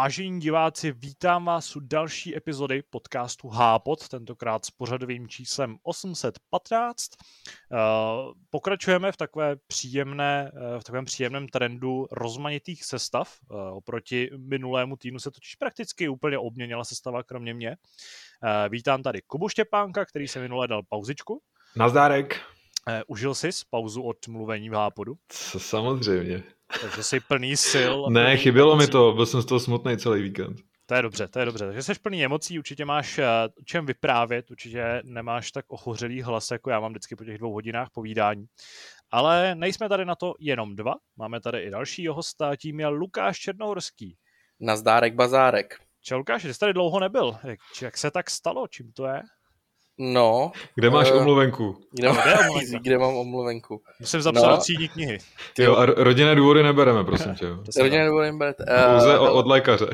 Vážení diváci, vítám vás u další epizody podcastu Hápot, tentokrát s pořadovým číslem 815. Eh, pokračujeme v takové příjemné, eh, v takovém příjemném trendu rozmanitých sestav. Eh, oproti minulému týdnu se totiž prakticky úplně obměnila sestava, kromě mě. Vítám tady Kubu Štěpánka, který se minule dal pauzičku. Nazdárek. Užil jsi pauzu od mluvení v Hápodu? Samozřejmě. Takže jsi plný sil. Ne, plný chybělo emocí. mi to, byl jsem z toho smutný celý víkend. To je dobře, to je dobře. Takže jsi plný emocí, určitě máš uh, čem vyprávět, určitě nemáš tak ochořelý hlas, jako já mám vždycky po těch dvou hodinách povídání. Ale nejsme tady na to jenom dva, máme tady i dalšího hosta, tím je Lukáš Černohorský. Nazdárek bazárek. Čau Lukáš, ty jsi tady dlouho nebyl. Jak, jak se tak stalo, čím to je? No. Kde máš uh, omluvenku? Kde, má, kde, omluvenku? kde mám omluvenku? Musím zapsat no. do třídní knihy. Jo, a rodinné důvody nebereme, prosím tě. rodinné důvody neberete. Uh, Pouze od lékaře.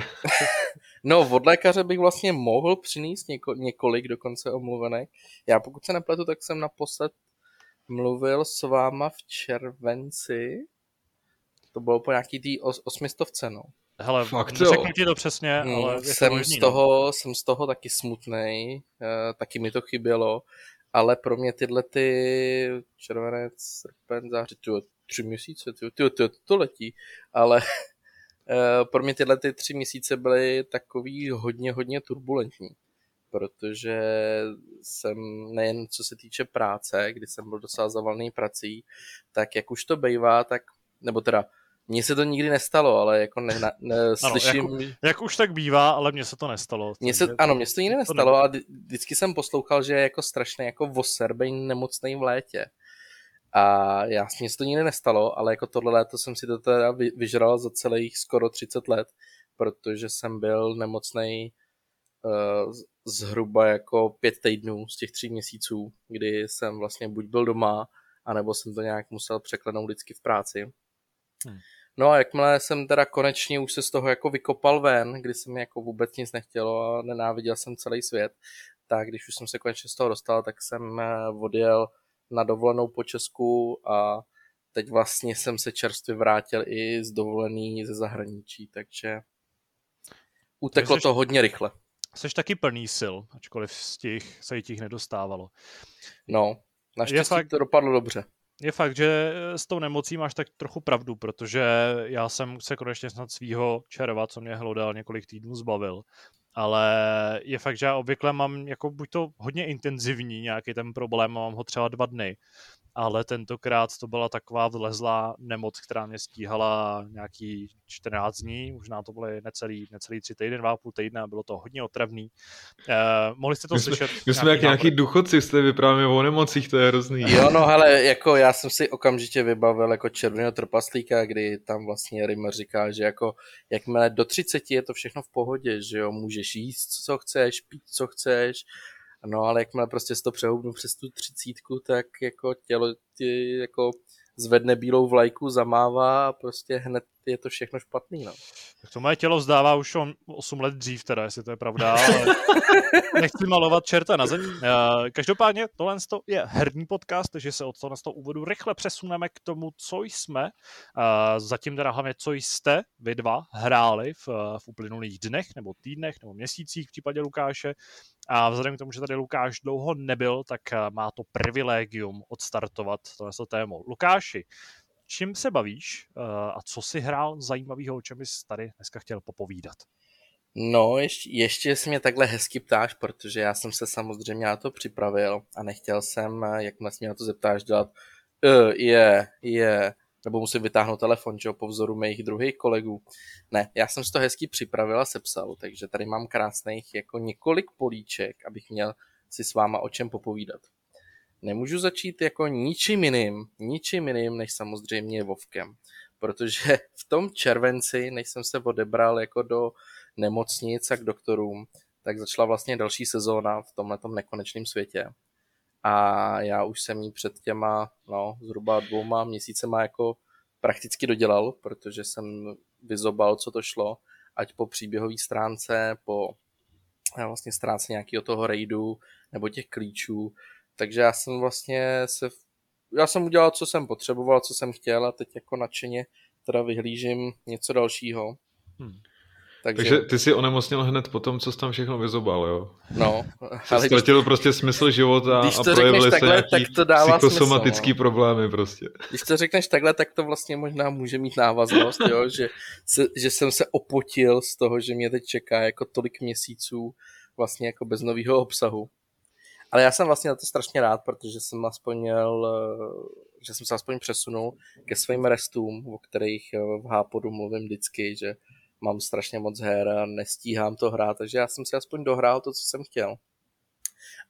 no, od lékaře bych vlastně mohl přinést něko, několik dokonce omluvenek. Já pokud se nepletu, tak jsem naposled mluvil s váma v červenci. To bylo po nějaký tý os, osmistovce, no. Hele, Fakt, řeknu ti to přesně, hmm, ale jsem, to možný, z no. toho, no. jsem z toho taky smutný, uh, taky mi to chybělo, ale pro mě tyhle ty červenec, srpen, září, tyjo, tři měsíce, tyjo, tyjo, tyjo, to letí, ale uh, pro mě tyhle ty tři měsíce byly takový hodně, hodně turbulentní, protože jsem nejen co se týče práce, kdy jsem byl docela zavalný prací, tak jak už to bývá, tak, nebo teda mně se to nikdy nestalo, ale jako ne, ne, ne slyším... Ano, jak, jak už tak bývá, ale mně se to nestalo. Mně se, ano, mně se to nikdy nestalo a vždycky jsem poslouchal, že je jako strašně jako voser, nemocný v létě. A já, mně se to nikdy nestalo, ale jako tohle léto jsem si to teda vyžral za celých skoro 30 let, protože jsem byl nemocný uh, zhruba jako pět týdnů z těch tří měsíců, kdy jsem vlastně buď byl doma, anebo jsem to nějak musel překlenout vždycky v práci. Hmm. No a jakmile jsem teda konečně už se z toho jako vykopal ven, kdy se mi jako vůbec nic nechtělo a nenáviděl jsem celý svět, tak když už jsem se konečně z toho dostal, tak jsem eh, odjel na dovolenou po Česku a teď vlastně jsem se čerstvě vrátil i z dovolený ze zahraničí, takže uteklo to hodně rychle. Jsi taky plný sil, ačkoliv z těch se těch nedostávalo. No, naštěstí fakt... to dopadlo dobře je fakt, že s tou nemocí máš tak trochu pravdu, protože já jsem se konečně snad svýho červa, co mě hlodal několik týdnů, zbavil. Ale je fakt, že já obvykle mám jako buď to hodně intenzivní nějaký ten problém, mám ho třeba dva dny, ale tentokrát to byla taková vlezlá nemoc, která mě stíhala nějaký 14 dní, možná to byly necelý, necelý tři týdny, dva a půl týdne a bylo to hodně otravný. Eh, mohli jste to my slyšet? My jsme jak nějaký důchodci, jste vyprávěli o nemocích, to je hrozný. Jo, no ale jako já jsem si okamžitě vybavil jako červeného trpaslíka, kdy tam vlastně Rimmer říká, že jako jakmile do 30 je to všechno v pohodě, že jo, můžeš jíst, co chceš, pít, co chceš, No ale jakmile prostě si to přehoupnu přes tu třicítku, tak jako tělo ti jako zvedne bílou vlajku, zamává a prostě hned je to všechno špatný, no. Tak to moje tělo vzdává už o 8 let dřív teda, jestli to je pravda, ale nechci malovat čerta na zemi. Eh, každopádně tohle je herní podcast, takže se od toho z toho úvodu rychle přesuneme k tomu, co jsme, eh, zatím teda hlavně, co jste vy dva hráli v, v uplynulých dnech, nebo týdnech, nebo měsících v případě Lukáše. A vzhledem k tomu, že tady Lukáš dlouho nebyl, tak eh, má to privilegium odstartovat tohle téma. Lukáši, čím se bavíš uh, a co si hrál zajímavého, o čem bys tady dneska chtěl popovídat? No, ještě, ještě si mě takhle hezky ptáš, protože já jsem se samozřejmě na to připravil a nechtěl jsem, eh, jak se mě na to zeptáš, dělat uh, je, je, nebo musím vytáhnout telefon, že po vzoru mých druhých kolegů. Ne, já jsem si to hezky připravil a sepsal, takže tady mám krásných jako několik políček, abych měl si s váma o čem popovídat nemůžu začít jako ničím jiným, ničím jiným, než samozřejmě Vovkem. Protože v tom červenci, než jsem se odebral jako do nemocnic a k doktorům, tak začala vlastně další sezóna v tomhle nekonečném světě. A já už jsem ji před těma, no, zhruba dvouma měsícema jako prakticky dodělal, protože jsem vyzobal, co to šlo, ať po příběhové stránce, po vlastně stránce nějakého toho raidu, nebo těch klíčů, takže já jsem vlastně se, já jsem udělal, co jsem potřeboval, co jsem chtěl a teď jako nadšeně teda vyhlížím něco dalšího. Hmm. Takže... Takže ty si onemocněl hned po tom, co jsi tam všechno vyzobal, jo? No. ale ztratil když... prostě smysl života když a projevily se nějaký tak to dává psychosomatický smysl, no. problémy prostě. Když to řekneš takhle, tak to vlastně možná může mít návaznost, jo? Že, se, že jsem se opotil z toho, že mě teď čeká jako tolik měsíců vlastně jako bez nového obsahu. Ale já jsem vlastně na to strašně rád, protože jsem aspoň měl, eh, že jsem se aspoň přesunul ke svým restům, o kterých eh, v Hápodu mluvím vždycky, že mám strašně moc her a nestíhám to hrát, takže já jsem si aspoň dohrál to, co jsem chtěl.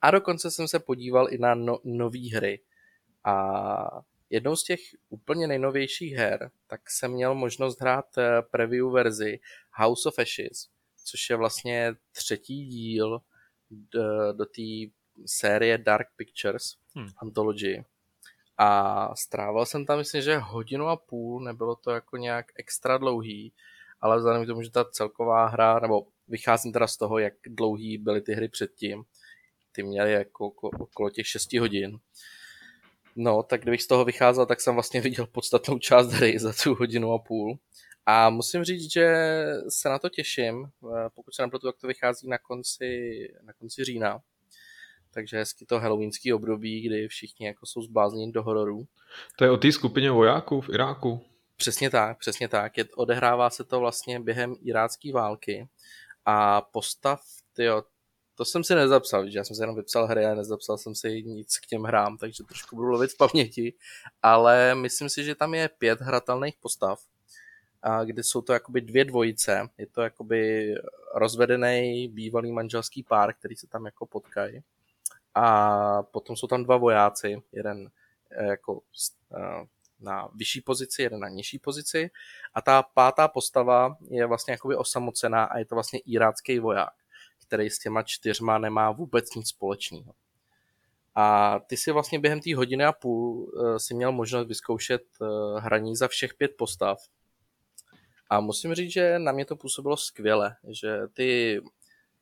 A dokonce jsem se podíval i na no, nové hry. A jednou z těch úplně nejnovějších her, tak jsem měl možnost hrát eh, preview verzi House of Ashes, což je vlastně třetí díl do, do té série Dark Pictures hmm. Anthology. A strávil jsem tam, myslím, že hodinu a půl, nebylo to jako nějak extra dlouhý, ale vzhledem k tomu, že ta celková hra, nebo vycházím teda z toho, jak dlouhý byly ty hry předtím, ty měly jako okolo těch 6 hodin, No, tak kdybych z toho vycházel, tak jsem vlastně viděl podstatnou část hry za tu hodinu a půl. A musím říct, že se na to těším, eh, pokud se nepletu, tak to vychází na konci, na konci října. Takže hezky to halloweenský období, kdy všichni jako jsou zblázněni do hororů. To je o té skupině vojáků v Iráku. Přesně tak, přesně tak. Je, odehrává se to vlastně během irácké války a postav, tyjo, to jsem si nezapsal, že já jsem si jenom vypsal hry a nezapsal jsem si nic k těm hrám, takže trošku budu lovit v paměti, ale myslím si, že tam je pět hratelných postav, a kde jsou to jakoby dvě dvojice, je to jakoby rozvedený bývalý manželský pár, který se tam jako potkají a potom jsou tam dva vojáci, jeden eh, jako eh, na vyšší pozici, jeden na nižší pozici a ta pátá postava je vlastně jakoby osamocená a je to vlastně irácký voják, který s těma čtyřma nemá vůbec nic společného. A ty si vlastně během té hodiny a půl uh, si měl možnost vyzkoušet hraní za všech pět postav. A musím říct, že na mě to působilo skvěle, že ty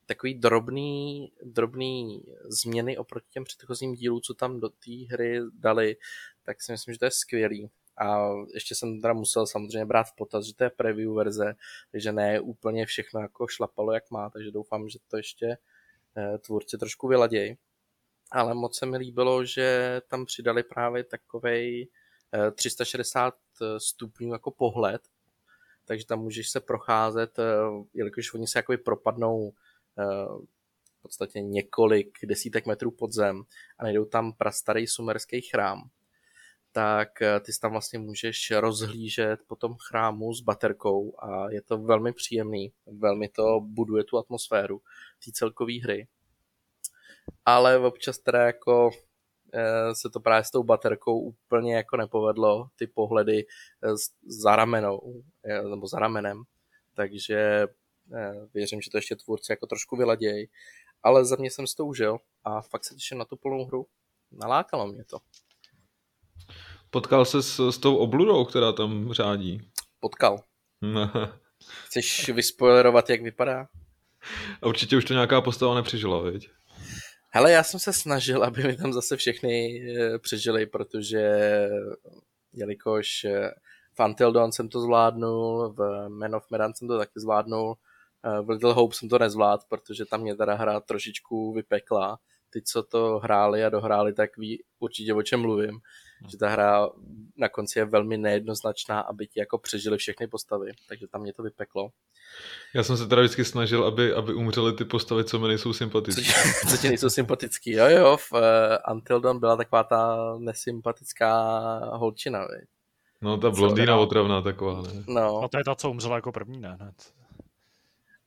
takový drobný, drobný změny oproti těm předchozím dílům, co tam do té hry dali, tak si myslím, že to je skvělý. A ještě jsem teda musel samozřejmě brát v potaz, že to je preview verze, takže ne úplně všechno jako šlapalo, jak má, takže doufám, že to ještě eh, tvůrci trošku vyladějí. Ale moc se mi líbilo, že tam přidali právě takovej 360 eh, stupňů jako pohled, takže tam můžeš se procházet, eh, jelikož oni se jakoby propadnou v podstatě několik desítek metrů pod zem a najdou tam prastarý sumerský chrám, tak eh, ty tam vlastně můžeš rozhlížet po tom chrámu s baterkou a je to velmi příjemný, velmi to buduje tu atmosféru té celkové hry. Ale občas teda jako eh, se to právě s tou baterkou úplně jako nepovedlo, ty pohledy eh, za ramenou, nebo za ramenem, takže věřím, že to ještě tvůrci jako trošku vyladějí, ale za mě jsem si to užil a fakt se těším na tu plnou hru. Nalákalo mě to. Potkal se s, s tou obludou, která tam řádí? Potkal. Chceš vyspoilerovat, jak vypadá? A určitě už to nějaká postava nepřežila, viď? Hele, já jsem se snažil, aby mi tam zase všechny eh, přežili, protože jelikož eh, v Until Dawn jsem to zvládnul, v Man of Medan jsem to taky zvládnul, v Little Hope jsem to nezvládl, protože tam mě teda hra trošičku vypekla. Ty, co to hráli a dohráli, tak ví určitě o čem mluvím. Hmm. Že ta hra na konci je velmi nejednoznačná, aby ti jako přežili všechny postavy, takže tam mě to vypeklo. Já jsem se teda vždycky snažil, aby, aby umřely ty postavy, co mi nejsou sympatické. Co, co ti nejsou sympatický, jo jo, v uh, Until Dawn byla taková ta nesympatická holčina, viď? No ta blondýna otravná taková, ne? No. A to je ta, co umřela jako první, ne? Hned.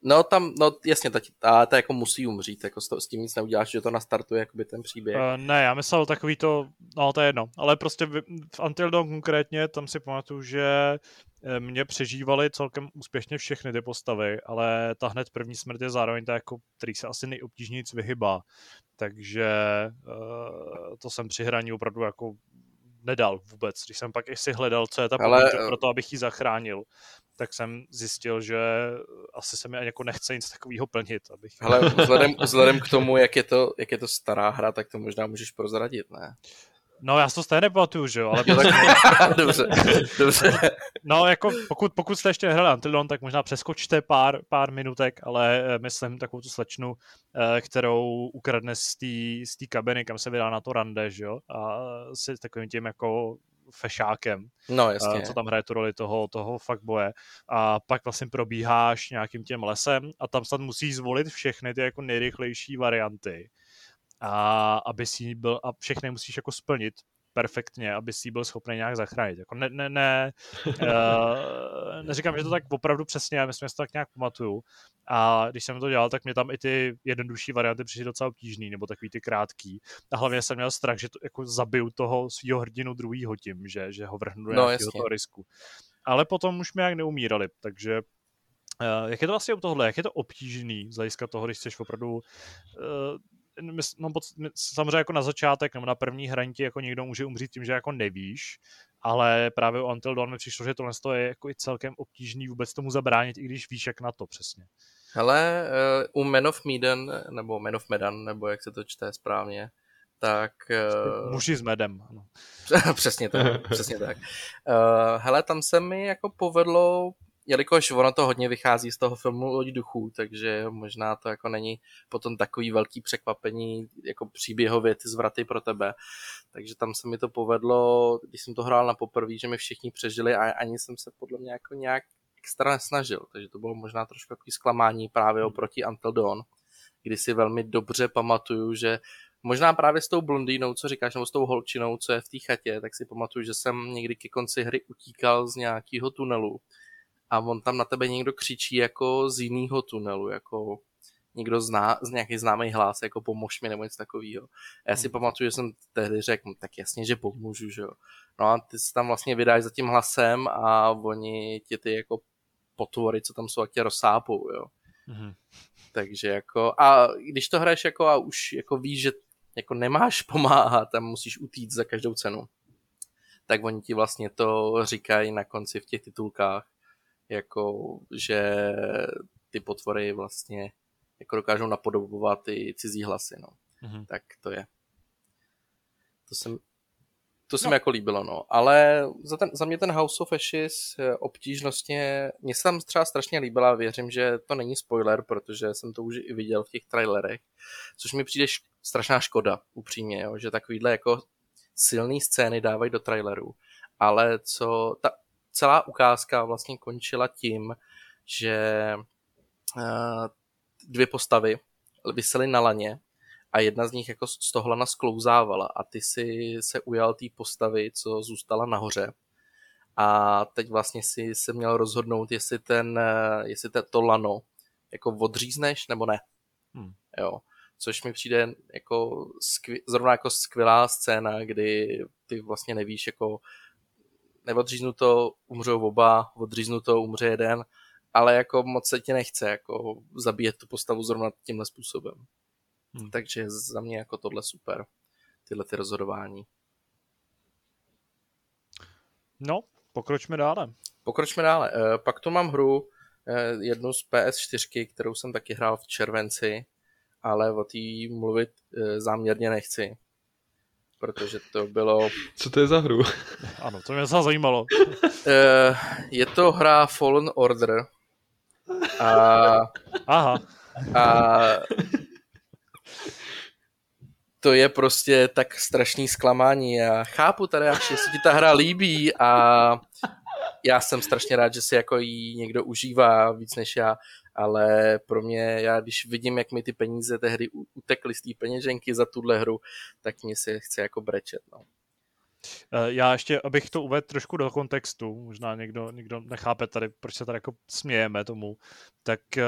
No tam, no jasně, ta, ta, ta jako musí umřít, jako s, to, s tím nic neuděláš, že to nastartuje jakoby ten příběh. Uh, ne, já myslel takový to, no to je jedno, ale prostě v, v Until Dawn konkrétně, tam si pamatuju, že eh, mě přežívaly celkem úspěšně všechny ty postavy, ale ta hned první smrt je zároveň ta, jako, který se asi nejobtížněji vyhybá. Takže uh, to jsem při hraní opravdu jako nedal vůbec. Když jsem pak i si hledal, co je ta ale... pro to, abych ji zachránil, tak jsem zjistil, že asi se mi jako nechce nic takového plnit. Abych... Ale vzhledem, vzhledem k tomu, jak je, to, jak je to stará hra, tak to možná můžeš prozradit, ne? No já si to stejně nepamatuju, že jo, ale... dobře, dobře. No jako pokud, pokud jste ještě nehrali Antildon, tak možná přeskočte pár, pár minutek, ale eh, myslím takovou tu slečnu, eh, kterou ukradne z té kabiny, kam se vydá na to rande, že jo, a si takovým tím jako fešákem, no, jasně. co tam hraje tu roli toho, toho fuckboye. A pak vlastně probíháš nějakým tím lesem a tam snad musíš zvolit všechny ty jako nejrychlejší varianty a aby si byl, a všechny musíš jako splnit perfektně, aby si byl schopný nějak zachránit. Jako ne, ne, ne, uh, neříkám, že to tak opravdu přesně, já myslím, že to tak nějak pamatuju. A když jsem to dělal, tak mě tam i ty jednodušší varianty přišly docela obtížný, nebo takový ty krátký. A hlavně jsem měl strach, že to jako zabiju toho svého hrdinu druhýho tím, že, že ho vrhnu do no, nějakého toho risku. Ale potom už mě jak neumírali, takže Uh, jak je to vlastně u tohle? Jak je to obtížný z hlediska toho, když jsi opravdu uh, mám pocit, samozřejmě jako na začátek nebo na první hraní jako někdo může umřít tím, že jako nevíš, ale právě u Until Dawn mi přišlo, že tohle je jako i celkem obtížný vůbec tomu zabránit, i když víš, jak na to přesně. Hele, uh, u Man of Medan, nebo Man of Medan, nebo jak se to čte správně, tak... Uh... Muži s medem. Ano. přesně tak, přesně tak. Uh, hele, tam se mi jako povedlo jelikož ono to hodně vychází z toho filmu Loď duchů, takže možná to jako není potom takový velký překvapení jako příběhově ty zvraty pro tebe. Takže tam se mi to povedlo, když jsem to hrál na poprvé, že mi všichni přežili a ani jsem se podle mě jako nějak extra nesnažil, takže to bylo možná trošku takový zklamání právě oproti Until Dawn, kdy si velmi dobře pamatuju, že možná právě s tou blondýnou, co říkáš, nebo s tou holčinou, co je v té chatě, tak si pamatuju, že jsem někdy ke konci hry utíkal z nějakého tunelu a on tam na tebe někdo křičí jako z jiného tunelu, jako někdo zná, z nějaký známý hlas, jako pomož mi nebo něco takového. Já si hmm. pamatuju, že jsem tehdy řekl, no, tak jasně, že pomůžu, že jo. No a ty se tam vlastně vydáš za tím hlasem a oni ti ty jako potvory, co tam jsou, jak tě rozsápou, jo. Mm-hmm. Takže jako, a když to hraješ jako a už jako víš, že jako nemáš pomáhat a musíš utíct za každou cenu, tak oni ti vlastně to říkají na konci v těch titulkách, jako že ty potvory vlastně jako dokážou napodobovat ty cizí hlasy, no. Mm-hmm. Tak to je. To jsem, to se no. mi jako líbilo, no. Ale za, ten, za mě ten House of Ashes eh, obtížnostně, mně se tam třeba strašně líbila, věřím, že to není spoiler, protože jsem to už i viděl v těch trailerech, což mi přijde š- strašná škoda, upřímně, jo, že takovýhle jako silné scény dávají do trailerů. Ale co, ta, celá ukázka vlastně končila tím, že eh, dvě postavy vysely na laně a jedna z nich jako z toho lana sklouzávala a ty si se ujal té postavy, co zůstala nahoře. A teď vlastně si se měl rozhodnout, jestli, ten, eh, jestli to lano jako odřízneš nebo ne. Hmm. Jo. Což mi přijde jako skvěl, zrovna jako skvělá scéna, kdy ty vlastně nevíš, jako neodříznu to, umřou oba, odříznu to, umře jeden, ale jako moc se ti nechce jako zabíjet tu postavu zrovna tímhle způsobem. Hmm. Takže za mě jako tohle super, tyhle ty rozhodování. No, pokročme dále. Pokročme dále. E, pak tu mám hru, e, jednu z PS4, kterou jsem taky hrál v červenci, ale o té mluvit e, záměrně nechci protože to bylo... Co to je za hru? Ano, to mě zase zajímalo. Eh, je to hra Fallen Order. A, Aha. A to je prostě tak strašný zklamání. Já chápu tady, až se ti ta hra líbí a já jsem strašně rád, že si jako jí někdo užívá víc než já, ale pro mě, já když vidím, jak mi ty peníze tehdy utekly z té peněženky za tuhle hru, tak mě se chce jako brečet. No. Eh, já ještě, abych to uvedl trošku do kontextu, možná někdo, někdo nechápe tady, proč se tady jako smějeme tomu, tak eh,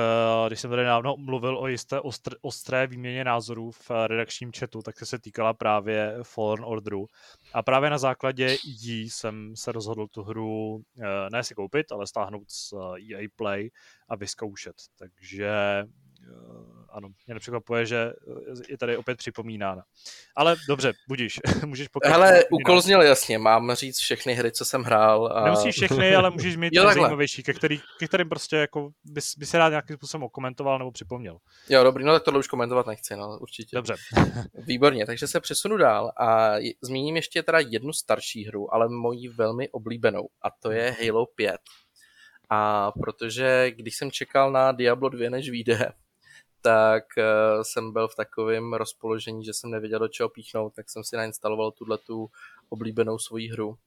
když jsem tady dávno mluvil o jisté ostré, ostré výměně názorů v redakčním chatu, tak se týkala právě Fallen Orderu. A právě na základě jí jsem se rozhodl tu hru eh, ne si koupit, ale stáhnout z EA Play a vyzkoušet. Takže ano, mě nepřekvapuje, že je tady opět připomínána. Ale dobře, budíš, můžeš pokračovat. Hele, úkol zněl jasně, mám říct všechny hry, co jsem hrál. A... Nemusíš všechny, ale můžeš mít jo, zajímavější, ke, který, ke kterým prostě jako bys, by se rád nějakým způsobem okomentoval nebo připomněl. Jo, dobrý, no tak tohle už komentovat nechci, no určitě. Dobře. Výborně, takže se přesunu dál a zmíním ještě teda jednu starší hru, ale moji velmi oblíbenou a to je Halo 5. A protože když jsem čekal na Diablo 2, než vyjde, tak uh, jsem byl v takovém rozpoložení, že jsem nevěděl, do čeho píchnout, tak jsem si nainstaloval tuhle tu oblíbenou svoji hru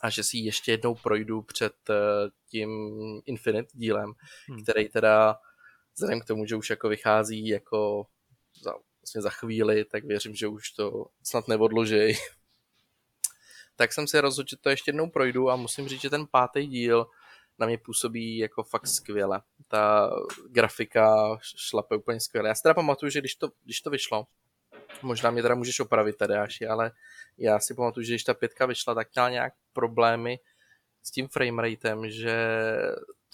a že si ji ještě jednou projdu před uh, tím Infinite dílem, hmm. který teda vzhledem k tomu, že už jako vychází jako za, vlastně za chvíli, tak věřím, že už to snad neodloží. tak jsem si rozhodl, že to ještě jednou projdu a musím říct, že ten pátý díl na mě působí jako fakt skvěle. Ta grafika šlape úplně skvěle. Já si teda pamatuju, že když to, když to vyšlo, možná mě teda můžeš opravit, Tadeáši, ale já si pamatuju, že když ta pětka vyšla, tak měla nějak problémy s tím frameratem, že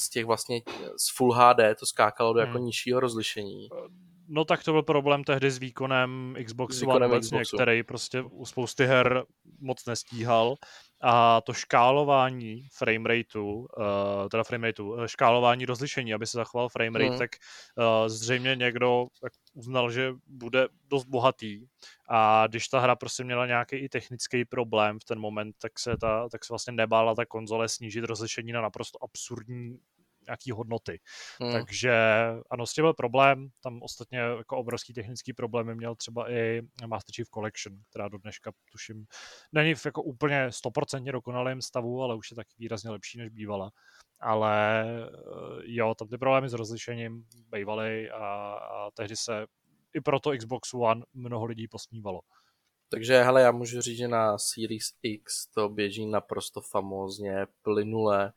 z těch vlastně z Full HD to skákalo do jako hmm. nižšího rozlišení. No tak to byl problém tehdy s výkonem Xbox výkonem One který prostě u spousty her moc nestíhal a to škálování framerateu, uh, teda framerateu, uh, škálování rozlišení, aby se zachoval framerate, hmm. tak uh, zřejmě někdo tak uznal, že bude dost bohatý a když ta hra prostě měla nějaký i technický problém v ten moment, tak se, ta, tak se vlastně nebála ta konzole snížit rozlišení na naprosto absurdní nějaký hodnoty. Hmm. Takže ano, s tím byl problém, tam ostatně jako obrovský technický problémy měl třeba i Master Chief Collection, která do dneška tuším není v jako úplně stoprocentně dokonalém stavu, ale už je taky výrazně lepší, než bývala. Ale eh, jo, tam ty problémy s rozlišením bývaly a, a tehdy se i proto Xbox One mnoho lidí posmívalo. Takže hele, já můžu říct, že na Series X to běží naprosto famózně, plynule,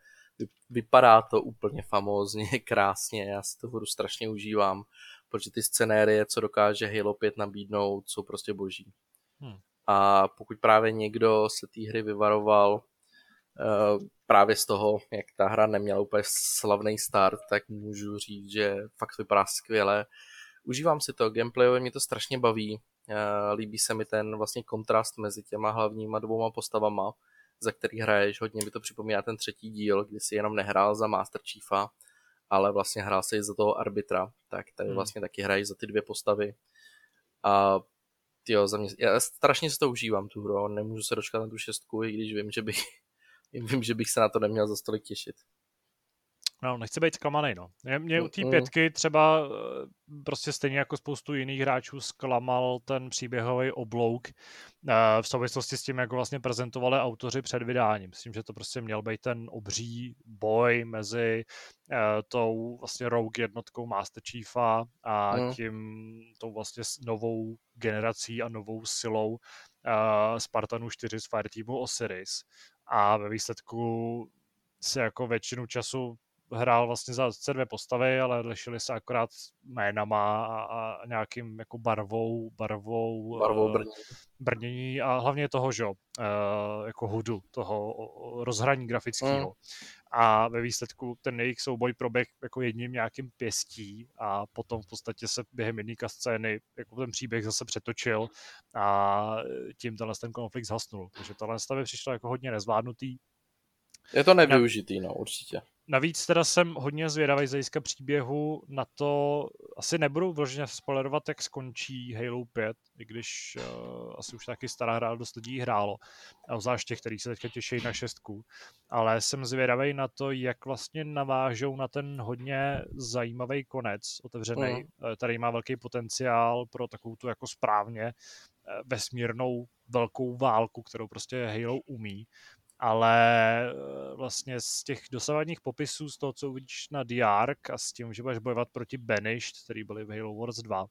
vypadá to úplně famózně, krásně, já si to hru strašně užívám, protože ty scenérie, co dokáže Halo 5 nabídnout, jsou prostě boží. Hmm. A pokud právě někdo se té hry vyvaroval uh, právě z toho, jak ta hra neměla úplně slavný start, tak můžu říct, že fakt vypadá skvěle. Užívám si to, gameplayově mě to strašně baví, uh, líbí se mi ten vlastně kontrast mezi těma hlavníma dvouma postavama, za který hraješ. Hodně mi to připomíná ten třetí díl, kdy si jenom nehrál za Master Chiefa, ale vlastně hrál se i za toho arbitra, tak tady hmm. vlastně taky hraješ za ty dvě postavy. A jo, za mě, já strašně si to užívám tu hru, nemůžu se dočkat na tu šestku, i když vím, že bych, vím, že bych se na to neměl za stolik těšit. No, nechci být zklamaný, no. Mě, u té mm. pětky třeba eh, prostě stejně jako spoustu jiných hráčů zklamal ten příběhový oblouk eh, v souvislosti s tím, jak ho vlastně prezentovali autoři před vydáním. Myslím, že to prostě měl být ten obří boj mezi eh, tou vlastně Rogue jednotkou Master Chiefa a mm. tím tou vlastně novou generací a novou silou Spartanu 4 z Fireteamu Osiris. A ve výsledku se jako většinu času hrál vlastně za dvě postavy, ale lišili se akorát jménama a, a nějakým jako barvou, barvou, barvou brnění. brnění a hlavně toho, že uh, jako hudu, toho rozhraní grafického. Mm. A ve výsledku ten jejich souboj proběh jako jedním nějakým pěstí a potom v podstatě se během jedné scény jako ten příběh zase přetočil a tím tenhle ten konflikt zhasnul. Takže tohle stavě přišlo jako hodně nezvládnutý. Je to nevyužitý, no určitě. Navíc teda jsem hodně zvědavý z hlediska příběhu na to, asi nebudu vloženě spoilerovat, jak skončí Halo 5, i když uh, asi už taky stará hra dost lidí hrálo, a zvlášť těch, kteří se teďka těší na šestku, ale jsem zvědavý na to, jak vlastně navážou na ten hodně zajímavý konec otevřený, mm. který má velký potenciál pro takovou tu jako správně eh, vesmírnou velkou válku, kterou prostě Halo umí ale eh, vlastně z těch dosavadních popisů, z toho, co uvidíš na The Ark a s tím, že budeš bojovat proti Banished, který byli v Halo Wars 2,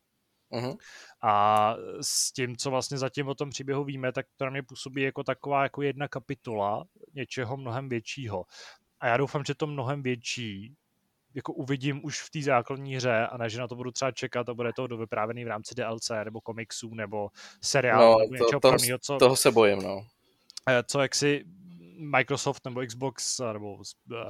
Uh-huh. A s tím, co vlastně zatím o tom příběhu víme, tak to na mě působí jako taková jako jedna kapitola něčeho mnohem většího. A já doufám, že to mnohem větší jako uvidím už v té základní hře a ne, že na to budu třeba čekat a bude to dovyprávený v rámci DLC nebo komiksů nebo seriálu no, nebo něčeho to, toho, co, toho se bojím, no. Eh, co jak si Microsoft nebo Xbox nebo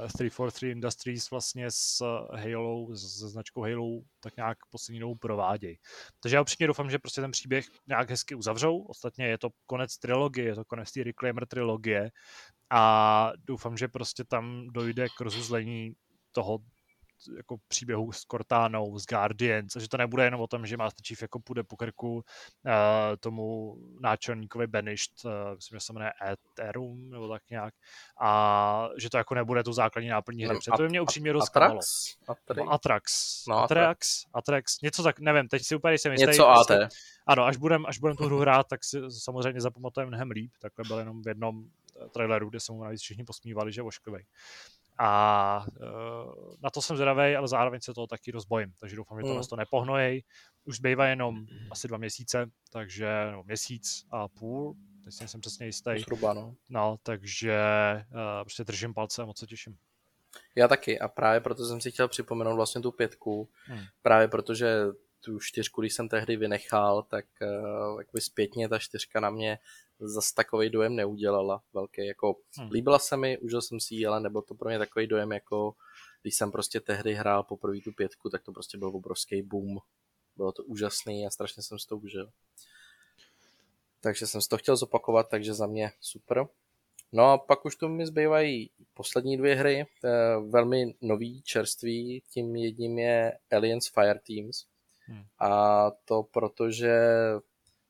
343 Industries vlastně s Halo, se značkou Halo tak nějak poslední dobou provádějí. Takže já upřímně doufám, že prostě ten příběh nějak hezky uzavřou. Ostatně je to konec trilogie, je to konec té Reclaimer trilogie a doufám, že prostě tam dojde k rozuzlení toho jako příběhu s Cortánou, s Guardians, a že to nebude jenom o tom, že Master Chief jako půjde po krku uh, tomu náčelníkovi Banished, uh, myslím, že se jmenuje Ethereum, nebo tak nějak, a že to jako nebude tu základní náplní hry, protože to by mě upřímně rozklamalo. Atrax? Atrax. No, Atrax, Atrax, něco tak, nevím, teď si úplně jsem jistý. Něco AT. Ano, až budem, až budem tu hru hrát, tak si samozřejmě zapamatujeme mnohem líp, takhle byl jenom v jednom traileru, kde se mu navíc všichni posmívali, že je ošklivý. A uh, na to jsem zvědavý, ale zároveň se toho taky rozbojím, takže doufám, že to mm. to nepohnojej. Už zbývá jenom asi dva měsíce, takže no, měsíc a půl, teď jsem přesně jistý. Zhruba, no. no. takže uh, prostě držím palce a moc se těším. Já taky a právě proto jsem si chtěl připomenout vlastně tu pětku, hmm. právě protože tu čtyřku, když jsem tehdy vynechal, tak uh, jakoby zpětně ta čtyřka na mě zase takový dojem neudělala velký. Jako, hmm. Líbila se mi, užil jsem si ji, ale nebyl to pro mě takový dojem, jako když jsem prostě tehdy hrál poprvé tu pětku, tak to prostě byl obrovský boom. Bylo to úžasný a strašně jsem si to užil. Takže jsem si to chtěl zopakovat, takže za mě super. No a pak už tu mi zbývají poslední dvě hry, velmi nový, čerstvý, tím jedním je Aliens Fire Teams. Hmm. A to protože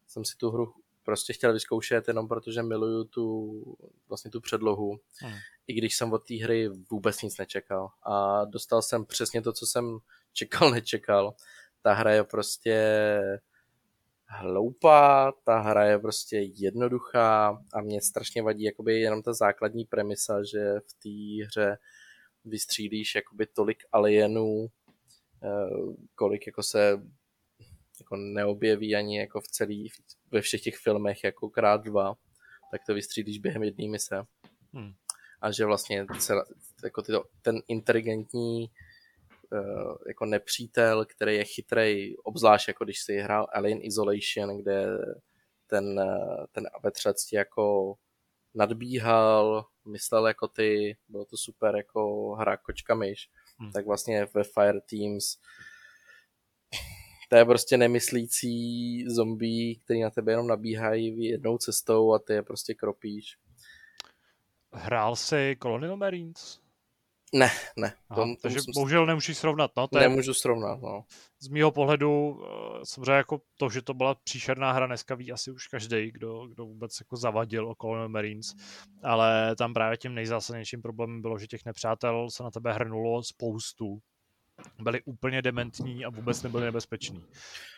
jsem si tu hru prostě chtěl vyzkoušet jenom protože miluju tu, vlastně tu předlohu, hmm. i když jsem od té hry vůbec nic nečekal. A dostal jsem přesně to, co jsem čekal, nečekal. Ta hra je prostě hloupá, ta hra je prostě jednoduchá a mě strašně vadí jakoby jenom ta základní premisa, že v té hře vystřílíš jakoby tolik alienů, eh, kolik jako se jako neobjeví ani jako v celý, ve všech těch filmech jako krát dva, tak to vystřílíš během jedné mise. Hmm. A že vlastně celá, jako tyto, ten inteligentní uh, jako nepřítel, který je chytrej, obzvlášť jako když si hrál Alien Isolation, kde ten, uh, ten vetřec ti jako nadbíhal, myslel jako ty, bylo to super jako hra kočka myš, hmm. tak vlastně ve Fire Teams to je prostě nemyslící zombie, který na tebe jenom nabíhají jednou cestou a ty je prostě kropíš. Hrál jsi Colonial Marines? Ne, ne. Aha, tom, takže tom bohužel nemůžeš srovnat. No, to nemůžu je, srovnat, no. Z mýho pohledu, eh, samozřejmě jako to, že to byla příšerná hra, dneska ví asi už každý, kdo, kdo vůbec jako zavadil o Colonial Marines, ale tam právě tím nejzásadnějším problémem bylo, že těch nepřátel se na tebe hrnulo spoustu byli úplně dementní a vůbec nebyli nebezpeční.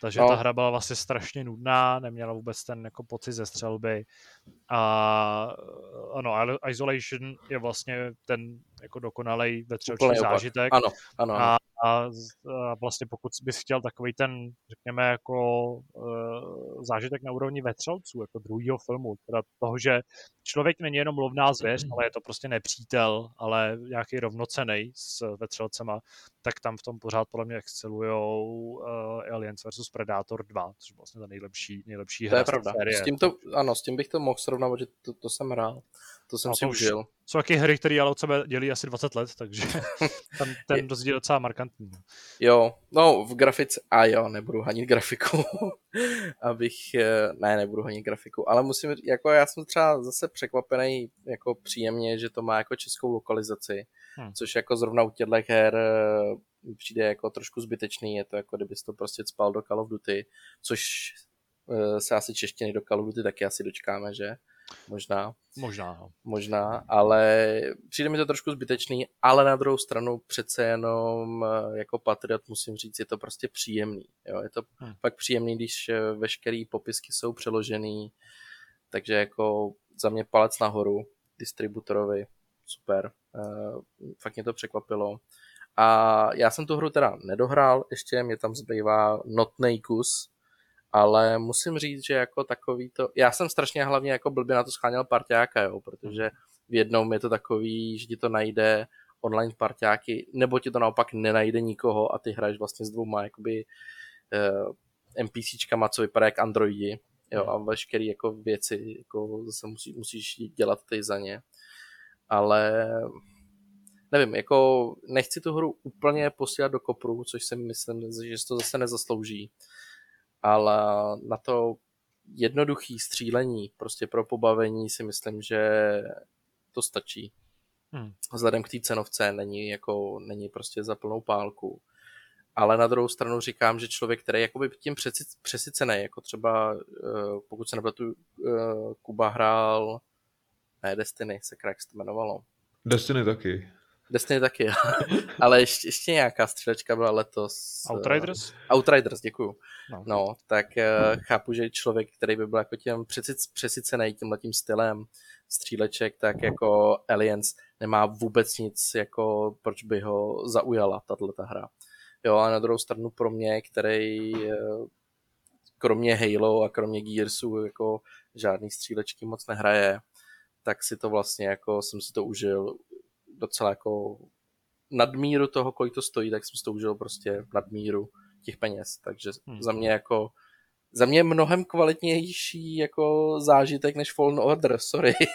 Takže no. ta hra byla vlastně strašně nudná, neměla vůbec ten jako pocit ze střelby. A ano, Isolation je vlastně ten jako dokonalý vetřelčí zážitek. Ano, ano, ano. A a, a vlastně pokud bys chtěl takový ten, řekněme, jako uh, zážitek na úrovni vetřelců, jako druhého filmu, teda toho, že člověk není jenom lovná zvěř, ale je to prostě nepřítel, ale nějaký rovnocený s vetřelcema, tak tam v tom pořád podle mě excelujou uh, Aliens vs Predator 2, což je vlastně ta nejlepší, nejlepší hra. To je pravda. S tím to, ano, s tím bych to mohl srovnat, že to, to jsem hrál. To jsem no, si to užil. Jsou taky hry, které ale od sebe dělí asi 20 let, takže tam ten rozdíl je docela markantní. No. Jo, no v grafice, a jo, nebudu hanit grafiku, abych, eh, ne, nebudu hanit grafiku, ale musím, jako já jsem třeba zase překvapený jako příjemně, že to má jako českou lokalizaci, hmm. což jako zrovna u těchto her eh, přijde jako trošku zbytečný, je to jako kdybys to prostě spal do Call of Duty, což eh, se asi češtiny do Call of Duty taky asi dočkáme, že? Možná. Možná. No. Možná, ale přijde mi to trošku zbytečný, ale na druhou stranu přece jenom eh, jako patriot musím říct, je to prostě příjemný. Jo? Je to hmm. fakt příjemný, když eh, veškeré popisky jsou přeložený, takže jako za mě palec nahoru distributorovi, super. Uh, fakt mě to překvapilo. A já jsem tu hru teda nedohrál, ještě mě tam zbývá notný kus, ale musím říct, že jako takový to, já jsem strašně hlavně jako blbě na to scháněl parťáka, jo, protože v jednom je to takový, že ti to najde online parťáky, nebo ti to naopak nenajde nikoho a ty hraješ vlastně s dvouma jakoby uh, NPCčkama, co vypadá jak androidi, jo, a veškeré jako věci jako zase musí, musíš dělat ty za ně. ale nevím, jako nechci tu hru úplně posílat do kopru, což si myslím, že to zase nezaslouží, ale na to jednoduchý střílení, prostě pro pobavení si myslím, že to stačí. Hmm. Vzhledem k té cenovce není, jako, není prostě za plnou pálku. Ale na druhou stranu říkám, že člověk, který je jakoby tím přesycený, jako třeba, eh, pokud se nepletu, eh, Kuba hrál, ne, Destiny se jak se to jmenovalo. Destiny taky. Destiny taky, ale ještě, ještě nějaká střílečka byla letos. Eh, Outriders? Outriders, děkuju. No, no tak hmm. chápu, že člověk, který by byl jako tím přesycený tím letím stylem stříleček, tak jako Aliens nemá vůbec nic, jako proč by ho zaujala tato hra. Jo, a na druhou stranu pro mě, který eh, kromě Halo a kromě Gearsu jako žádný střílečky moc nehraje, tak si to vlastně jako jsem si to užil docela jako nadmíru toho, kolik to stojí, tak jsem si to užil prostě nadmíru těch peněz. Takže hmm. za mě jako za mě mnohem kvalitnější jako zážitek než Fallen Order, sorry.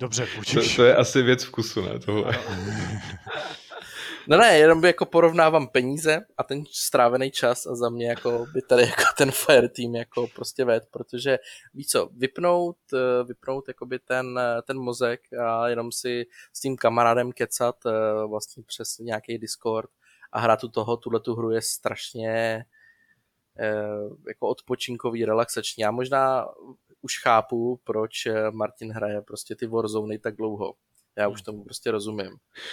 Dobře, půjčíš. To, to, je asi věc vkusu, ne? Tohle. No ne, jenom by jako porovnávám peníze a ten strávený čas a za mě jako by tady jako ten fire team jako prostě ved, protože víš co, vypnout, eh, vypnout jakoby ten, eh, ten mozek a jenom si s tím kamarádem kecat eh, vlastně přes nějaký Discord a hrát tu toho, tuhle tu hru je strašně jako odpočinkový, relaxační. Já možná už chápu, proč Martin hraje prostě ty Warzone tak dlouho já už tomu prostě rozumím.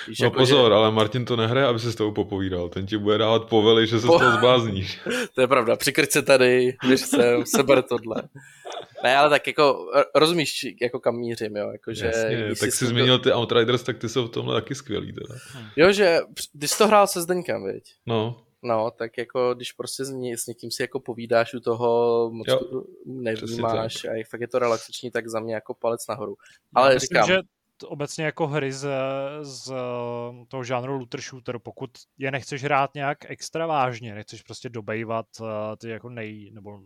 Víš, no jako, pozor, že... ale Martin to nehraje, aby se s tou popovídal. Ten ti bude dávat povely, že se po... z toho zblázníš. to je pravda, přikryť se tady, když jsem, seber tohle. Ne, ale tak jako rozumíš, jako kam mířím, jo. Jako, že Jasně, tak jsi zmínil ty Outriders, tak ty jsou v tomhle taky skvělý teda. Jo, že ty jsi to hrál se Zdeňkem, viď? No. No, tak jako když prostě s, ně, s někým si jako povídáš u toho, moc jo, nevnímáš a fakt je to relaxační, tak za mě jako palec nahoru. Ale Já říkám, myslím, že obecně jako hry z, z toho žánru looter shooter, pokud je nechceš hrát nějak extra vážně, nechceš prostě dobejvat uh, ty jako nej, nebo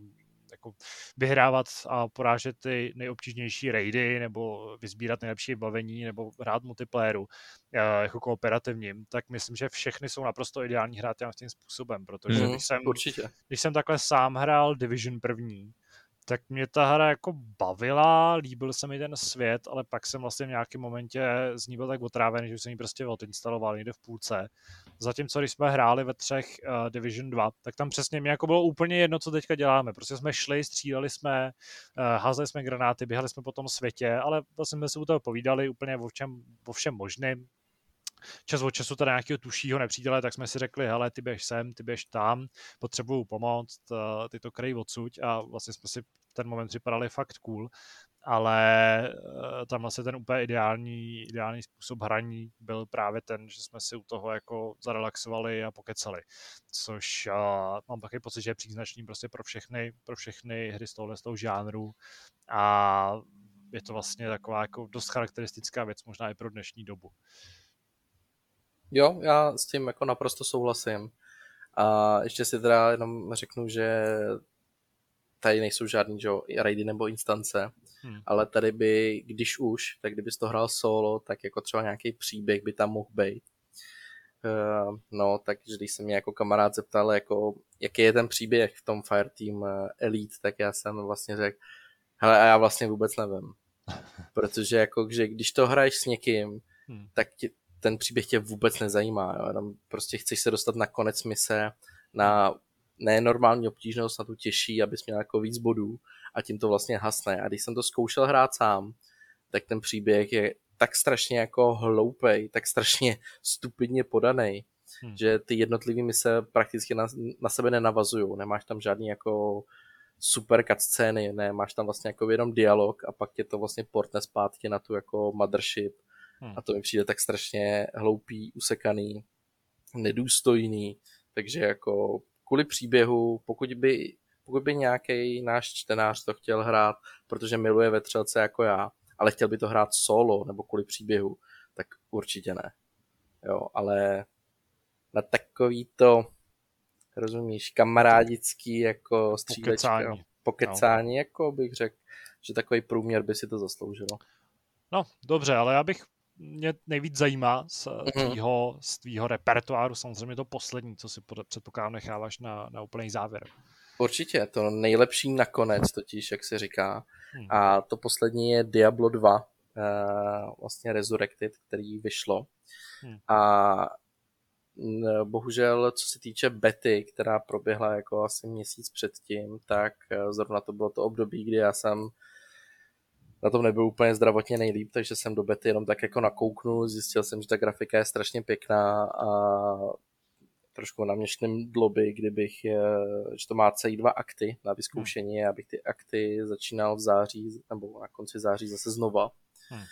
jako vyhrávat a porážet ty nejobtížnější raidy, nebo vyzbírat nejlepší bavení, nebo hrát multiplayeru jako kooperativním, tak myslím, že všechny jsou naprosto ideální hrát tím způsobem, protože mm, když, jsem, určitě. když jsem takhle sám hrál Division první, tak mě ta hra jako bavila, líbil se mi ten svět, ale pak jsem vlastně v nějakém momentě z ní byl tak otrávený, že jsem ji prostě odinstaloval někde v půlce. Zatímco když jsme hráli ve třech uh, Division 2, tak tam přesně mi jako bylo úplně jedno, co teďka děláme. Prostě jsme šli, stříleli jsme, uh, házeli jsme granáty, běhali jsme po tom světě, ale vlastně jsme se u toho povídali úplně o všem, o všem možným čas od času teda nějakého tušího nepřítele, tak jsme si řekli, hele, ty běž sem, ty běž tam, potřebuju pomoct, eh, ty to kryj odsuť a vlastně jsme si ten moment připadali fakt cool, ale eh, tam vlastně ten úplně ideální, ideální způsob hraní byl právě ten, že jsme si u toho jako zarelaxovali a pokecali, což uh, mám taky pocit, že je příznačný prostě pro všechny, pro všechny hry z tohohle z toho žánru a je to vlastně taková jako dost charakteristická věc možná i pro dnešní dobu. Jo, já s tím jako naprosto souhlasím. A ještě si teda jenom řeknu, že tady nejsou žádný že, raidy nebo instance, hmm. ale tady by, když už, tak kdybys to hrál solo, tak jako třeba nějaký příběh by tam mohl být. Uh, no, takže když se mě jako kamarád zeptal, jako, jaký je ten příběh v tom Fireteam uh, Elite, tak já jsem vlastně řekl, hele, a já vlastně vůbec nevím. Protože jako, že když to hraješ s někým, hmm. tak ti, ten příběh tě vůbec nezajímá. Jo? Jenom prostě chceš se dostat na konec mise, na nenormální obtížnost, na tu těžší, abys měl jako víc bodů a tím to vlastně hasne. A když jsem to zkoušel hrát sám, tak ten příběh je tak strašně jako hloupej, tak strašně stupidně podaný, hmm. že ty jednotlivé mise prakticky na, na sebe nenavazují. Nemáš tam žádný jako super cutscény, ne, máš tam vlastně jako jenom dialog a pak tě to vlastně portne zpátky na tu jako mothership Hmm. A to mi přijde tak strašně hloupý, usekaný, nedůstojný, takže jako kvůli příběhu, pokud by, pokud by nějaký náš čtenář to chtěl hrát, protože miluje vetřelce jako já, ale chtěl by to hrát solo nebo kvůli příběhu, tak určitě ne. Jo, ale na takový to, rozumíš, kamarádický jako střílečka, pokecání, pokecání no. jako bych řekl, že takový průměr by si to zasloužilo. No, dobře, ale já bych mě nejvíc zajímá z Mhm. tvýho, z tvýho repertoáru, samozřejmě to poslední, co si předpokládám necháváš na, na úplný závěr. Určitě, to nejlepší nakonec totiž, jak se říká. Hmm. A to poslední je Diablo 2, eh, vlastně Resurrected, který vyšlo. Hmm. A n- bohužel, co se týče bety, která proběhla jako asi měsíc předtím, tak eh, zrovna to bylo to období, kdy já jsem na tom nebyl úplně zdravotně nejlíp, takže jsem do bety jenom tak jako nakouknul, zjistil jsem, že ta grafika je strašně pěkná a trošku na mě dloby, kdybych, eh, že to má celý dva akty na vyzkoušení, abych ty akty začínal v září, nebo na konci září zase znova. Hmm.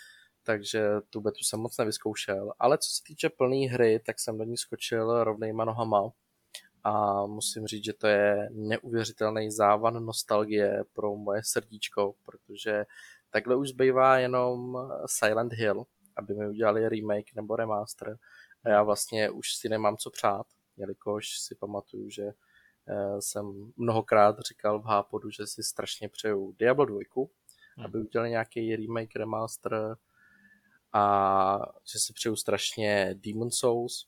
Takže tu betu jsem moc nevyzkoušel. Ale co se týče plné hry, tak jsem do ní skočil rovnejma nohama. A musím říct, že to je neuvěřitelný závan nostalgie pro moje srdíčko, protože takhle už zbývá jenom Silent Hill, aby mi udělali remake nebo remaster. A já vlastně už si nemám co přát, jelikož si pamatuju, že eh, jsem mnohokrát říkal v Hápodu, že si strašně přeju Diablo 2, Hmm. aby udělali nějaký remake, remaster a že si přeju strašně Demon Souls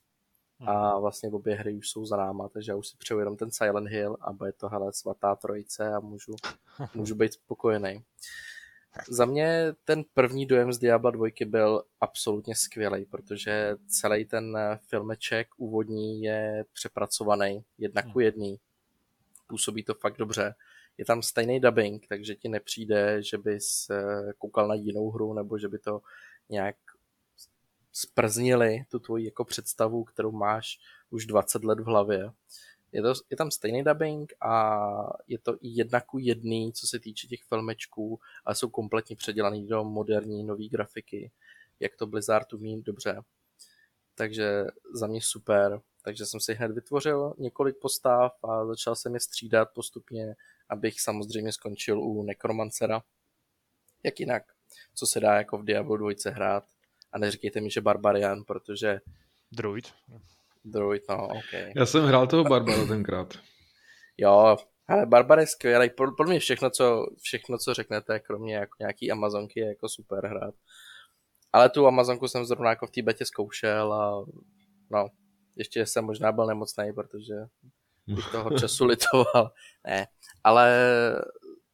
a vlastně obě hry už jsou za náma, takže já už si přeju jenom ten Silent Hill a bude to hele svatá trojice a můžu, můžu být spokojený. Za mě ten první dojem z Diabla 2 byl absolutně skvělý, protože celý ten filmeček úvodní je přepracovaný jedna ku jedný. Působí to fakt dobře. Je tam stejný dubbing, takže ti nepřijde, že bys eh, koukal na jinou hru, nebo že by to nějak sprznili tu tvoji jako představu, kterou máš už 20 let v hlavě. Je, to, je tam stejný dubbing a je to i jedna ku jedný, co se týče těch filmečků, ale jsou kompletně předělaný do moderní nové grafiky, jak to Blizzard umí dobře. Takže za mě super. Takže jsem si hned vytvořil několik postav a začal jsem je střídat postupně, abych samozřejmě skončil u Necromancera. Jak jinak? Co se dá jako v Diablo 2 hrát? A neříkejte mi, že Barbarian, protože Druid. Druid, no, OK. Já jsem hrál toho Barbara tenkrát. Jo, ale Barbar je skvělý. Pro, pro mě všechno co, všechno, co řeknete, kromě jako nějaký Amazonky, je jako super hrát. Ale tu Amazonku jsem zrovna jako v té betě zkoušel a no, ještě jsem možná byl nemocný, protože bych toho času litoval. Ne, ale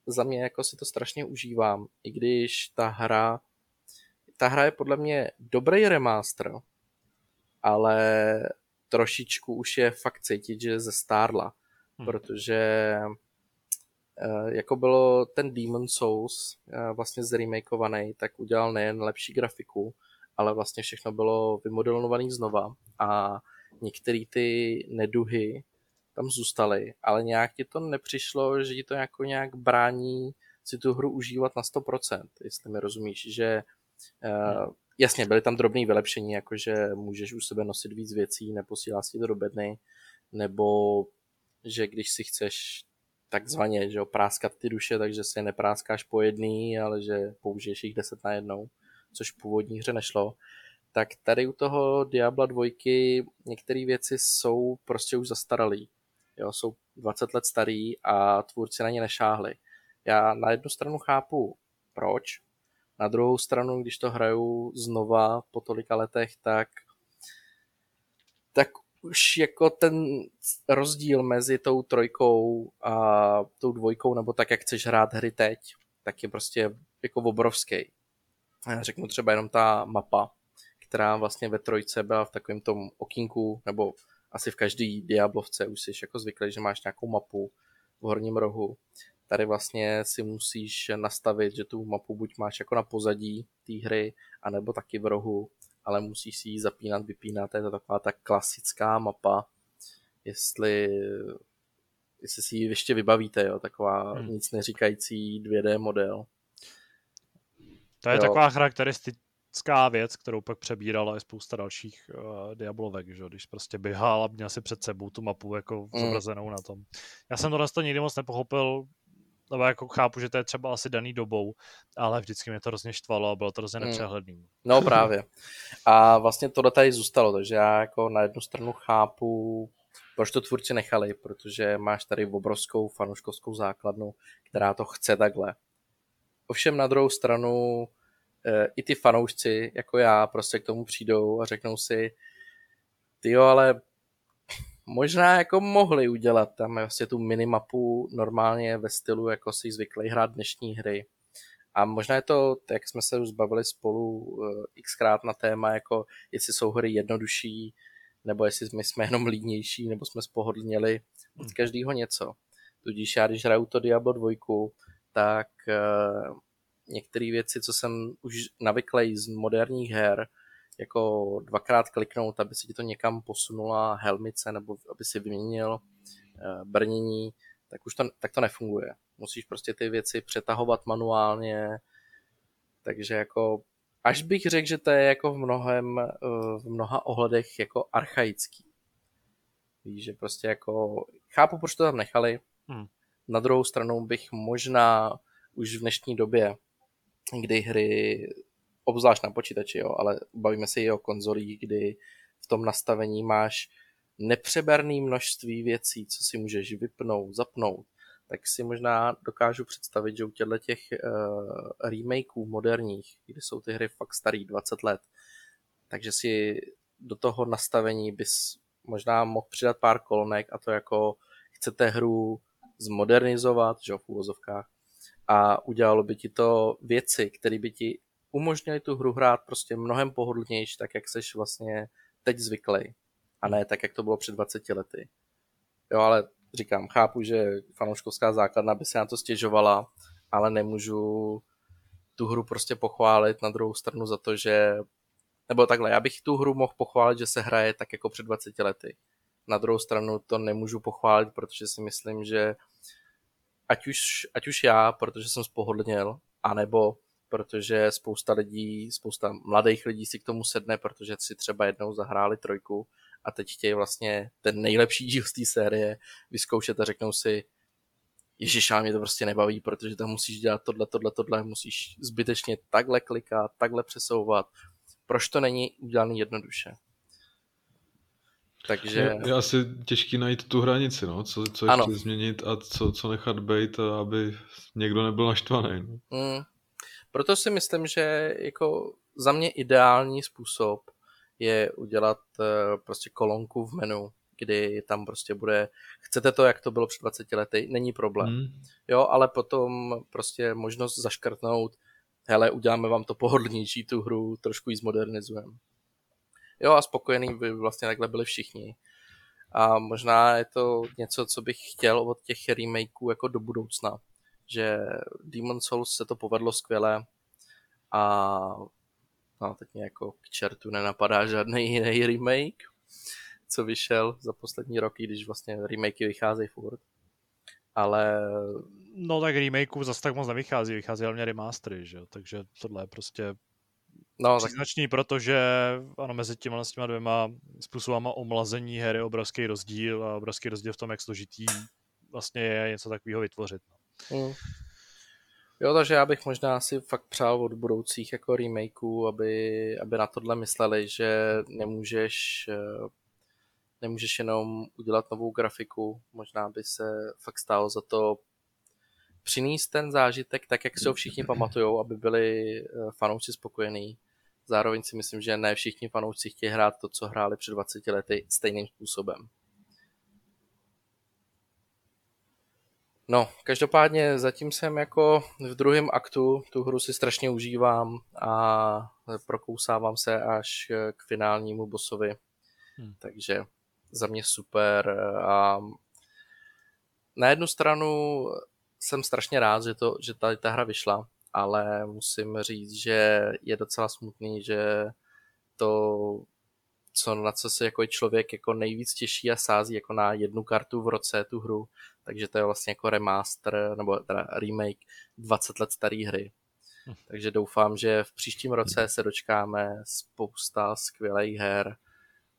za mě jako si to strašně užívám, i když ta hra, ta hra je podle mě dobrý remaster, ale trošičku už je fakt cítit, že zestárla, Hmm. protože eh, jako bylo ten Demon Souls eh, vlastně zremakeovaný, tak udělal nejen lepší grafiku, ale vlastně všechno bylo vymodelované znova a některé ty neduhy tam zůstaly, ale nějak ti to nepřišlo, že ti to jako nějak brání si tu hru užívat na 100%, jestli mi rozumíš, že uh, jasně, byly tam drobné vylepšení, jakože můžeš u sebe nosit víc věcí, neposílá si to do bedny, nebo že když si chceš takzvaně, že jo, práskat ty duše, takže si je nepráskáš po jedný, ale že použiješ jich 10 na jednou, což v původní hře nešlo, tak tady u toho Diabla 2 některé věci jsou prostě už zastaralý. Jo, jsou 20 let starý a tvůrci na ně nešáhli. Já na jednu stranu chápu, proč, na druhou stranu, když to hraju znova po tolika letech, tak tak už jako ten rozdíl mezi tou trojkou a tou dvojkou, nebo tak, jak chceš hrát hry teď, tak je prostě jako obrovský. Já řeknu třeba jenom ta mapa, která vlastně ve trojce byla v takovém tom okinku, nebo asi v každý Diablovce už jsi jako zvyklý, že máš nějakou mapu v horním rohu. Tady vlastně si musíš nastavit, že tu mapu buď máš jako na pozadí té hry, anebo taky v rohu, ale musíš si ji zapínat, vypínat, je to taková ta klasická mapa, jestli, jestli si ji ještě vybavíte, jo, taková hmm. nic neříkající 2D model. To je jo. taková charakteristická věc, kterou pak přebírala i spousta dalších uh, Diablovek, že? když prostě běhal a měl si před sebou tu mapu jako zobrazenou mm. na tom. Já jsem tohle to nikdy moc nepochopil, nebo jako chápu, že to je třeba asi daný dobou, ale vždycky mě to hrozně štvalo a bylo to hrozně nepřehledný. Mm. No právě. A vlastně tohle tady zůstalo, takže já jako na jednu stranu chápu, proč to tvůrci nechali, protože máš tady obrovskou fanuškovskou základnu, která to chce takhle. Ovšem na druhou stranu e, i ty fanoušci, jako já, prostě k tomu přijdou a řeknou si, ty jo, ale možná jako mohli udělat tam vlastně tu minimapu normálně ve stylu, jako si zvyklý hrát dnešní hry. A možná je to, jak jsme se už bavili spolu uh, xkrát na téma, jako jestli jsou hry jednodušší, nebo jestli my jsme jenom lídnější, nebo jsme spohodlněli od hmm. každého něco. Tudíž já, když hraju to Diablo 2, tak uh, některé věci, co jsem už navyklý z moderních her, jako dvakrát kliknout, aby si ti to někam posunula helmice, nebo aby si vyměnil uh, brnění, tak už to, tak to nefunguje. Musíš prostě ty věci přetahovat manuálně, takže jako až bych řekl, že to je jako v mnohem, eh, v mnoha ohledech jako archaický. Víš, že prostě jako, chápu, proč to tam nechali, hmm. na druhou stranu bych možná už v dnešní době, kdy hry, obzvlášť na počítači, jo, ale bavíme se i o konzolích, kdy v tom nastavení máš nepřeberné množství věcí, co si můžeš vypnout, zapnout, tak si možná dokážu představit, že u těchto těch uh, remakeů moderních, kdy jsou ty hry fakt starý 20 let, takže si do toho nastavení bys možná mohl přidat pár kolonek a to jako chcete hru zmodernizovat, že v úvozovkách, a udělalo by ti to věci, které by ti umožnily tu hru hrát prostě mnohem pohodlnější, tak jak seš vlastně teď zvyklý a ne tak, jak to bylo před 20 lety. Jo, ale říkám, chápu, že fanouškovská základna by se na to stěžovala, ale nemůžu tu hru prostě pochválit na druhou stranu za to, že nebo takhle, já bych tu hru mohl pochválit, že se hraje tak jako před 20 lety. Na druhou stranu to nemůžu pochválit, protože si myslím, že ať už, ať už já, protože jsem spohodlněl, anebo protože spousta lidí, spousta mladých lidí si k tomu sedne, protože si třeba jednou zahráli trojku a teď chtějí vlastně ten nejlepší díl z té série vyzkoušet a řeknou si, Ježíš, mě to prostě nebaví, protože tam musíš dělat tohle, tohle, tohle, musíš zbytečně takhle klikat, takhle přesouvat. Proč to není udělané jednoduše? Takže... Je, je asi těžký najít tu hranici, no? co, co ještě ano. změnit a co, co nechat být, aby někdo nebyl naštvaný. No? Mm. Proto si myslím, že jako za mě ideální způsob je udělat eh, prostě kolonku v menu, kdy tam prostě bude, chcete to, jak to bylo před 20 lety, není problém. Hmm. Jo, ale potom prostě možnost zaškrtnout, hele, uděláme vám to pohodlnější tu hru, trošku ji zmodernizujeme. Jo, a spokojený by vlastně takhle byli všichni. A možná je to něco, co bych chtěl od těch remakeů jako do budoucna. Že Demon Souls se to povedlo skvěle a No, teď mě jako k čertu nenapadá žádný jiný remake, co vyšel za poslední roky, když vlastně remakey vycházejí furt. Ale... No tak remakeů zase tak moc nevychází, vychází hlavně remastery, že Takže tohle je prostě No, příznačný, tak... protože ano, mezi těma, s těma dvěma způsobama omlazení her je obrovský rozdíl a obrovský rozdíl v tom, jak složitý vlastně je něco takového vytvořit. No. Mm. Jo, takže já bych možná si fakt přál od budoucích jako remakeů, aby, aby na tohle mysleli, že nemůžeš eh, nemůžeš jenom udělat novou grafiku, možná by se fakt stálo za to přinést ten zážitek tak, jak se ho všichni pamatují, aby byli eh, fanoušci spokojení. Zároveň si myslím, že ne všichni fanoušci chtějí hrát to, co hráli před 20 lety stejným způsobem. No, každopádně zatím jsem jako v druhém aktu, tu hru si strašně užívám a prokousávám se až k finálnímu bossovi. Hmm. Takže za mě super a na jednu stranu jsem strašně rád, že, to, že tady ta hra vyšla, ale musím říct, že je docela smutný, že to, co, na co se jako člověk jako nejvíc těší a sází jako na jednu kartu v roce tu hru, takže to je vlastně jako remaster, nebo teda remake 20 let staré hry. Hm. Takže doufám, že v příštím roce se dočkáme spousta skvělých her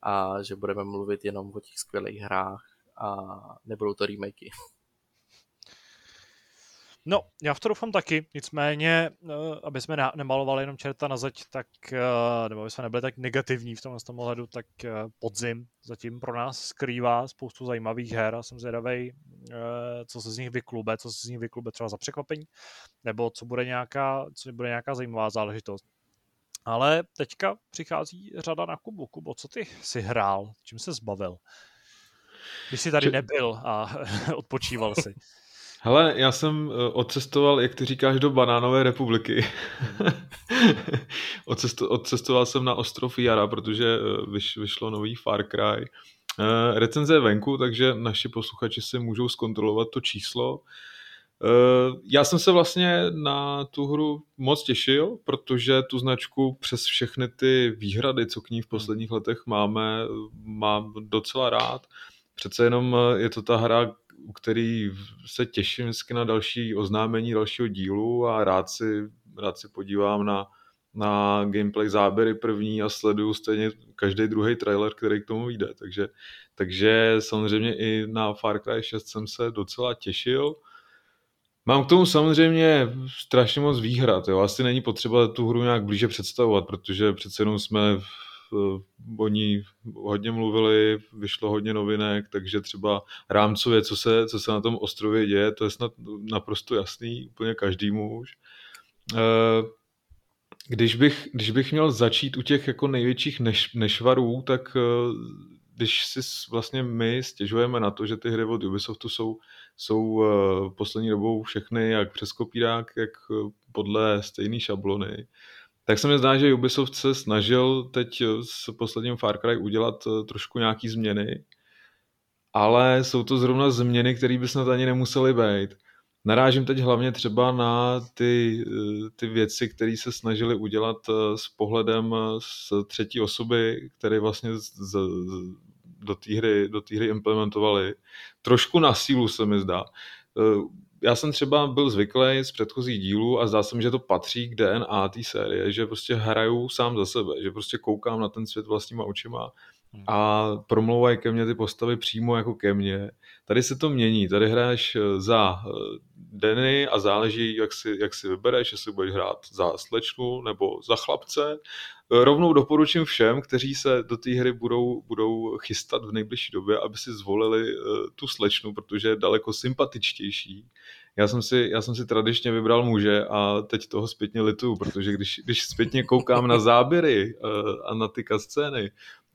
a že budeme mluvit jenom o těch skvělých hrách a nebudou to remakey. No, já v to doufám taky, nicméně, eh, aby jsme nemalovali jenom čerta na zeď, tak, eh, nebo aby jsme nebyli tak negativní v tomhle tom ohledu, tak eh, podzim zatím pro nás skrývá spoustu zajímavých her a jsem zvědavý, co se z nich vyklube, co se z nich vyklube třeba za překvapení, nebo co bude nějaká, co bude nějaká zajímavá záležitost. Ale teďka přichází řada na Kubu. Kubo, co ty si hrál? Čím se zbavil? Když jsi tady nebyl a odpočíval si. Hele, já jsem eh, odcestoval, jak ty říkáš, do Banánové republiky. Odcesto, odcestoval jsem na ostrov Jara, protože eh, vyš, vyšlo nový Far Cry. Eh, recenze je venku, takže naši posluchači si můžou zkontrolovat to číslo. Já jsem se vlastně na tu hru moc těšil, protože tu značku přes všechny ty výhrady, co k ní v posledních letech máme, mám docela rád. Přece jenom je to ta hra, u který se těším vždycky na další oznámení dalšího dílu a rád si, rád si podívám na, na gameplay záběry první a sleduju stejně každý druhý trailer, který k tomu vyjde. Takže, takže samozřejmě i na Far Cry 6 jsem se docela těšil. Mám k tomu samozřejmě strašně moc výhrad. Jo. Asi není potřeba tu hru nějak blíže představovat, protože přece jenom jsme o ní hodně mluvili, vyšlo hodně novinek, takže třeba rámcově, co se, co se na tom ostrově děje, to je snad naprosto jasný úplně každému už. Eh, když bych, když bych měl začít u těch jako největších neš, nešvarů, tak eh, když si vlastně my stěžujeme na to, že ty hry od Ubisoftu jsou, jsou poslední dobou všechny jak přes kopírák, jak podle stejné šablony, tak se mi zdá, že Ubisoft se snažil teď s posledním Far Cry udělat eh, trošku nějaký změny, ale jsou to zrovna změny, které by snad ani nemusely být. Narážím teď hlavně třeba na ty, eh, ty věci, které se snažili udělat eh, s pohledem z třetí osoby, které vlastně z, z, do té hry, do hry implementovali. Trošku na sílu se mi zdá já jsem třeba byl zvyklý z předchozích dílů a zdá se mi, že to patří k DNA té série, že prostě hraju sám za sebe, že prostě koukám na ten svět vlastníma očima hmm. a promlouvají ke mně ty postavy přímo jako ke mně. Tady se to mění, tady hraješ eh, za eh, Denny a záleží, jak si, jak si vybereš, jestli budeš hrát za slečnu nebo za chlapce. Rovnou doporučím všem, kteří se do té hry budou, budou chystat v nejbližší době, aby si zvolili uh, tu slečnu, protože je daleko sympatičtější. Já jsem, si, já jsem si tradičně vybral muže a teď toho zpětně lituju, protože když, když zpětně koukám na záběry uh, a na ty scény,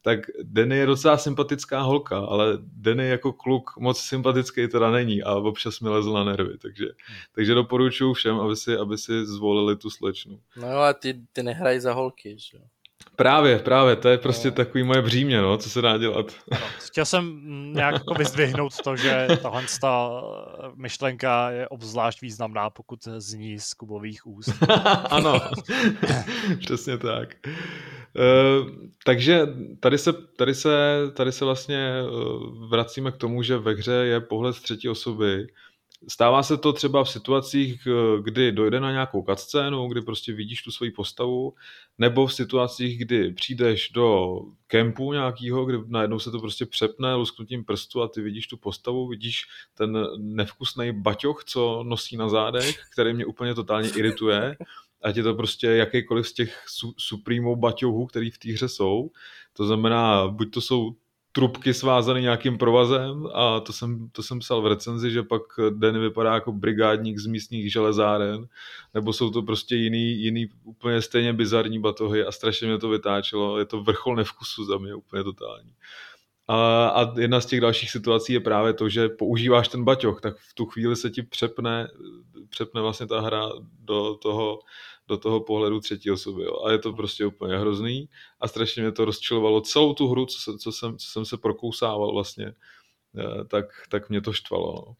tak Denny je docela sympatická holka, ale Denny jako kluk moc sympatický teda není a občas mi lezl na nervy, takže, takže doporučuji všem, aby si, aby si zvolili tu slečnu. No ale ty, ty nehrají za holky, že Právě, právě, to je prostě no. takový moje břímě, no, co se dá dělat. No, chtěl jsem nějak jako vyzdvihnout to, že tahle ta myšlenka je obzvlášť významná, pokud zní z kubových úst. ano, přesně tak. Uh, takže tady se, tady, se, tady se vlastně uh, vracíme k tomu, že ve hře je pohled třetí osoby, Stává se to třeba v situacích, eh, kdy dojde na nějakou cutscénu, kdy prostě vidíš tu svoji postavu, nebo v situacích, kdy přijdeš do kempu nějakého, kdy najednou se to prostě přepne lusknutím prstu a ty vidíš tu postavu, vidíš ten nevkusný baťoch, co nosí na zádech, který mě úplně totálně irituje. Ať je to prostě jakýkoliv z těch su- Supremo baťohů, který v té hře jsou. To znamená, buď to jsou trubky svázané nějakým provazem a to jsem, to jsem psal v recenzi, že pak Den vypadá jako brigádník z místních železáren, nebo jsou to prostě jiný, jiný úplně stejně bizarní batohy a strašně mě to vytáčelo. Je to vrchol nevkusu za mě úplně totální. A, a jedna z těch dalších situací je právě to, že používáš ten baťoch, tak v tu chvíli se ti přepne, přepne vlastně ta hra do toho, do toho pohledu třetí osoby. Jo. A je to prostě úplně hrozný a strašně mě to rozčilovalo celou tu hru, co, se, co, jsem, co jsem se prokousával vlastně, eh, tak, tak mě to štvalo. No.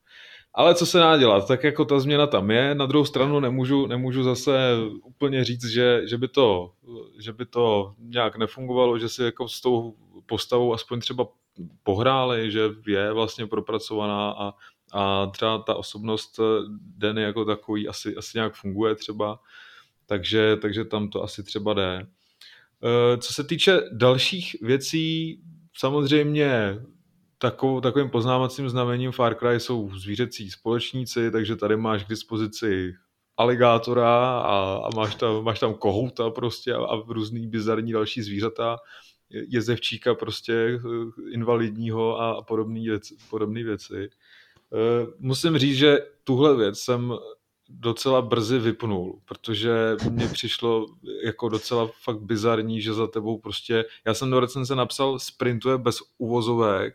Ale co se dá dělat, tak jako ta změna tam je, na druhou stranu nemůžu, nemůžu zase úplně říct, že, že, by to, že by to nějak nefungovalo, že si jako s tou postavou aspoň třeba pohráli, že je vlastně propracovaná a, a třeba ta osobnost Denny jako takový asi, asi nějak funguje třeba. Takže, takže tam to asi třeba jde. Eh, co se týče dalších věcí, samozřejmě takovou, takovým poznámacím znamením Far Cry jsou zvířecí společníci, takže tady máš k dispozici aligátora a, a máš, tam, máš tam kohouta prostě a, a různý bizarní další zvířata, jezevčíka prostě eh, invalidního a, podobné věci, podobné věci. Eh, musím říct, že tuhle věc jsem docela brzy vypnul, protože mně přišlo jako docela fakt bizarní, že za tebou prostě, já jsem do recenze napsal sprintuje bez uvozovek,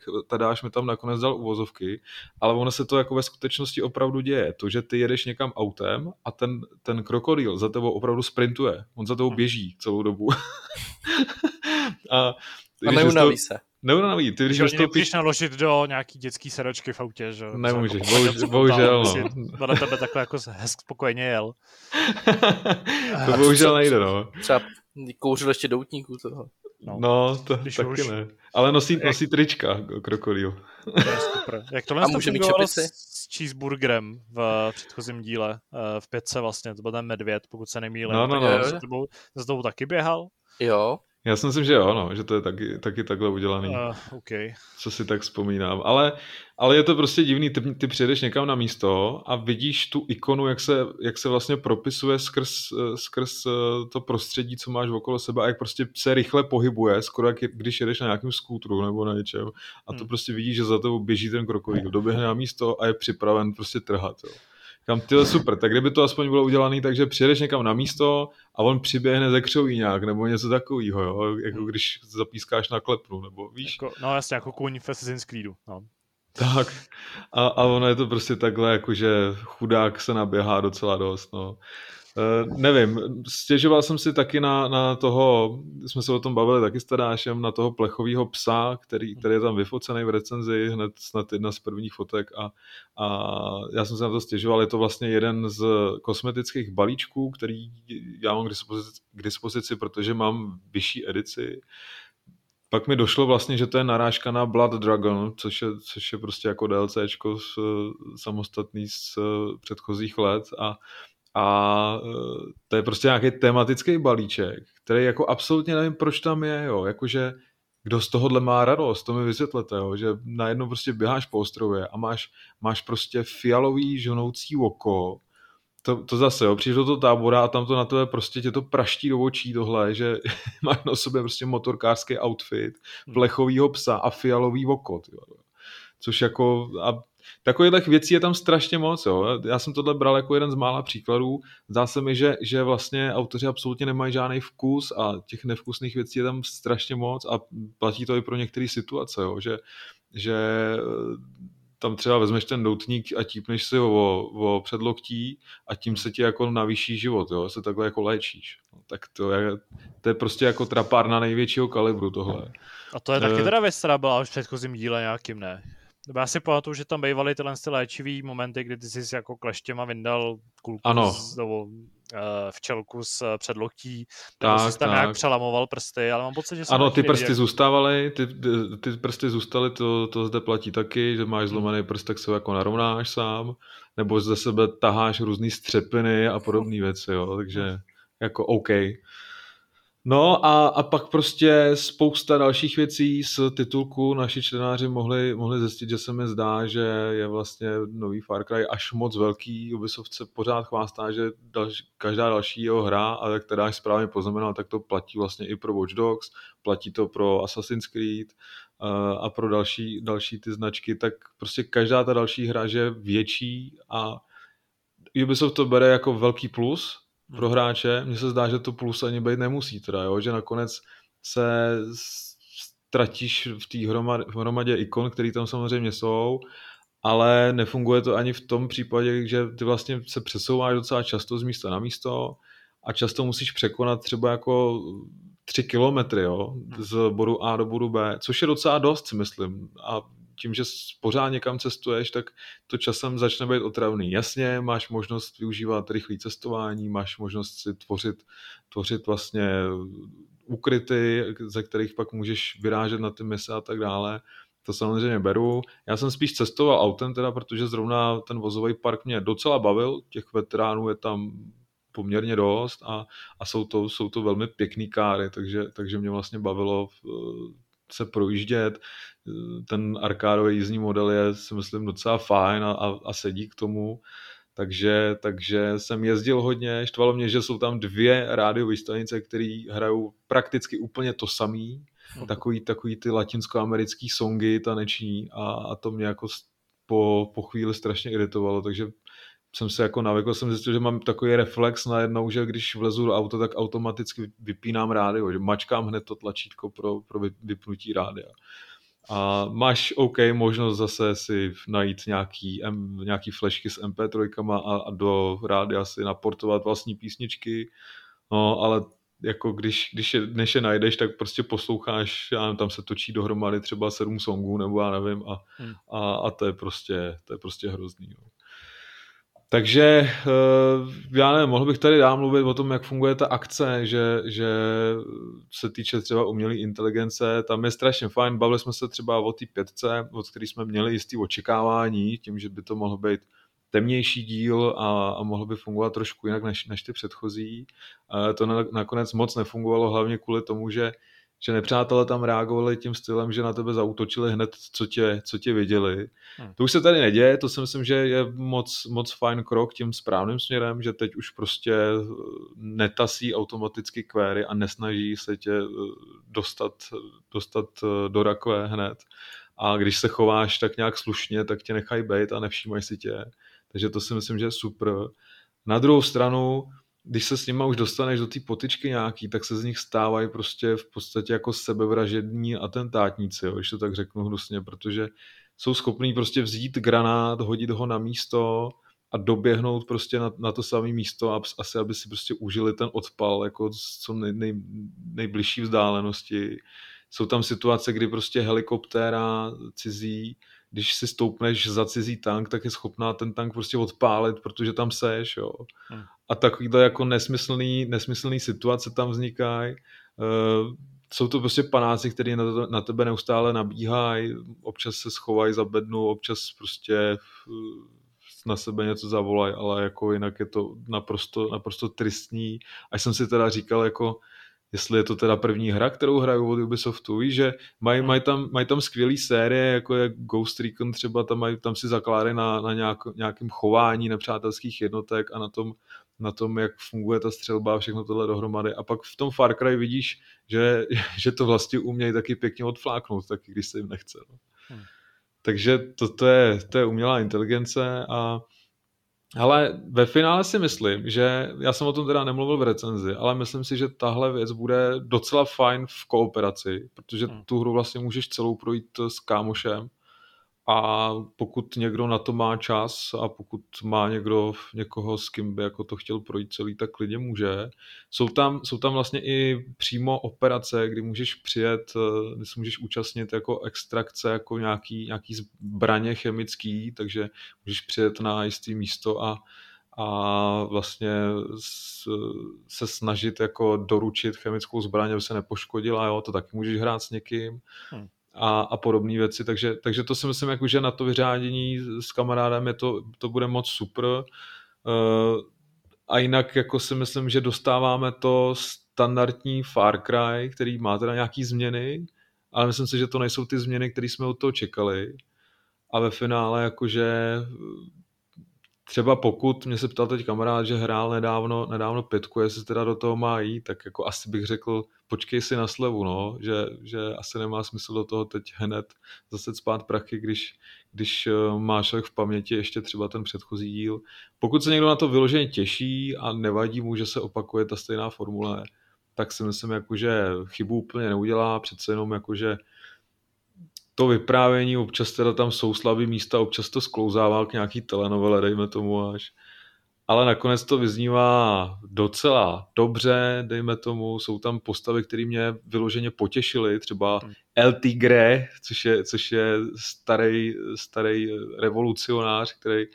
až mi tam nakonec dal uvozovky, ale ono se to jako ve skutečnosti opravdu děje. To, že ty jedeš někam autem a ten, ten krokodýl za tebou opravdu sprintuje, on za tebou hm. běží celou dobu. a a neunaví se. Neunaví, ty když že dostoupíš... naložit do nějaký dětský sedačky v autě, že? Nemůžeš, bohužel, bohužel no. Na tebe takhle jako hezk spokojeně jel. to bohužel nejde, no. Třeba kouřil ještě doutníků toho. No, no to Když taky už... ne. Ale nosí, nosí trička krokodýl. Jak tohle a může mít čepici? s cheeseburgerem v předchozím díle, eh, v pětce vlastně, to byl ten medvěd, pokud se nemýlím. No, no, no. Za tebou taky běhal? Jo. Já si myslím, že jo, no, že to je taky, taky takhle udělaný. Uh, okay. Co si tak vzpomínám. Ale, ale je to prostě divný, ty, ty přijedeš někam na místo a vidíš tu ikonu, jak se, jak se vlastně propisuje skrz, skrz eh, to prostředí, co máš okolo sebe a jak prostě se rychle pohybuje, skoro jak když jedeš na nějakém skútru nebo na něčem. A to hmm. prostě vidíš, že za tebou běží ten krokodýl, doběhne na místo a je připraven prostě trhat. Jo. Kam ty super, tak kdyby to aspoň bylo udělané, takže přijedeš někam na místo a on přiběhne ze křoví nějak, nebo něco takového, jo? jako hmm. když zapískáš na klepnu, nebo víš? Jako, no jasně, jako kůň v Assassin's Creedu, no. Tak. A, a ono je to prostě takhle, jakože chudák se naběhá docela dost, no. Uh, nevím, stěžoval jsem si taky na, na toho, jsme se o tom bavili taky s Tadášem, na toho plechového psa, který, který je tam vyfocený v recenzi, hned snad jedna z prvních fotek a, a já jsem se na to stěžoval, je to vlastně jeden z kosmetických balíčků, který já mám k dispozici, k dispozici protože mám vyšší edici. Pak mi došlo vlastně, že to je narážka na Blood Dragon, což je, což je prostě jako DLCčko z, samostatný z předchozích let a a e, to je prostě nějaký tematický balíček, který jako absolutně nevím, proč tam je, jo, jakože kdo z tohohle má radost, to mi vysvětlete, jo, že najednou prostě běháš po ostrově a máš, máš prostě fialový žonoucí oko, to, to zase, jo, přijdeš do toho tábora a tam to na tebe prostě tě to praští do očí tohle, že máš na sobě prostě motorkářský outfit, hmm. plechovýho psa a fialový oko, jo. Což jako, a Takových věcí je tam strašně moc. Jo. Já jsem tohle bral jako jeden z mála příkladů. Zdá se mi, že, že vlastně autoři absolutně nemají žádný vkus a těch nevkusných věcí je tam strašně moc a platí to i pro některé situace, jo. Že, že eh, tam třeba vezmeš ten doutník a típneš si ho o, o předloktí a tím se ti jako navýší život, jo, se takhle jako léčíš. No, tak to je, to je prostě jako trapárna největšího kalibru tohle. A to je taky eh, teda věc, která byla už v předchozím díle nějakým, ne? Já si pamatuju, že tam bývaly tyhle léčivý momenty, kdy ty jsi jako kleštěma vyndal kulku ano. z, nebo, uh, včelku z uh, předloktí, tak, jsi tam tak. nějak přelamoval prsty, ale mám pocit, že Ano, ty prsty jak... zůstávaly, ty, ty prsty zůstaly, to, to zde platí taky, že máš hmm. zlomený prst, tak se jako narovnáš sám, nebo ze sebe taháš různé střepiny a podobné věci, jo, takže jako OK. No a, a pak prostě spousta dalších věcí z titulku naši čtenáři mohli, mohli zjistit, že se mi zdá, že je vlastně nový Far Cry až moc velký. Ubisoft se pořád chvástá, že další, každá další jeho hra, a jak teda správně poznamenal, tak to platí vlastně i pro Watch Dogs, platí to pro Assassin's Creed a pro další, další ty značky, tak prostě každá ta další hra, že je větší a Ubisoft to bere jako velký plus, pro hráče. Mně se zdá, že to plus ani být nemusí teda, jo? že nakonec se ztratíš v té hromadě, hromadě ikon, které tam samozřejmě jsou, ale nefunguje to ani v tom případě, že ty vlastně se přesouváš docela často z místa na místo a často musíš překonat třeba jako tři kilometry jo, z bodu A do bodu B, což je docela dost, si myslím. A tím, že pořád někam cestuješ, tak to časem začne být otravný. Jasně, máš možnost využívat rychlé cestování, máš možnost si tvořit, tvořit vlastně ukryty, ze kterých pak můžeš vyrážet na ty mise a tak dále. To samozřejmě beru. Já jsem spíš cestoval autem, teda, protože zrovna ten vozový park mě docela bavil. Těch veteránů je tam poměrně dost a, a jsou, to, jsou to velmi pěkný káry, takže, takže mě vlastně bavilo se projíždět. Ten arkádový jízdní model je, si myslím, docela fajn a, a, a sedí k tomu. Takže, takže jsem jezdil hodně, štvalo mě, že jsou tam dvě rádiové stanice, které hrajou prakticky úplně to samý, mhm. takový, takový ty latinskoamerický songy taneční a, a to mě jako po, po chvíli strašně iritovalo, takže jsem se jako navykl, jsem zjistil, že mám takový reflex najednou, že když vlezu do auta, tak automaticky vypínám rádio, že mačkám hned to tlačítko pro, pro vypnutí rádia. A máš OK možnost zase si najít nějaký, M, nějaký flashky s MP3 a, a do rádia si naportovat vlastní písničky, no ale jako když, když je, než je najdeš, tak prostě posloucháš, já nevím, tam se točí dohromady třeba sedm songů, nebo já nevím, a, hmm. a, a to je prostě, to je prostě hrozný. No. Takže eh, já nevím, mohl bych tady dál mluvit o tom, jak funguje ta akce, že, že se týče třeba umělé inteligence, tam je strašně fajn, bavili jsme se třeba o té pětce, od který jsme měli jistý očekávání, tím, že by to mohl být temnější díl a, a mohl by fungovat trošku jinak než, než ty předchozí. To na, nakonec moc nefungovalo, hlavně kvůli tomu, že že nepřátelé tam reagovali tím stylem, že na tebe zautočili hned, co tě, co tě viděli. Hmm. To už se tady neděje, to si myslím, že je moc, moc fajn krok tím správným směrem, že teď už prostě eh, netasí automaticky query a nesnaží se tě eh, dostat, dostat eh, do rakve hned. A když se chováš tak nějak slušně, tak tě nechají být a nevšímají si tě. Takže to si myslím, že je super. Na druhou stranu, když se s nima už dostaneš do té potyčky nějaký, tak se z nich stávají prostě v podstatě jako sebevražední atentátníci, jo, když to tak řeknu hnusně, protože jsou schopní prostě vzít granát, hodit ho na místo a doběhnout prostě na, na to samé místo a asi, aby si prostě užili ten odpal jako z co nej, nej, nejbližší vzdálenosti. Jsou tam situace, kdy prostě helikoptéra cizí když si stoupneš za cizí tank, tak je schopná ten tank prostě odpálit, protože tam seš, jo. Hmm. A takovýhle jako nesmyslný, nesmyslný situace tam vznikají. Uh, jsou to prostě panáci, kteří na, to, na tebe neustále nabíhají, občas se schovají za bednu, občas prostě uh, na sebe něco zavolají, ale jako jinak je to naprosto, naprosto tristní. Až jsem si teda říkal, jako jestli je to teda první hra, kterou hraju od Ubisoftu, víš, že mají, hmm. mají, tam, mají tam skvělé série, jako je Ghost Recon třeba, tam, mají, tam si zakládají na, na nějak, nějakém chování nepřátelských jednotek a na tom, na tom, jak funguje ta střelba a všechno tohle dohromady. A pak v tom Far Cry vidíš, že, že to vlastně umějí taky pěkně odfláknout, taky když se jim nechce. No. Hmm. Takže to, to, je, to je umělá inteligence a ale ve finále si myslím, že já jsem o tom teda nemluvil v recenzi, ale myslím si, že tahle věc bude docela fajn v kooperaci, protože hmm. tu hru vlastně můžeš celou projít s kámošem a pokud někdo na to má čas a pokud má někdo někoho, s kým by jako to chtěl projít celý, tak klidně může. Jsou tam, jsou tam vlastně i přímo operace, kdy můžeš přijet, eh, kdy se můžeš účastnit jako extrakce, jako nějaký, nějaký zbraně chemický, takže můžeš přijet na jistý místo a, a vlastně se snažit jako doručit chemickou zbraň, aby se nepoškodila, jo, to taky můžeš hrát s někým. Hmm a, a podobné věci, takže, takže to si myslím, jako, že na to vyřádění s kamarádem je to, to bude moc super. Uh, a jinak jako si myslím, že dostáváme to standardní Far Cry, který má teda nějaký změny, ale myslím si, že to nejsou ty změny, které jsme od toho čekali. A ve finále jakože třeba pokud mě se ptal teď kamarád, že hrál nedávno, nedávno pětku, jestli teda do toho má jít, tak jako asi bych řekl, počkej si na slevu, no, že, že asi nemá smysl do toho teď hned zase spát prachy, když, když eh, máš v paměti ještě třeba ten předchozí díl. Pokud se někdo na to vyloženě těší a nevadí mu, že se opakuje ta stejná formule, tak si myslím, jako, že chybu úplně neudělá, přece jenom jako, že to vyprávění, občas teda tam jsou slabý místa, občas to sklouzává k nějaký telenovele, dejme tomu až. Ale nakonec to vyznívá docela dobře, dejme tomu, jsou tam postavy, které mě vyloženě potěšily, třeba hmm. El Tigre, což je, což je starý, starý revolucionář, který,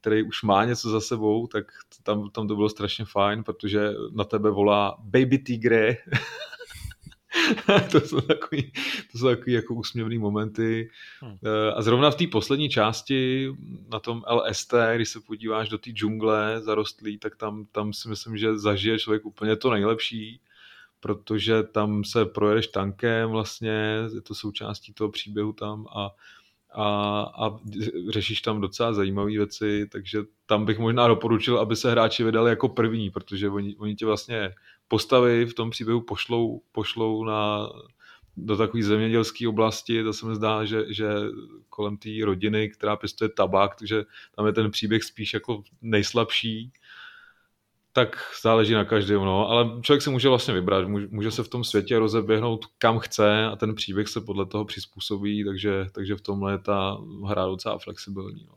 který už má něco za sebou, tak tam, tam to bylo strašně fajn, protože na tebe volá Baby Tigre to jsou takový, to jsou takový jako úsměvný momenty. Hmm. Eh, a zrovna v té poslední části, na tom LST, když se podíváš do té džungle zarostlý, tak tam, tam si myslím, že zažije člověk úplně to nejlepší, protože tam se projedeš tankem vlastně, je to součástí toho příběhu tam a a, a řešíš tam docela zajímavé věci, takže tam bych možná doporučil, aby se hráči vydali jako první, protože oni, oni tě vlastně postavy v tom příběhu pošlou, pošlou na, do takové zemědělské oblasti, to se mi zdá, že, že kolem té rodiny, která pěstuje tabák, takže tam je ten příběh spíš jako nejslabší, tak záleží na každém, no, ale člověk si může vlastně vybrat, může se v tom světě rozeběhnout kam chce a ten příběh se podle toho přizpůsobí, takže, takže v tomhle je ta hra docela flexibilní, no.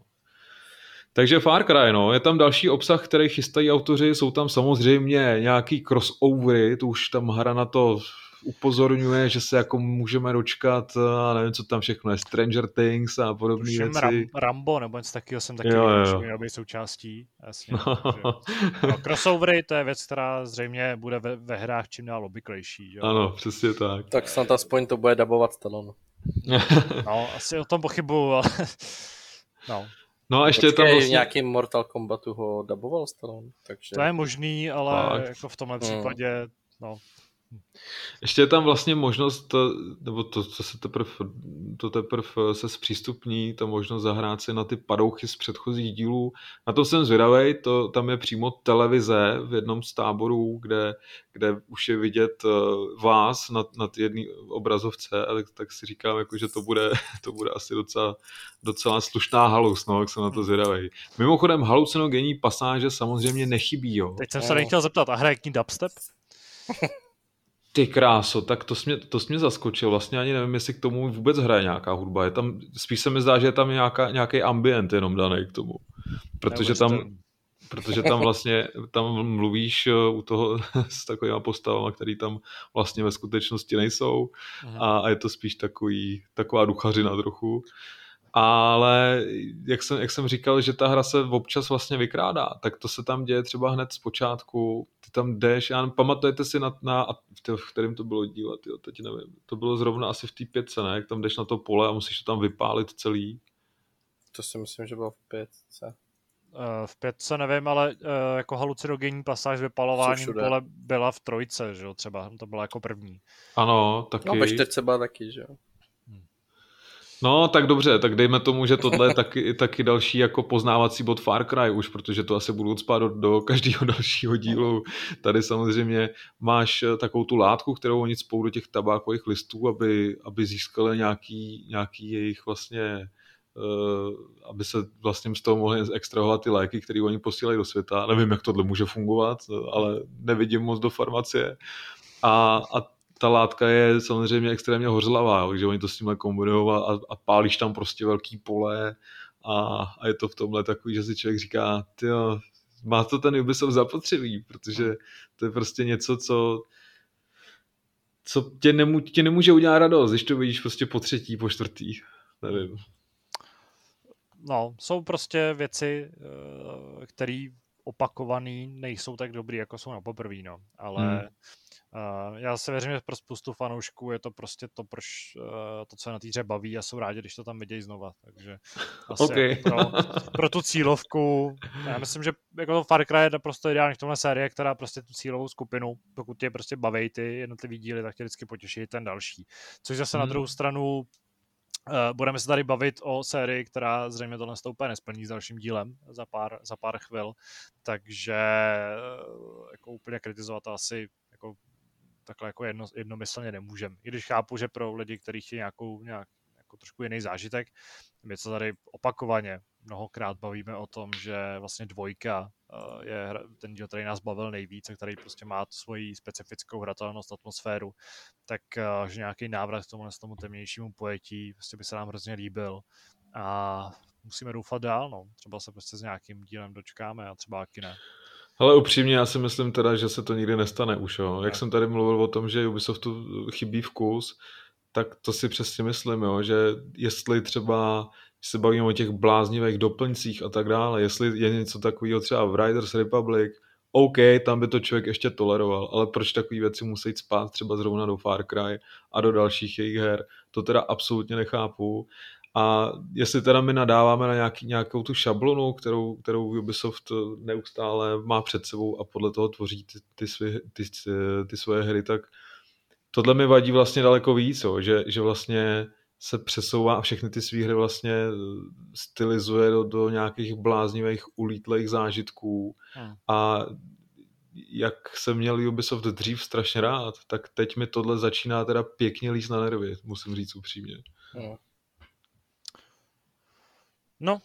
Takže Far Cry, no, je tam další obsah, který chystají autoři, jsou tam samozřejmě nějaký crossovery, to už tam hra na to upozorňuje, že se jako můžeme dočkat, a nevím, co tam všechno je, Stranger Things a podobné věci. Ram, Rambo nebo něco takového jsem taky jo, jo. měl být součástí. Jasně, no. no, crossovery to je věc, která zřejmě bude ve, ve hrách čím dál obvyklejší. Jo? Ano, přesně tak. Tak snad aspoň to bude dabovat Stallone. no, asi o tom pochybuju, ale... no. No a ještě Počkej, tam vlastně... nějaký Mortal Kombatu ho daboval Stallone, takže... To je možný, ale tak. jako v tomhle hmm. případě, no, ještě je tam vlastně možnost, nebo to, co se teprve, to teprve se zpřístupní, ta možnost zahrát si na ty padouchy z předchozích dílů. Na to jsem zvědavý, to, tam je přímo televize v jednom z táborů, kde, kde už je vidět eh, vás na, na jedné obrazovce, tak, tak si říkám, jako, že to bude, to bude asi docela, docela slušná halus, no, jak jsem na to zvědavý. Mimochodem, halucinogenní pasáže samozřejmě nechybí, jo. Teď jsem se nechtěl zeptat, a hraje k ní dubstep? Ty kráso, tak to jsi, mě, to jsi mě zaskočil. Vlastně ani nevím, jestli k tomu vůbec hraje nějaká hudba. Je tam, spíš se mi zdá, že je tam nějaká, nějaký ambient jenom daný k tomu. Protože tam, protože tam vlastně tam mluvíš eh, u toho s takovými postavami, které tam vlastně ve skutečnosti nejsou a, a je to spíš takový, taková duchařina trochu ale jak jsem, jak jsem říkal, že ta hra se občas vlastně vykrádá, tak to se tam děje třeba hned z počátku, ty tam jdeš, já pamatujete si na, na v kterém to bylo díle, tyjo, teď nevím, to bylo zrovna asi v té pětce, ne, jak tam jdeš na to pole a musíš to tam vypálit celý. To si myslím, že bylo v pětce. Uh, v pětce nevím, ale uh, jako halucinogenní pasáž vypalování pole byla v trojce, že jo, třeba, to byla jako první. Ano, taky. No, ve čtyřce byla taky, že jo. No, tak dobře, tak dejme tomu, že tohle je taky, taky další jako poznávací bod Far Cry už, protože to asi budu spát do, do každého dalšího dílu. Tady samozřejmě máš eh, takovou tu látku, kterou oni spou do těch tabákových listů, aby, aby získali nějaký, nějaký jejich vlastně uh, aby se vlastně z toho mohli extrahovat ty léky, které oni posílají do světa. Nevím, jak tohle může fungovat, ale nevidím moc do farmacie. A, a ta látka je samozřejmě extrémně hořlavá, takže oni to s tímhle kombinují a, a pálíš tam prostě velký pole a, a je to v tomhle takový, že si člověk říká, tyjo, má to ten Ubisoft zapotřebí, protože to je prostě něco, co co tě, nemů, tě nemůže udělat radost, když to vidíš prostě po třetí, po čtvrtý, nevím. No, jsou prostě věci, eh, které opakovaný nejsou tak dobrý, jako jsou na poprví, no. Ale hmm. Uh, já se věřím, že pro spoustu fanoušků je to prostě to, proč, uh, to, co na týře baví a jsou rádi, když to tam vidějí znova. Takže asi okay. jako pro, pro, tu cílovku, já myslím, že jako to Far Cry je naprosto ideální v tomhle série, která prostě tu cílovou skupinu, pokud tě prostě baví ty jednotlivý díly, tak tě vždycky potěší ten další. Což zase hmm. na druhou stranu Uh, budeme se tady bavit o sérii, která zřejmě tohle úplně nesplní s dalším dílem za pár, za pár chvil, takže uh, jako úplně kritizovat to asi jako takhle jako jedno, jednomyslně nemůžem. I když chápu, že pro lidi, kteří chtějí nějakou, nějak, jako trošku jiný zážitek, my se tady opakovaně mnohokrát bavíme o tom, že vlastně dvojka eh, je ten díl, který nás bavil nejvíc a který prostě má svoji specifickou hratelnost, atmosféru, tak eh, že nějaký návrat k tomu, tomu temnějšímu pojetí prostě by se nám hrozně líbil a musíme doufat dál, no. Třeba se prostě s nějakým dílem dočkáme a třeba taky ne. Ale upřímně já si myslím teda, že se to nikdy nestane už. Jo. Jak jsem tady mluvil o tom, že Ubisoftu chybí vkus, tak to si přesně myslím, jo, že jestli třeba se bavíme o těch bláznivých doplňcích a tak dále, jestli je něco takového třeba v Riders Republic, OK, tam by to člověk ještě toleroval, ale proč takové věci musí spát třeba zrovna do Far Cry a do dalších jejich her, to teda absolutně nechápu. A jestli teda my nadáváme na nějaký, nějakou tu šablonu, kterou, kterou Ubisoft neustále má před sebou a podle toho tvoří ty, ty, svy, ty, ty svoje hry, tak tohle mi vadí vlastně daleko víc, jo, že, že vlastně se přesouvá a všechny ty svý hry vlastně stylizuje do, do nějakých bláznivých ulítlých zážitků hmm. a jak jsem měl Ubisoft dřív strašně rád, tak teď mi tohle začíná teda pěkně líst na nervy, musím říct upřímně. Hmm. No,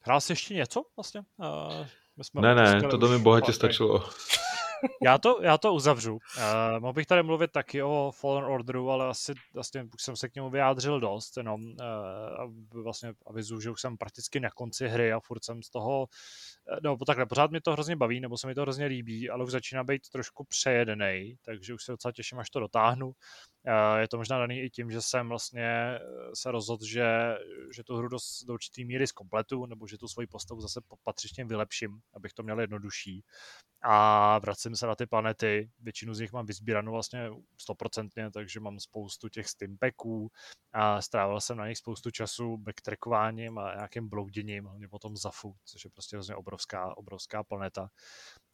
hrál jsi ještě něco vlastně? Uh, my jsme ne, ne, to mi bohatě stačilo. já, to, já to uzavřu. Uh, mohl bych tady mluvit taky o Fallen Orderu, ale asi vlastně už jsem se k němu vyjádřil dost, jenom uh, vlastně avizu, že už jsem prakticky na konci hry a furt jsem z toho, no takhle, pořád mi to hrozně baví, nebo se mi to hrozně líbí, ale už začíná být trošku přejedený, takže už se docela těším, až to dotáhnu. Uh, je to možná daný i tím, že jsem vlastně se rozhodl, že, že tu hru dost, do určitý míry zkompletu, nebo že tu svoji postavu zase patřičně vylepším, abych to měl jednodušší a vracím se na ty planety. Většinu z nich mám vyzbíranou vlastně stoprocentně, takže mám spoustu těch stimpeků a strávil jsem na nich spoustu času backtrackováním a nějakým blouděním, hlavně potom Zafu, což je prostě vlastně obrovská, obrovská planeta.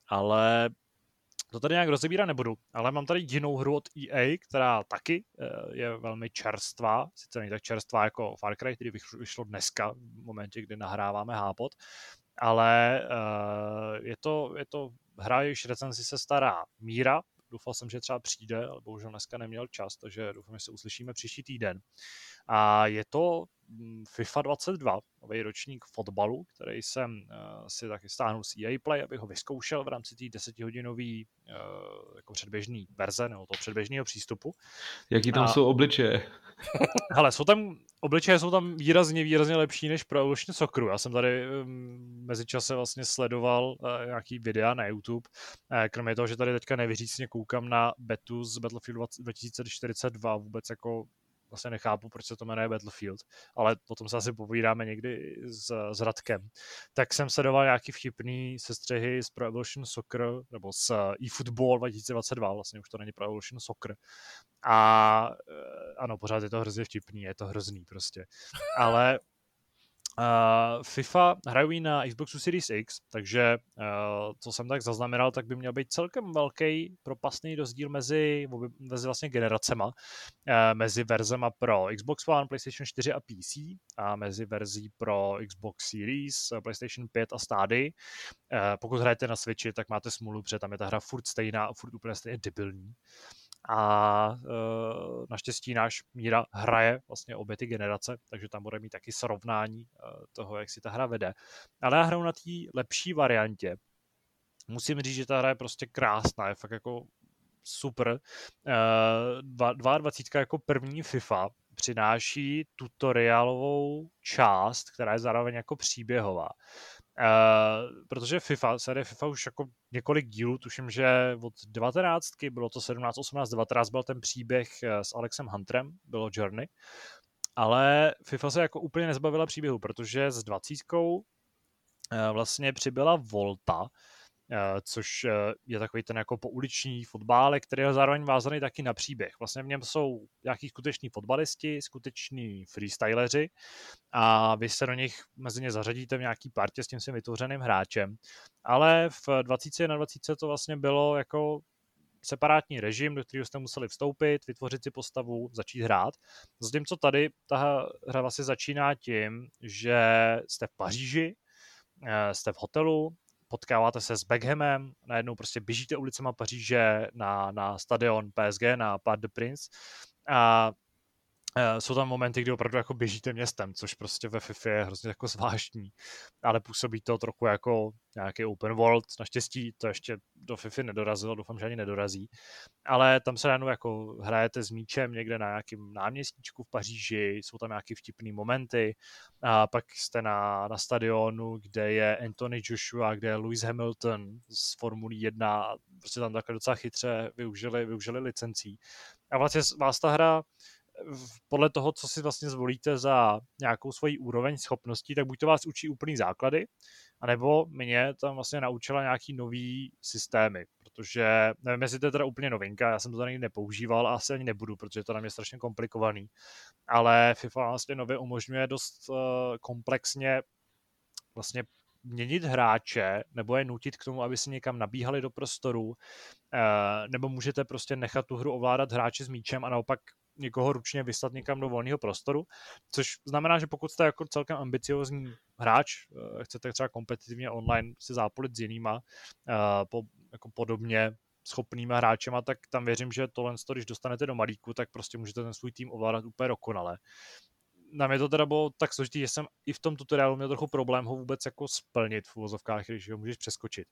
Ale to tady nějak rozebírat nebudu, ale mám tady jinou hru od EA, která taky eh, je velmi čerstvá, sice není tak čerstvá jako Far Cry, který vyšlo dneska, v momentě, kdy nahráváme Hápot, ale uh, je, to, je to hra, jejíž recenzi se stará Míra, doufal jsem, že třeba přijde, ale bohužel dneska neměl čas, takže doufám, že se uslyšíme příští týden. A je to FIFA 22, nový ročník fotbalu, který jsem uh, si taky stáhnul z EA Play, abych ho vyzkoušel v rámci té desetihodinové uh, jako předběžné verze, nebo toho předběžného přístupu. Jaký tam a... jsou obličeje? Hele, jsou tam, obličeje jsou tam výrazně, výrazně lepší než pro Evolution Socceru. Já jsem tady um, mezičase vlastně sledoval uh, nějaký videa na YouTube. Kromě toho, že tady teďka nevyřícně koukám na betu z Battlefield 2042, vůbec jako vlastně nechápu, proč se to jmenuje Battlefield, ale o tom se asi povídáme někdy s, s Radkem. Tak jsem sledoval nějaký vtipný sestřehy z Pro Evolution Soccer, nebo z eFootball 2022, vlastně už to není Pro Evolution Soccer. A eh, ano, pořád je to hrozně vtipný, je to hrozný prostě. Ale Uh, FIFA hrají na Xboxu Series X, takže uh, co jsem tak zaznamenal, tak by měl být celkem velký propastný rozdíl mezi, mezi vlastně generacema, uh, mezi verzema pro Xbox One, PlayStation 4 a PC a mezi verzí pro Xbox Series, PlayStation 5 a stády. Uh, pokud hrajete na Switchi, tak máte smůlu, protože tam je ta hra furt stejná a furt úplně stejně debilní. Uh, a e, naštěstí náš Míra hraje vlastně obě ty generace, takže tam bude mít taky srovnání e, toho, jak si ta hra vede. Ale já hraju na té lepší variantě. Musím říct, že ta hra je prostě krásná, je fakt jako super. E, 22 jako první FIFA přináší tutoriálovou část, která je zároveň jako příběhová. Uh, protože FIFA, série FIFA už jako několik dílů, tuším, že od 19, bylo to 17, 18, 19, byl ten příběh eh, s Alexem Hunterem, bylo Journey, ale FIFA se jako úplně nezbavila příběhu, protože s 20 uh, vlastně přibyla Volta, Eh, což eh, je takový ten jako pouliční fotbal, který je zároveň vázaný taky na příběh. Vlastně v něm jsou nějaký skuteční fotbalisti, skuteční freestyleři a vy se do nich mezi ně zařadíte v nějaký partě s tím svým vytvořeným hráčem. Ale v 20 na 20 to vlastně bylo jako separátní režim, do kterého jste museli vstoupit, vytvořit si postavu, začít hrát. Zatímco tady ta hra vlastně začíná tím, že jste v Paříži, eh, jste v hotelu, potkáváte se s Beckhamem, najednou prostě běžíte ulicema Paříže na, na stadion PSG, na Parc de Prince a jsou tam momenty, kdy opravdu jako běžíte městem, což prostě ve FIFA je hrozně jako zvláštní, ale působí to trochu jako nějaký open world, naštěstí to ještě do FIFA nedorazilo, doufám, že ani nedorazí, ale tam se najednou jako hrajete s míčem někde na nějakém náměstíčku v Paříži, jsou tam nějaké vtipné momenty. A pak jste na, na stadionu, kde je Anthony Joshua, kde je Lewis Hamilton z Formulí 1, prostě tam takhle docela chytře využili, využili licencí. A vlastně vás ta hra podle toho, co si vlastně zvolíte za nějakou svoji úroveň schopností, tak buď to vás učí úplný základy, anebo mě tam vlastně naučila nějaký nový systémy, protože nevím, jestli to je teda úplně novinka, já jsem to tady nepoužíval a asi ani nebudu, protože to na mě strašně komplikovaný, ale FIFA vlastně nově umožňuje dost uh, komplexně vlastně měnit hráče nebo je nutit k tomu, aby si někam nabíhali do prostoru, eh, nebo můžete prostě nechat tu hru ovládat hráči s míčem a naopak někoho ručně vyslat někam do volného prostoru, což znamená, že pokud jste jako celkem ambiciozní hráč, eh, chcete třeba kompetitivně online si zápolit s jinýma, eh, po, jako podobně schopnýma hráčema, tak tam věřím, že tohle, když dostanete do malíku, tak prostě můžete ten svůj tým ovládat úplně dokonale na mě to teda bylo tak složitý, že jsem i v tom tutoriálu měl trochu problém ho vůbec jako splnit v uvozovkách, když ho můžeš přeskočit.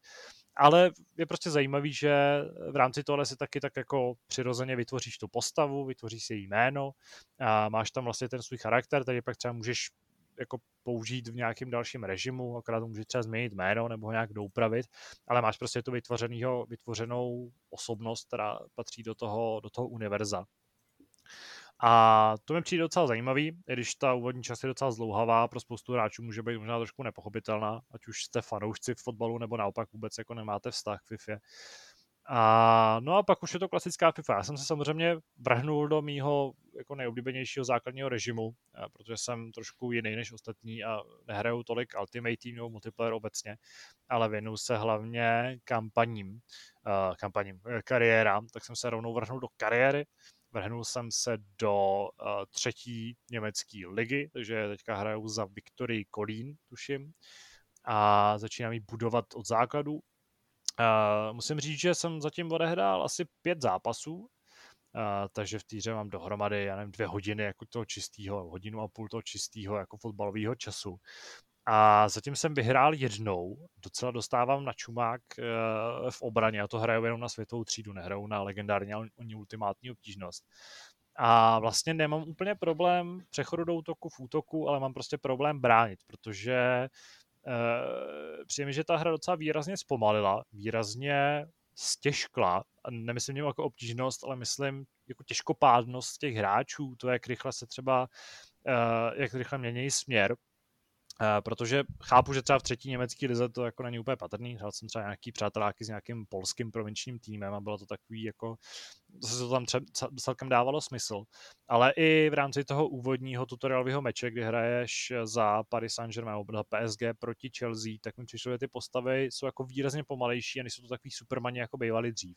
Ale je prostě zajímavý, že v rámci tohle si taky tak jako přirozeně vytvoříš tu postavu, vytvoříš si její jméno a máš tam vlastně ten svůj charakter, který pak třeba můžeš jako použít v nějakém dalším režimu, akorát můžeš třeba změnit jméno nebo ho nějak doupravit, ale máš prostě tu vytvořenou osobnost, která patří do toho, do toho univerza. A to mi přijde docela zajímavý, i když ta úvodní část je docela zlouhavá, pro spoustu hráčů může být možná trošku nepochopitelná, ať už jste fanoušci v fotbalu, nebo naopak vůbec jako nemáte vztah k FIFA. A, no a pak už je to klasická FIFA. Já jsem se samozřejmě vrhnul do mýho jako nejoblíbenějšího základního režimu, protože jsem trošku jiný než ostatní a nehraju tolik Ultimate Team nebo multiplayer obecně, ale věnuju se hlavně kampaním, uh, kampaním, eh, kariérám, tak jsem se rovnou vrhnul do kariéry, Vrhnul jsem se do uh, třetí německé ligy, takže teďka hraju za Viktorii Kolín, tuším, a začínám ji budovat od základu. Uh, musím říct, že jsem zatím odehrál asi pět zápasů, uh, takže v týře mám dohromady, já nevím, dvě hodiny jako toho čistého, hodinu a půl toho čistého jako fotbalového času. A zatím jsem vyhrál jednou, docela dostávám na čumák uh, v obraně, a to hraju jenom na světovou třídu, nehraju na legendární, oni ultimátní obtížnost. A vlastně nemám úplně problém přechodu do útoku v útoku, ale mám prostě problém bránit, protože uh, přijde že ta hra docela výrazně zpomalila, výrazně stěžkla, nemyslím něm jako obtížnost, ale myslím jako těžkopádnost těch hráčů, to, jak rychle se třeba, uh, jak rychle mění směr, protože chápu, že třeba v třetí německý lize to jako není úplně patrný. Hrál jsem třeba nějaký přáteláky s nějakým polským provinčním týmem a bylo to takový jako, zase to tam třeba celkem dávalo smysl. Ale i v rámci toho úvodního tutorialového meče, kdy hraješ za Paris Saint-Germain nebo PSG proti Chelsea, tak mi přišlo, že ty postavy jsou jako výrazně pomalejší a nejsou to takový supermani, jako bývali dřív.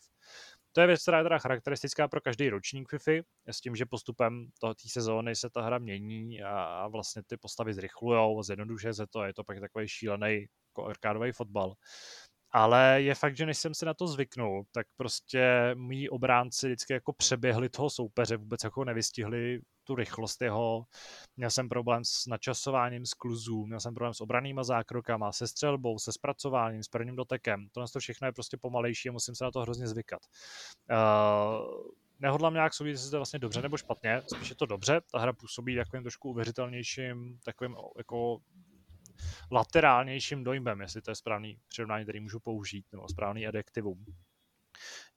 To je věc, která je teda charakteristická pro každý ročník FIFA, s tím, že postupem té sezóny se ta hra mění a, vlastně ty postavy zrychlujou, zjednodušuje se to, je to pak takový šílený jako arkádový fotbal. Ale je fakt, že než jsem se na to zvyknul, tak prostě mý obránci vždycky jako přeběhli toho soupeře, vůbec jako nevystihli tu rychlost jeho. Měl jsem problém s načasováním skluzů, měl jsem problém s obranýma zákrokama, se střelbou, se zpracováním, s prvním dotekem. Tohle to všechno je prostě pomalejší a musím se na to hrozně zvykat. Uh, nehodlám nějak soudit, jestli to je vlastně dobře nebo špatně, spíš je to dobře, ta hra působí takovým trošku uvěřitelnějším, takovým jako laterálnějším dojmem, jestli to je správný přirovnání, který můžu použít, nebo správný adjektivum.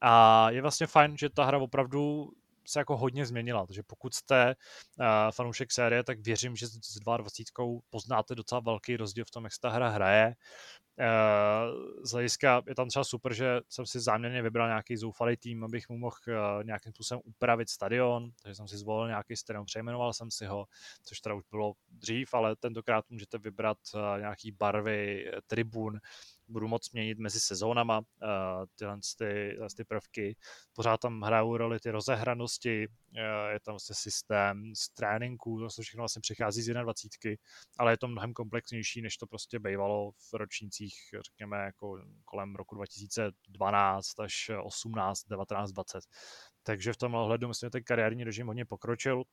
A je vlastně fajn, že ta hra opravdu se jako hodně změnila, takže pokud jste uh, fanoušek série, tak věřím, že s 22 poznáte docela velký rozdíl v tom, jak se ta hra hraje. Uh, z hlediska je tam třeba super, že jsem si záměrně vybral nějaký zoufalý tým, abych mu mohl uh, nějakým způsobem upravit stadion, takže jsem si zvolil nějaký stadion, přejmenoval jsem si ho, což teda už bylo dřív, ale tentokrát můžete vybrat uh, nějaký barvy tribun, budu moc měnit mezi sezónama uh, tyhle, ty, ty prvky. Pořád tam hrajou roli ty rozehranosti, uh, je tam vlastně systém z tréninku, to všechno vlastně přichází z 21, ale je to mnohem komplexnější, než to prostě bývalo v ročnících, řekněme, jako kolem roku 2012 až 18, 19, 20. Takže v tomhle ohledu myslím, že ten kariérní režim hodně pokročil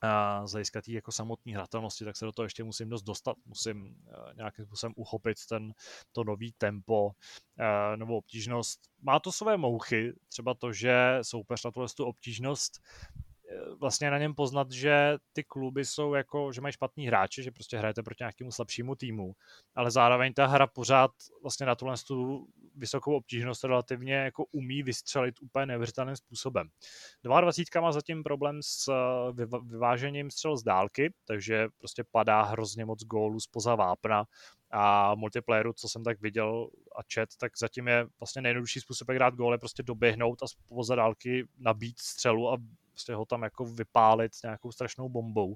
a z hlediska jako samotné hratelnosti, tak se do toho ještě musím dost dostat, musím uh, nějakým způsobem uchopit ten, to nový tempo, uh, novou obtížnost. Má to své mouchy, třeba to, že soupeř na tu obtížnost vlastně na něm poznat, že ty kluby jsou jako, že mají špatný hráče, že prostě hrajete proti nějakému slabšímu týmu, ale zároveň ta hra pořád vlastně na tuhle tu vysokou obtížnost relativně jako umí vystřelit úplně neuvěřitelným způsobem. 22 má zatím problém s vyvážením střel z dálky, takže prostě padá hrozně moc gólů spoza vápna, a multiplayeru, co jsem tak viděl a chat, tak zatím je vlastně nejjednodušší způsob, jak hrát gól, je prostě doběhnout a z dálky nabít střelu a prostě ho tam jako vypálit nějakou strašnou bombou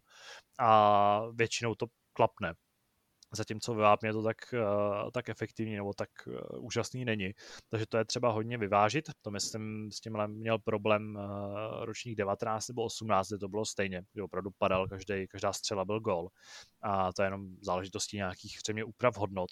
a většinou to klapne zatímco ve vápně to tak, uh, tak efektivní nebo tak uh, úžasný není. Takže to je třeba hodně vyvážit. To myslím, s tímhle měl problém uh, ročník 19 nebo 18, kde to bylo stejně, kdy opravdu padal, každý, každá střela byl gol. A to je jenom záležitostí nějakých třeba úprav hodnot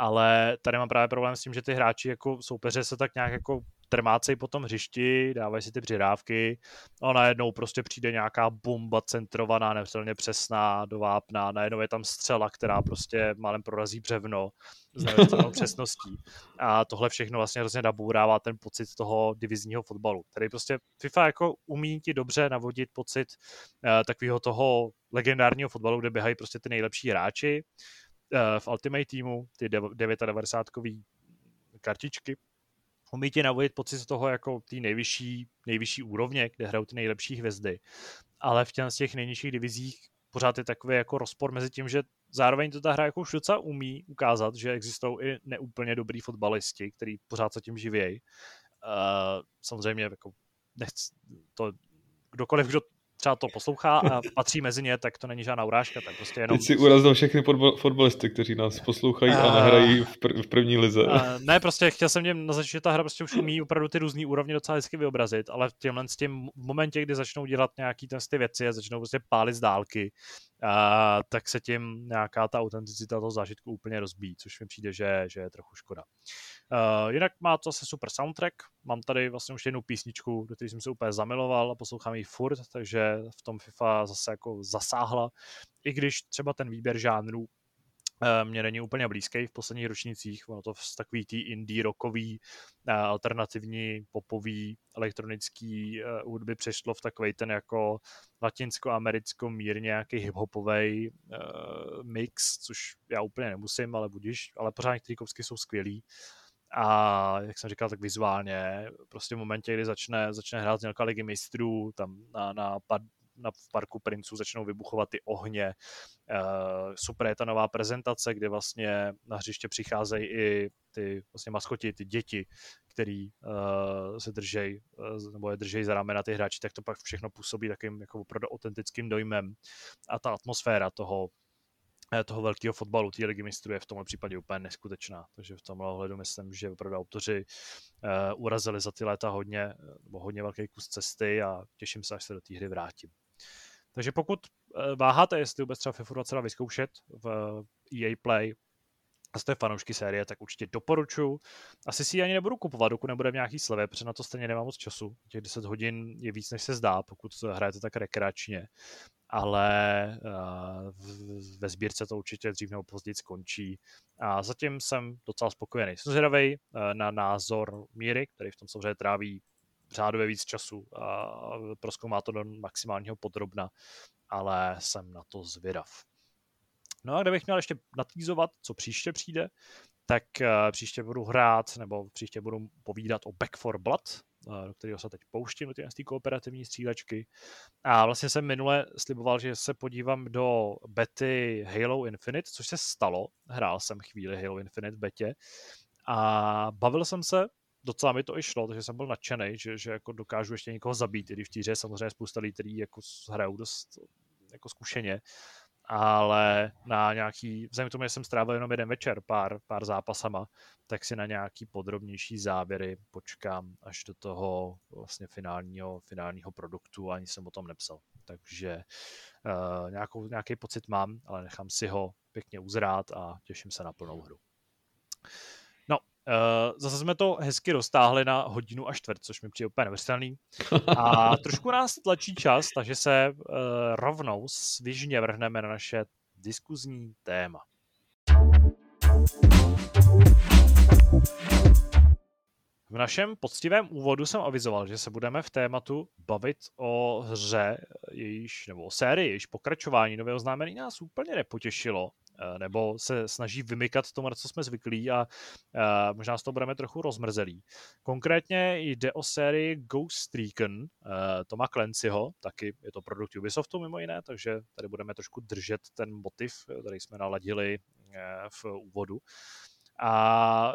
ale tady mám právě problém s tím, že ty hráči jako soupeře se tak nějak jako trmácej po tom hřišti, dávají si ty přidávky a najednou prostě přijde nějaká bomba centrovaná, nepřelně přesná do vápna, najednou je tam střela, která prostě málem prorazí břevno s neuvěřitelnou přesností. A tohle všechno vlastně hrozně nabourává ten pocit toho divizního fotbalu, který prostě FIFA jako umí ti dobře navodit pocit uh, takového toho legendárního fotbalu, kde běhají prostě ty nejlepší hráči, v Ultimate týmu, ty 99 kartičky, umí ti navodit pocit z toho jako ty nejvyšší, nejvyšší úrovně, kde hrajou ty nejlepší hvězdy. Ale v těch, těch nejnižších divizích pořád je takový jako rozpor mezi tím, že zároveň to ta hra jako už docela umí ukázat, že existují i neúplně dobrý fotbalisti, který pořád se tím živějí. Uh, samozřejmě jako nechci, to kdokoliv, kdo třeba to poslouchá a patří mezi ně, tak to není žádná urážka, tak prostě jenom... Teď si urazil všechny fotbalisty, kteří nás poslouchají a, a nehrají v, pr- v první lize. A, ne, prostě chtěl jsem něm naznačit, že ta hra prostě už umí opravdu ty různé úrovně docela hezky vyobrazit, ale v těmhle s tím momentě, kdy začnou dělat nějaký ty věci a začnou prostě pálit z dálky, a, tak se tím nějaká ta autenticita toho zážitku úplně rozbíjí, což mi přijde, že, že je trochu škoda. Uh, jinak má to zase super soundtrack, mám tady vlastně už jednu písničku, do které jsem se úplně zamiloval a poslouchám ji furt, takže v tom FIFA zase jako zasáhla, i když třeba ten výběr žánrů mě není úplně blízký v posledních ročnicích. Ono to z takový tý indie, rockový, eh, alternativní, popový, elektronický eh, hudby přešlo v takový ten jako latinsko-americko mírně nějaký hip-hopový mix, což já úplně nemusím, ale budíš, ale pořád některé kousky jsou skvělý. A jak jsem říkal, tak vizuálně, prostě v momentě, kdy začne, začne hrát znělka ligy mistrů, tam na, na pad, na, v parku princů začnou vybuchovat ty ohně. Uh, super je ta nová prezentace, kde vlastně na hřiště přicházejí i ty vlastně maskoti, ty děti, který uh, se držej, uh, nebo je držej za ramena ty hráči, tak to pak všechno působí takým jako opravdu autentickým dojmem. A ta atmosféra toho, toho velkého fotbalu, té ligy mistrů je v tomhle případě úplně neskutečná. Takže v tomhle ohledu myslím, že opravdu autoři uh, urazili za ty léta hodně, nebo hodně velký kus cesty a těším se, až se do té hry vrátím. Takže pokud eh, váháte, jestli vůbec třeba FIFA 22 vyzkoušet v EA Play, a jste fanoušky série, tak určitě doporučuji. Asi si ji ani nebudu kupovat, dokud nebude v nějaký slevě, protože na to stejně nemám moc času. Těch 10 hodin je víc, než se zdá, pokud hrajete tak rekreačně. Ale uh, ve sbírce to určitě dřív nebo později skončí. A zatím jsem docela spokojený. Jsem zvědavý na názor Míry, který v tom samozřejmě tráví řádově víc času a proskoumá to do maximálního podrobna, ale jsem na to zvědav. No a kdybych měl ještě natýzovat, co příště přijde, tak uh, příště budu hrát, nebo příště budu povídat o Back for Blood, uh, do kterého se teď pouštím, do té kooperativní střílečky. A vlastně jsem minule sliboval, že se podívám do bety Halo Infinite, což se stalo. Hrál jsem chvíli Halo Infinite v betě a bavil jsem se, docela mi to i šlo, takže jsem byl nadšený, že, že jako dokážu ještě někoho zabít, i když v týře samozřejmě spousta lidí, kteří jako hrajou dost jako zkušeně, ale na nějaký, vzhledem k tomu, že jsem strávil jenom jeden večer, pár, pár zápasama, tak si na nějaký podrobnější závěry počkám až do toho vlastně finálního, finálního produktu, ani jsem o tom nepsal. Takže uh, nějakou, nějaký pocit mám, ale nechám si ho pěkně uzrát a těším se na plnou hru. Uh, zase jsme to hezky roztáhli na hodinu a čtvrt, což mi přijde úplně neuvěřitelný. A trošku nás tlačí čas, takže se uh, rovnou svižně vrhneme na naše diskuzní téma. V našem poctivém úvodu jsem avizoval, že se budeme v tématu bavit o hře, jejíž, nebo o sérii, jejíž pokračování nového oznámení nás úplně nepotěšilo. Nebo se snaží vymykat tomu, na co jsme zvyklí a možná z toho budeme trochu rozmrzelí. Konkrétně jde o sérii Ghost Recon Toma Clancyho, taky je to produkt Ubisoftu mimo jiné, takže tady budeme trošku držet ten motiv, který jsme naladili v úvodu. A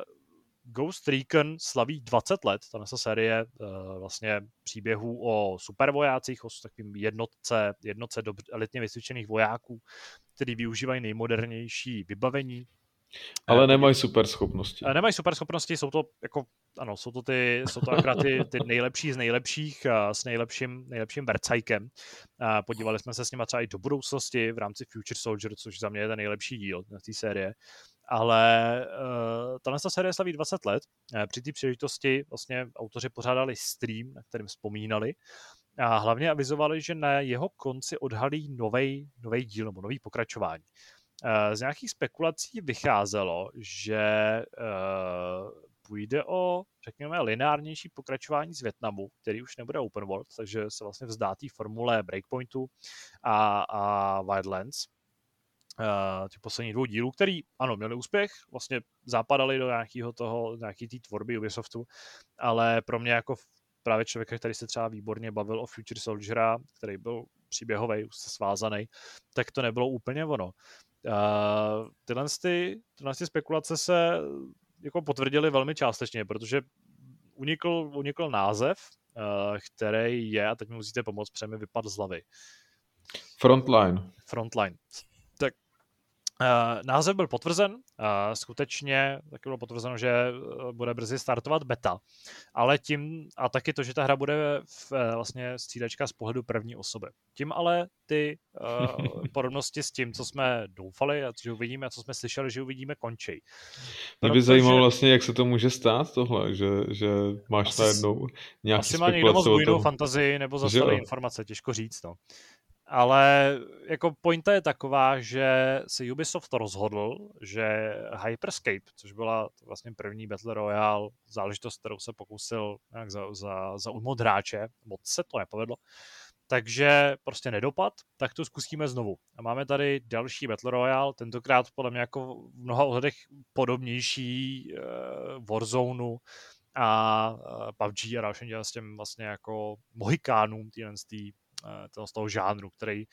Ghost Recon slaví 20 let, ta série uh, vlastně příběhů o supervojácích, o takovým jednotce, jednotce dobře, elitně vysvědčených vojáků, který využívají nejmodernější vybavení. Ale uh, nemají super schopnosti. Uh, nemají super schopnosti, jsou to jako, ano, jsou to ty, jsou to akorát ty, ty nejlepší z nejlepších s nejlepším, nejlepším vercajkem. Podívali jsme se s nimi třeba i do budoucnosti v rámci Future Soldier, což za mě je ten nejlepší díl na té série ale uh, tahle série slaví 20 let. Uh, při té příležitosti vlastně autoři pořádali stream, na kterém vzpomínali a hlavně avizovali, že na jeho konci odhalí nový díl nebo nový pokračování. Uh, z nějakých spekulací vycházelo, že uh, půjde o, řekněme, lineárnější pokračování z Větnamu, který už nebude open world, takže se vlastně vzdá té formule Breakpointu a, a Wildlands těch posledních dvou dílů, který, ano, měli úspěch, vlastně zapadali do nějakého toho, nějaký té tvorby Ubisoftu, ale pro mě jako právě člověka, který se třeba výborně bavil o Future Soldiera, který byl příběhový, už se svázaný, tak to nebylo úplně ono. Uh, tyhle, ty, tyhle ty spekulace se jako potvrdily velmi částečně, protože unikl, unikl název, uh, který je, a teď mi musíte pomoct, přemi vypad z hlavy. Frontline. Frontline. Uh, název byl potvrzen, uh, skutečně taky bylo potvrzeno, že eh, bude brzy startovat beta, ale tím, a taky to, že ta hra bude v, vlastně střídačka z pohledu první osoby. Tím ale ty uh, podobnosti s tím, co jsme doufali a co uvidíme a co jsme slyšeli, že uvidíme, končí. Mě by zajímalo vlastně, jak se to může stát tohle, že, že máš asi, najednou nějaký Asi má někdo moc bujnou fantazii nebo zastaví informace, těžko říct. No. Ale jako pointa je taková, že se Ubisoft rozhodl, že Hyperscape, což byla vlastně první Battle Royale záležitost, kterou se pokusil nějak za, za, za hráče, moc se to nepovedlo, takže prostě nedopad, tak to zkusíme znovu. A máme tady další Battle Royale, tentokrát podle mě jako v mnoha ohledech podobnější uh, Warzone a uh, PUBG a dalším s těm vlastně jako mohikánům týhle Eh, toho, z toho žánru, který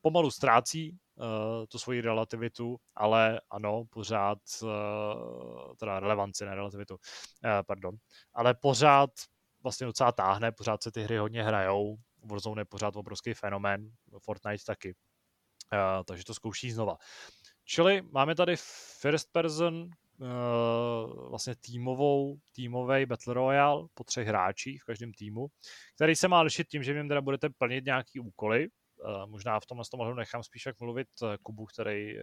pomalu ztrácí uh, tu svoji relativitu, ale ano, pořád, uh, teda relevanci, ne relativitu, pardon, ale pořád vlastně docela táhne, pořád se ty hry hodně hrajou, Warzone je pořád obrovský fenomén, Fortnite taky, takže to zkouší znova. Čili máme tady first person vlastně týmovou, týmový Battle Royale po třech hráčích v každém týmu, který se má lišit tím, že v něm teda budete plnit nějaký úkoly, Uh, možná v tomhle tomu nechám spíš jak mluvit uh, Kubu, který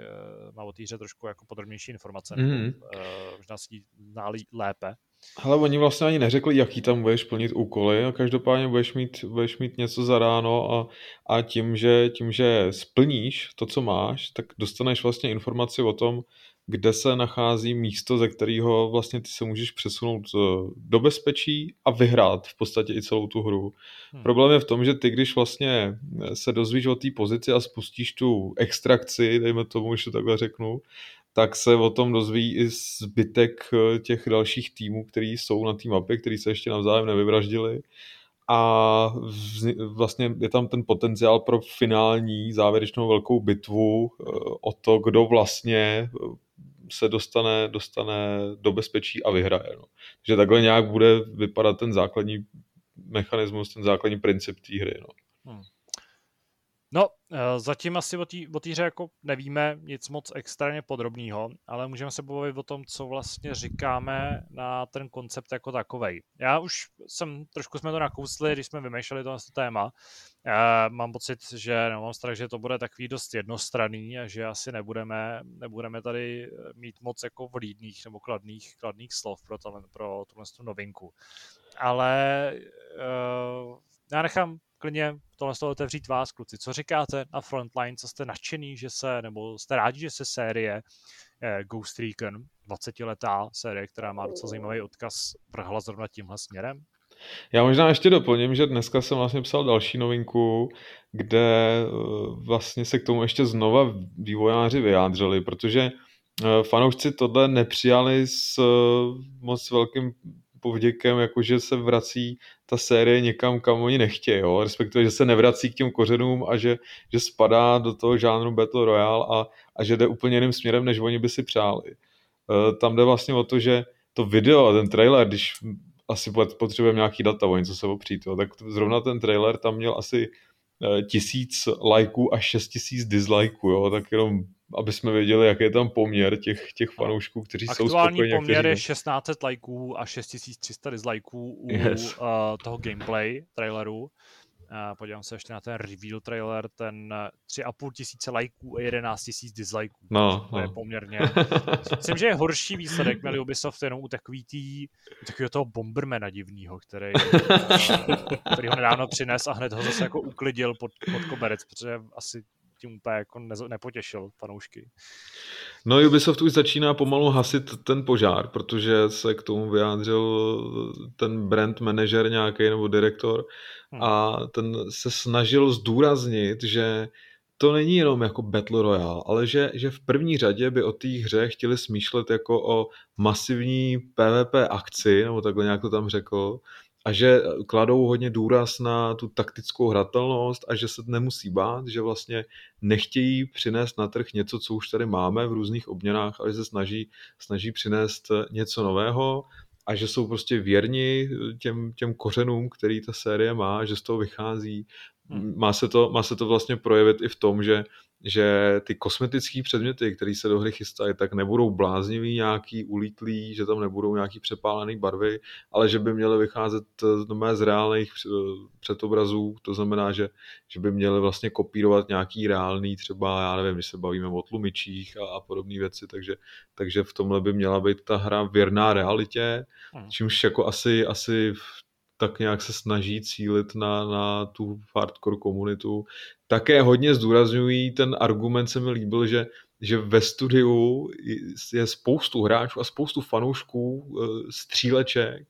má o týře trošku jako podrobnější informace, mm. možná si zná lépe. Ale oni vlastně ani neřekli, jaký tam budeš plnit úkoly a každopádně budeš mít, budeš mít něco za ráno a, a tím, že, tím, že splníš to, co máš, tak dostaneš vlastně informaci o tom, kde se nachází místo, ze kterého vlastně ty se můžeš přesunout eh, do bezpečí a vyhrát v podstatě i celou tu hru. Hmm. Problém je v tom, že ty, když vlastně eh, se dozvíš o té pozici a spustíš tu extrakci, dejme tomu, že to takhle řeknu, tak se o tom dozví i zbytek eh, těch dalších týmů, který jsou na té mapě, který se ještě navzájem nevyvraždili a vlastně je tam ten potenciál pro finální závěrečnou velkou bitvu o to, kdo vlastně se dostane, dostane do bezpečí a vyhraje. No. Takže takhle nějak bude vypadat ten základní mechanismus, ten základní princip té hry. No. Hmm. No, eh, zatím asi o té hře jako nevíme nic moc extrémně podrobného, ale můžeme se pobavit o tom, co vlastně říkáme na ten koncept jako takovej. Já už jsem, trošku jsme to nakousli, když jsme vymýšleli tohle téma. Já eh, mám pocit, že, no, mám strach, že to bude takový dost jednostranný a že asi nebudeme, nebudeme tady mít moc jako vlídných nebo kladných, kladných slov pro, to, pro tuhle novinku. Ale uh, já nechám klidně tohle z toho otevřít vás, kluci. Co říkáte na Frontline, co jste nadšený, že se, nebo jste rádi, že se série eh, Ghost Recon, 20-letá série, která má docela zajímavý odkaz, vrhla zrovna tímhle směrem? Já možná ještě doplním, že dneska jsem vlastně psal další novinku, kde eh, vlastně se k tomu ještě znova vývojáři vyjádřili, protože eh, fanoušci tohle nepřijali s eh, moc velkým povděkem, jakože se vrací ta série někam, kam oni nechtějí, jo? respektive, že se nevrací k těm kořenům a že, že spadá do toho žánru Battle Royale a, a že jde úplně jiným směrem, než oni by si přáli. Tam jde vlastně o to, že to video, ten trailer, když asi potřebujeme nějaký data, o něco se opřít, jo, tak zrovna ten trailer tam měl asi eh, tisíc lajků a šest tisíc dislikeů, jo, tak jenom aby jsme věděli, jaký je tam poměr těch, těch fanoušků, kteří Aktuální jsou spokojení. Aktuální poměr je 1600 lajků a 6300 dislikeů u yes. uh, toho gameplay traileru. Podívám se ještě na ten reveal trailer, ten 3,5 tisíce lajků a 11 tisíc dislikeů. No, to no. je poměrně... Myslím, že je horší výsledek měli Ubisoft jenom u takový tý, takového toho Bombermana divného, který, který ho nedávno přines a hned ho zase jako uklidil pod, pod koberec, protože asi tím úplně jako ne, nepotěšil fanoušky. No Ubisoft už začíná pomalu hasit ten požár, protože se k tomu vyjádřil ten brand manager nějaký nebo direktor hmm. a ten se snažil zdůraznit, že to není jenom jako Battle Royale, ale že, že v první řadě by o té hře chtěli smýšlet jako o masivní PvP akci, nebo takhle nějak to tam řekl, a že kladou hodně důraz na tu taktickou hratelnost a že se nemusí bát, že vlastně nechtějí přinést na trh něco, co už tady máme v různých obměnách, ale že se snaží, snaží přinést něco nového a že jsou prostě věrni těm, těm kořenům, který ta série má, že z toho vychází. Hmm. Má se to, má se to vlastně projevit i v tom, že že ty kosmetické předměty, které se do hry chystají, tak nebudou bláznivý nějaký ulítlý, že tam nebudou nějaký přepálený barvy, ale že by měly vycházet z, z reálných eh, předobrazů, to znamená, že, že by měly vlastně kopírovat nějaký reálný, třeba, já nevím, když se bavíme o tlumičích a, a podobné věci, takže, takže v tomhle by měla být ta hra věrná realitě, hmm. čímž jako asi, asi tak nějak se snaží cílit na, na tu hardcore komunitu. Také hodně zdůrazňují, ten argument se mi líbil, že, že ve studiu je spoustu hráčů a spoustu fanoušků eh, stříleček,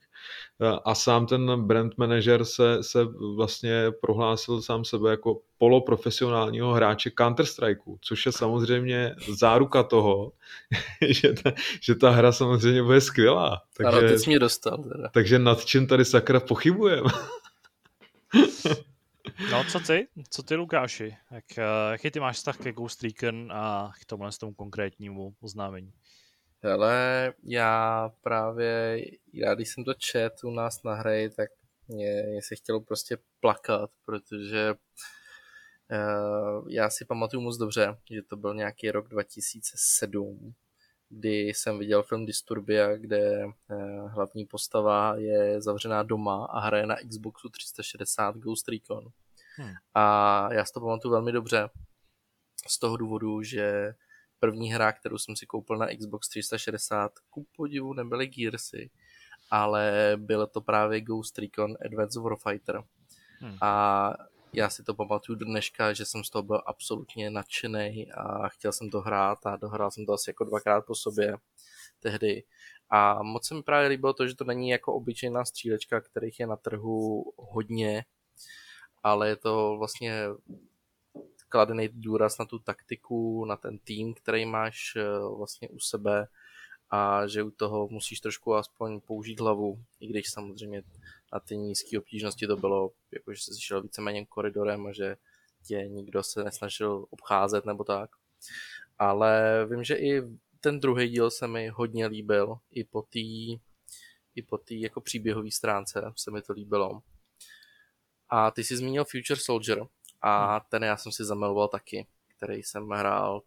a sám ten brand manager se, se vlastně prohlásil sám sebe jako poloprofesionálního hráče Counter-Strikeu, což je samozřejmě záruka toho, že ta, že ta hra samozřejmě bude skvělá. Takže, ano, teď mě dostal. Teda. Takže nad čím tady sakra pochybujeme? No, co ty? Co ty, Lukáši? Jak, eh, jaký ty máš vztah ke Ghost Recon a k tomu, tomu konkrétnímu oznámení? Hele, já právě, já když jsem to čet u nás na hry, tak mě, mě se chtělo prostě plakat, protože uh, já si pamatuju moc dobře, že to byl nějaký rok 2007, kdy jsem viděl film Disturbia, kde uh, hlavní postava je zavřená doma a hraje na Xboxu 360 Ghost Recon. Hmm. A já si to pamatuju velmi dobře z toho důvodu, že první hra, kterou jsem si koupil na Xbox 360, ku podivu nebyly Gearsy, ale bylo to právě Ghost Recon Advance Warfighter. Hmm. A já si to pamatuju do dneška, že jsem z toho byl absolutně nadšený a chtěl jsem to hrát a dohrál jsem to asi jako dvakrát po sobě tehdy. A moc se mi právě líbilo to, že to není jako obyčejná střílečka, kterých je na trhu hodně, ale je to vlastně kladený důraz na tu taktiku, na ten tým, který máš eh, vlastně u sebe a že u toho musíš trošku aspoň použít hlavu, i když samozřejmě na ty nízké obtížnosti to bylo, jako že se šel víceméně koridorem a že tě nikdo se nesnažil obcházet nebo tak. Ale vím, že i ten druhý díl se mi hodně líbil, i po té i po té jako příběhové stránce se mi to líbilo. A ty jsi zmínil Future Soldier, a hmm. ten já jsem si zamiloval taky, který jsem hrál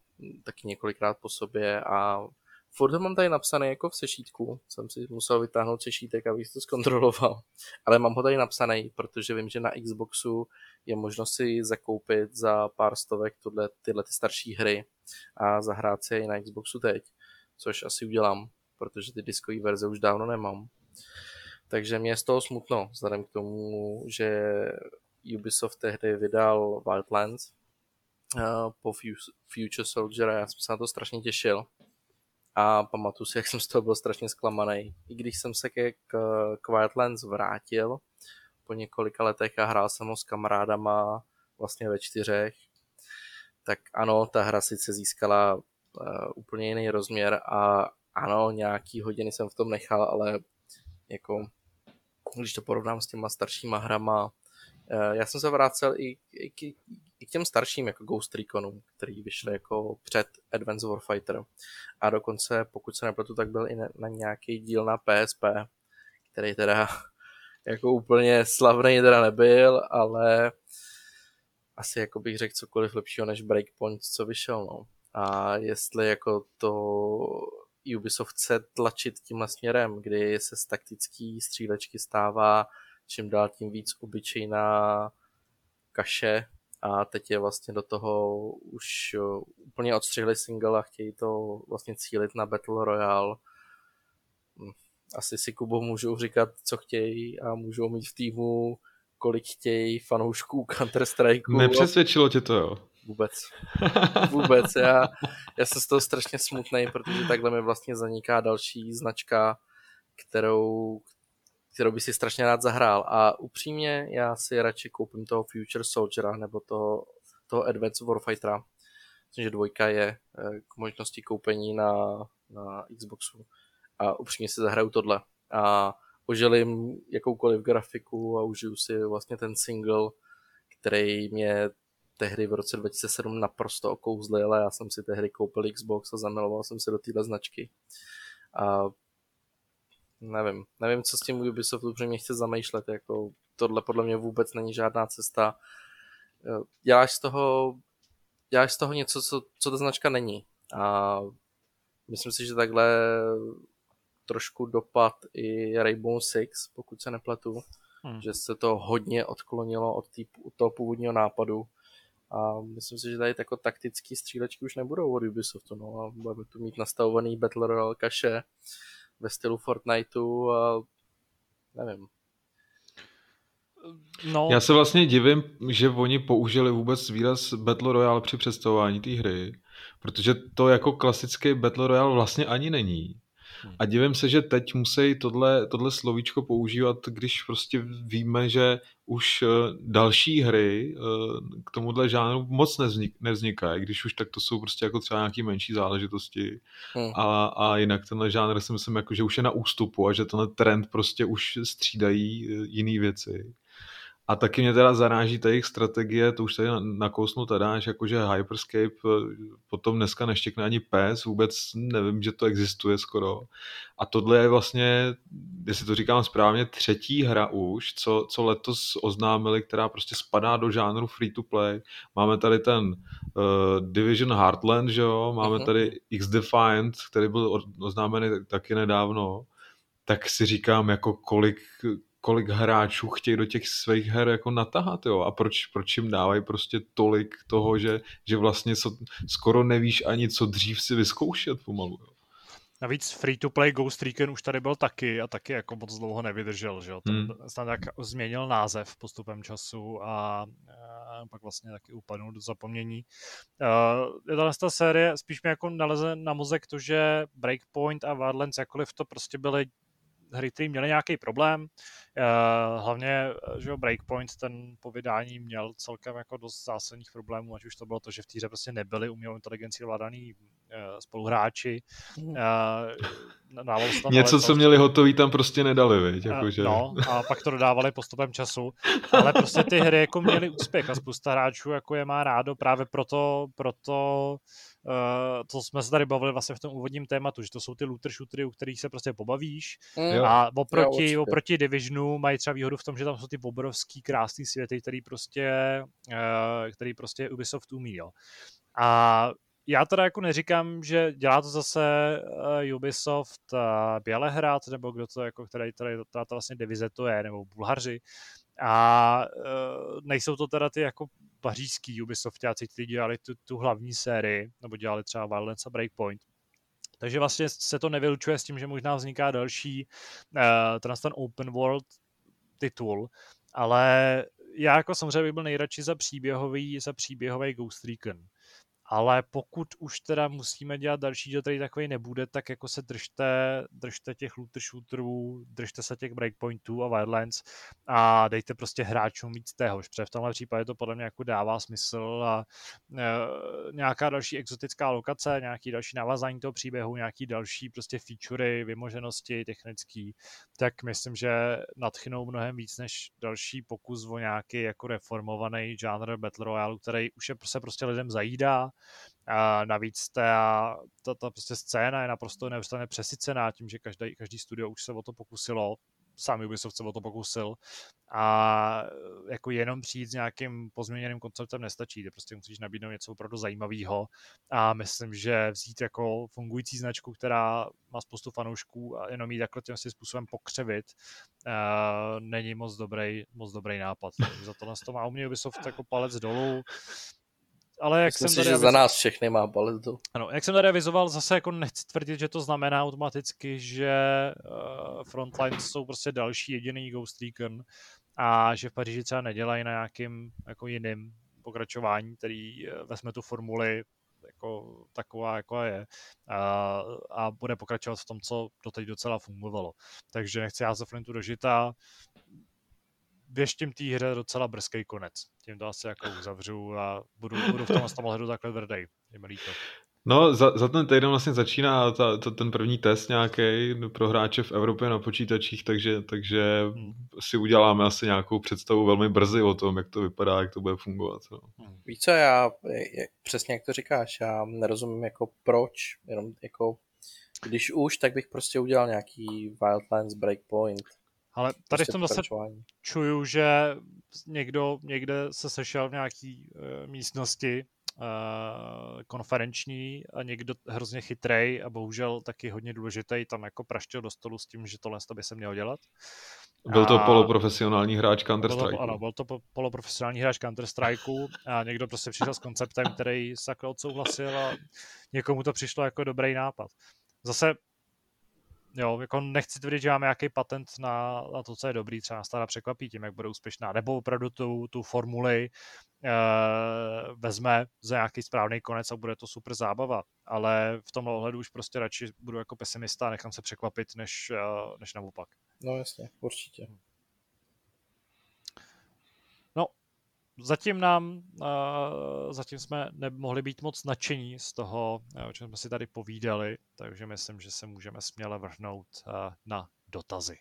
taky několikrát po sobě a furt ho mám tady napsaný jako v sešítku, jsem si musel vytáhnout sešítek, abych to zkontroloval, ale mám ho tady napsaný, protože vím, že na Xboxu je možnost si zakoupit za pár stovek tuhle, tyhle ty starší hry a zahrát si je na Xboxu teď, což asi udělám, protože ty diskové verze už dávno nemám. Takže mě je z toho smutno, vzhledem k tomu, že Ubisoft tehdy vydal Wildlands uh, po Future Soldier a já jsem se na to strašně těšil. A pamatuju si, jak jsem z toho byl strašně zklamaný. I když jsem se ke, k, k Wildlands vrátil, po několika letech a hrál jsem ho s kamarádama vlastně ve čtyřech, tak ano, ta hra sice získala uh, úplně jiný rozměr a ano, nějaký hodiny jsem v tom nechal, ale jako když to porovnám s těma staršíma hrama, já jsem se vracel i, i, k, i k těm starším jako Ghost Reconům, který vyšly jako před Advanced Warfighter a dokonce, pokud se nepletu, tak byl i na, na nějaký díl na PSP, který teda jako úplně slavný teda nebyl, ale asi jako bych řekl cokoliv lepšího než Breakpoint, co vyšel, no. A jestli jako to Ubisoft chce tlačit tímhle směrem, kdy se z taktický střílečky stává čím dál tím víc obyčejná kaše a teď je vlastně do toho už úplně odstřihli single a chtějí to vlastně cílit na Battle Royale. Hm, asi si Kubo můžou říkat, co chtějí a můžou mít v týmu kolik chtějí fanoušků Counter-Strike. Nepřesvědčilo tě to, jo? Vůbec. Vůbec. Já, já jsem z toho strašně smutný, protože takhle mi vlastně zaniká další značka, kterou, kterou by si strašně rád zahrál. A upřímně já si radši koupím toho Future Soldiera nebo toho, toho Advanced Warfightera. Myslím, že dvojka je eh, k možnosti koupení na, na Xboxu. A upřímně si zahraju tohle. A oželím jakoukoliv grafiku a užiju si vlastně ten single, který mě tehdy v roce 2007 naprosto okouzlil a já jsem si tehdy koupil Xbox a zamiloval jsem se do téhle značky. A nevím, nevím, co s tím Ubisoft upřímně chce zamýšlet, jako tohle podle mě vůbec není žádná cesta. Děláš z toho, děláš z toho něco, co, co ta značka není. A myslím si, že takhle trošku dopad i Rainbow Six, pokud se nepletu, hmm. že se to hodně odklonilo od, tý, od toho původního nápadu a myslím si, že tady jako taktický střílečky už nebudou od Ubisoftu, no a budeme tu mít nastavovaný Battle Royale kaše ve stylu Fortniteu a nevím. No. Já se vlastně divím, že oni použili vůbec výraz Battle Royale při představování té hry, protože to jako klasický Battle Royale vlastně ani není. Hmm. A divím se, že teď musí tohle, tohle slovíčko používat, když prostě víme, že už eh, další hry eh, k tomuhle žánru moc nevznik, nevznikají, když už tak to jsou prostě jako třeba nějaký menší záležitosti. Hmm. A, a jinak tenhle žánr si myslím, jako, že už je na ústupu a že tenhle trend prostě už střídají eh, jiné věci. A taky mě teda zaráží ta jejich strategie, to už tady nakousnu teda, že jakože Hyperscape eh, potom dneska neštěkne ani PES, vůbec nevím, že to existuje skoro. A tohle je vlastně, jestli to říkám správně, třetí hra už, co, co letos oznámili, která prostě spadá do žánru free to play. Máme tady ten uh, Division Heartland, že jo, máme uh-huh. tady X-Defiant, který byl oznámený taky nedávno tak si říkám, jako kolik, kolik hráčů chtějí do těch svých her jako natahat, jo, a proč, proč jim dávají prostě tolik toho, že, že vlastně so, skoro nevíš ani, co dřív si vyzkoušet pomalu, jo. Navíc free-to-play Ghost Recon už tady byl taky a taky jako moc dlouho nevydržel, že jo. Hmm. snad jak změnil název postupem času a, a pak vlastně taky upadnul do zapomnění. Uh, je to ta série spíš mi jako naleze na mozek to, že Breakpoint a Wildlands jakkoliv to prostě byly hry, které měly nějaký problém. Eh, hlavně, že jo, Breakpoint ten po vydání měl celkem jako dost zásadních problémů, ať už to bylo to, že v týře prostě nebyli umělou inteligencí vládaný eh, spoluhráči. Mm. Něco, co měli hotový, tam prostě nedali, viď? Jako, že... No, a pak to dodávali postupem času. Ale prostě ty hry jako měly úspěch a spousta hráčů jako je má rádo právě proto, proto Uh, to jsme se tady bavili vlastně v tom úvodním tématu, že to jsou ty looter shootery, u kterých se prostě pobavíš mm. a oproti, jo, oproti Divisionu mají třeba výhodu v tom, že tam jsou ty obrovský krásný světy, který prostě, uh, který prostě Ubisoft umí, jo. A já teda jako neříkám, že dělá to zase uh, Ubisoft uh, Bělehrad, nebo kdo to jako, který, tady, ta, ta vlastně divize to je, nebo Bulhaři. A uh, nejsou to teda ty jako pařížský Ubisoftáci, kteří dělali tu, tu hlavní sérii, nebo dělali třeba Violence a Breakpoint. Takže vlastně se to nevylučuje s tím, že možná vzniká další uh, ten open world titul, ale já jako samozřejmě bych byl nejradši za příběhový, za příběhový Ghost Recon. Ale pokud už teda musíme dělat další díl, který takový nebude, tak jako se držte, držte těch looter shooterů, držte se těch breakpointů a wildlands a dejte prostě hráčům víc téhož, protože v tomhle případě to podle mě jako dává smysl a e, nějaká další exotická lokace, nějaký další navazání toho příběhu, nějaký další prostě featurey, vymoženosti technický, tak myslím, že nadchnou mnohem víc než další pokus o nějaký jako reformovaný žánr Battle Royale, který už je, se prostě lidem zajídá a navíc ta, ta, ta prostě scéna je naprosto neustále přesycená tím, že každý, každý studio už se o to pokusilo, sám Ubisoft se o to pokusil. A jako jenom přijít s nějakým pozměněným konceptem nestačí, ty prostě musíš nabídnout něco opravdu zajímavého a myslím, že vzít jako fungující značku, která má spoustu fanoušků a jenom jí takhle tím způsobem pokřevit, uh, není moc dobrý, moc dobrý nápad. Takže za tohle to má u mě Ubisoft jako palec dolů ale jak Myslím jsem si, tady že avizoval, za nás všechny má paletu. ano, jak jsem tady avizoval, zase jako nechci tvrdit, že to znamená automaticky, že uh, Frontline jsou prostě další jediný Ghost Recon a že v Paříži třeba nedělají na nějakým jako jiným pokračování, který uh, vezme tu formuli jako taková, jako je a, a bude pokračovat v tom, co doteď docela fungovalo. Takže nechci já za Flintu dožita, věštím té hře docela brzký konec. Tím to asi jako uzavřu a budu, budu v tom tom ohledu takhle tvrdý. Je mi líto. No, za, za ten týden vlastně začíná ta, ta, ten první test nějaký pro hráče v Evropě na počítačích, takže, takže Hmm. si uděláme asi nějakou představu velmi brzy o tom, jak to vypadá, jak to bude fungovat. No. Víš co, já, jak, přesně jak to říkáš, já nerozumím jako proč, jenom jako, když už, tak bych prostě udělal nějaký Wildlands Breakpoint. Ale tady v Prostě tom zase čuju, že někdo někde se sešel v nějaký uh, místnosti uh, konferenční a někdo hrozně chytrej a bohužel taky hodně důležitý tam jako praštil do stolu s tím, že tohle by se mělo dělat. Byl to A- poloprofesionální hráč Counter-Strike. ano, byl to po- poloprofesionální hráč counter Strikeu a někdo prostě přišel s konceptem, který se takhle odsouhlasil a někomu to přišlo jako dobrý nápad. Zase jo, jako nechci tvrdit, že máme nějaký patent na, na to, co je dobrý, třeba nás teda překvapí tím, jak bude úspěšná, nebo opravdu tu, tu formuli e, vezme za nějaký správný konec a bude to super zábava, ale v tomhle ohledu už prostě radši budu jako pesimista a nechám se překvapit, než, e, než naopak. No jasně, určitě. Zatím nám, zatím jsme nemohli být moc nadšení z toho, o čem jsme si tady povídali, takže myslím, že se můžeme směle vrhnout na dotazy.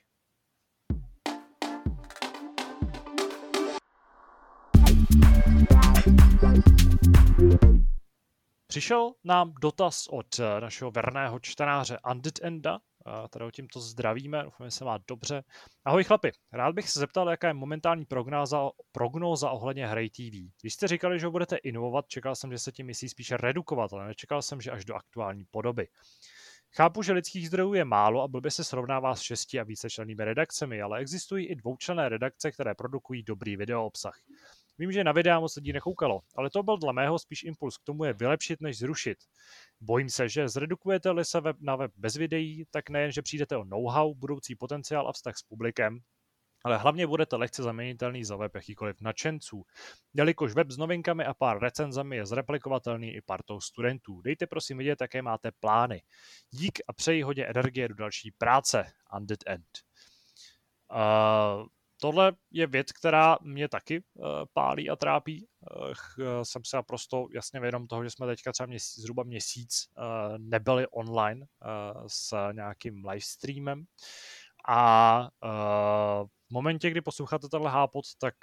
Přišel nám dotaz od eh, našeho verného čtenáře Undead Enda, kterého tímto zdravíme, doufám, že se má dobře. Ahoj chlapi, rád bych se zeptal, jaká je momentální prognóza, prognóza ohledně hry TV. Když jste říkali, že ho budete inovovat, čekal jsem, že se tím myslí spíše redukovat, ale nečekal jsem, že až do aktuální podoby. Chápu, že lidských zdrojů je málo a blbě se srovnává s šesti a více člennými redakcemi, ale existují i dvoučlenné redakce, které produkují dobrý video obsah. Vím, že na videa moc lidí nekoukalo, ale to byl dle mého spíš impuls k tomu je vylepšit než zrušit. Bojím se, že zredukujete-li se web na web bez videí, tak nejen, že přijdete o know-how, budoucí potenciál a vztah s publikem, ale hlavně budete lehce zaměnitelný za web jakýkoliv nadšenců. Jelikož web s novinkami a pár recenzami je zreplikovatelný i partou studentů. Dejte prosím vidět, jaké máte plány. Dík a přeji hodně energie do další práce. Undead End. Uh, tohle je věc, která mě taky uh, pálí a trápí. Uh, jsem se naprosto jasně vědom toho, že jsme teďka třeba měsíc, zhruba měsíc nebyli online s nějakým livestreamem a v momentě, kdy posloucháte tenhle hápot, tak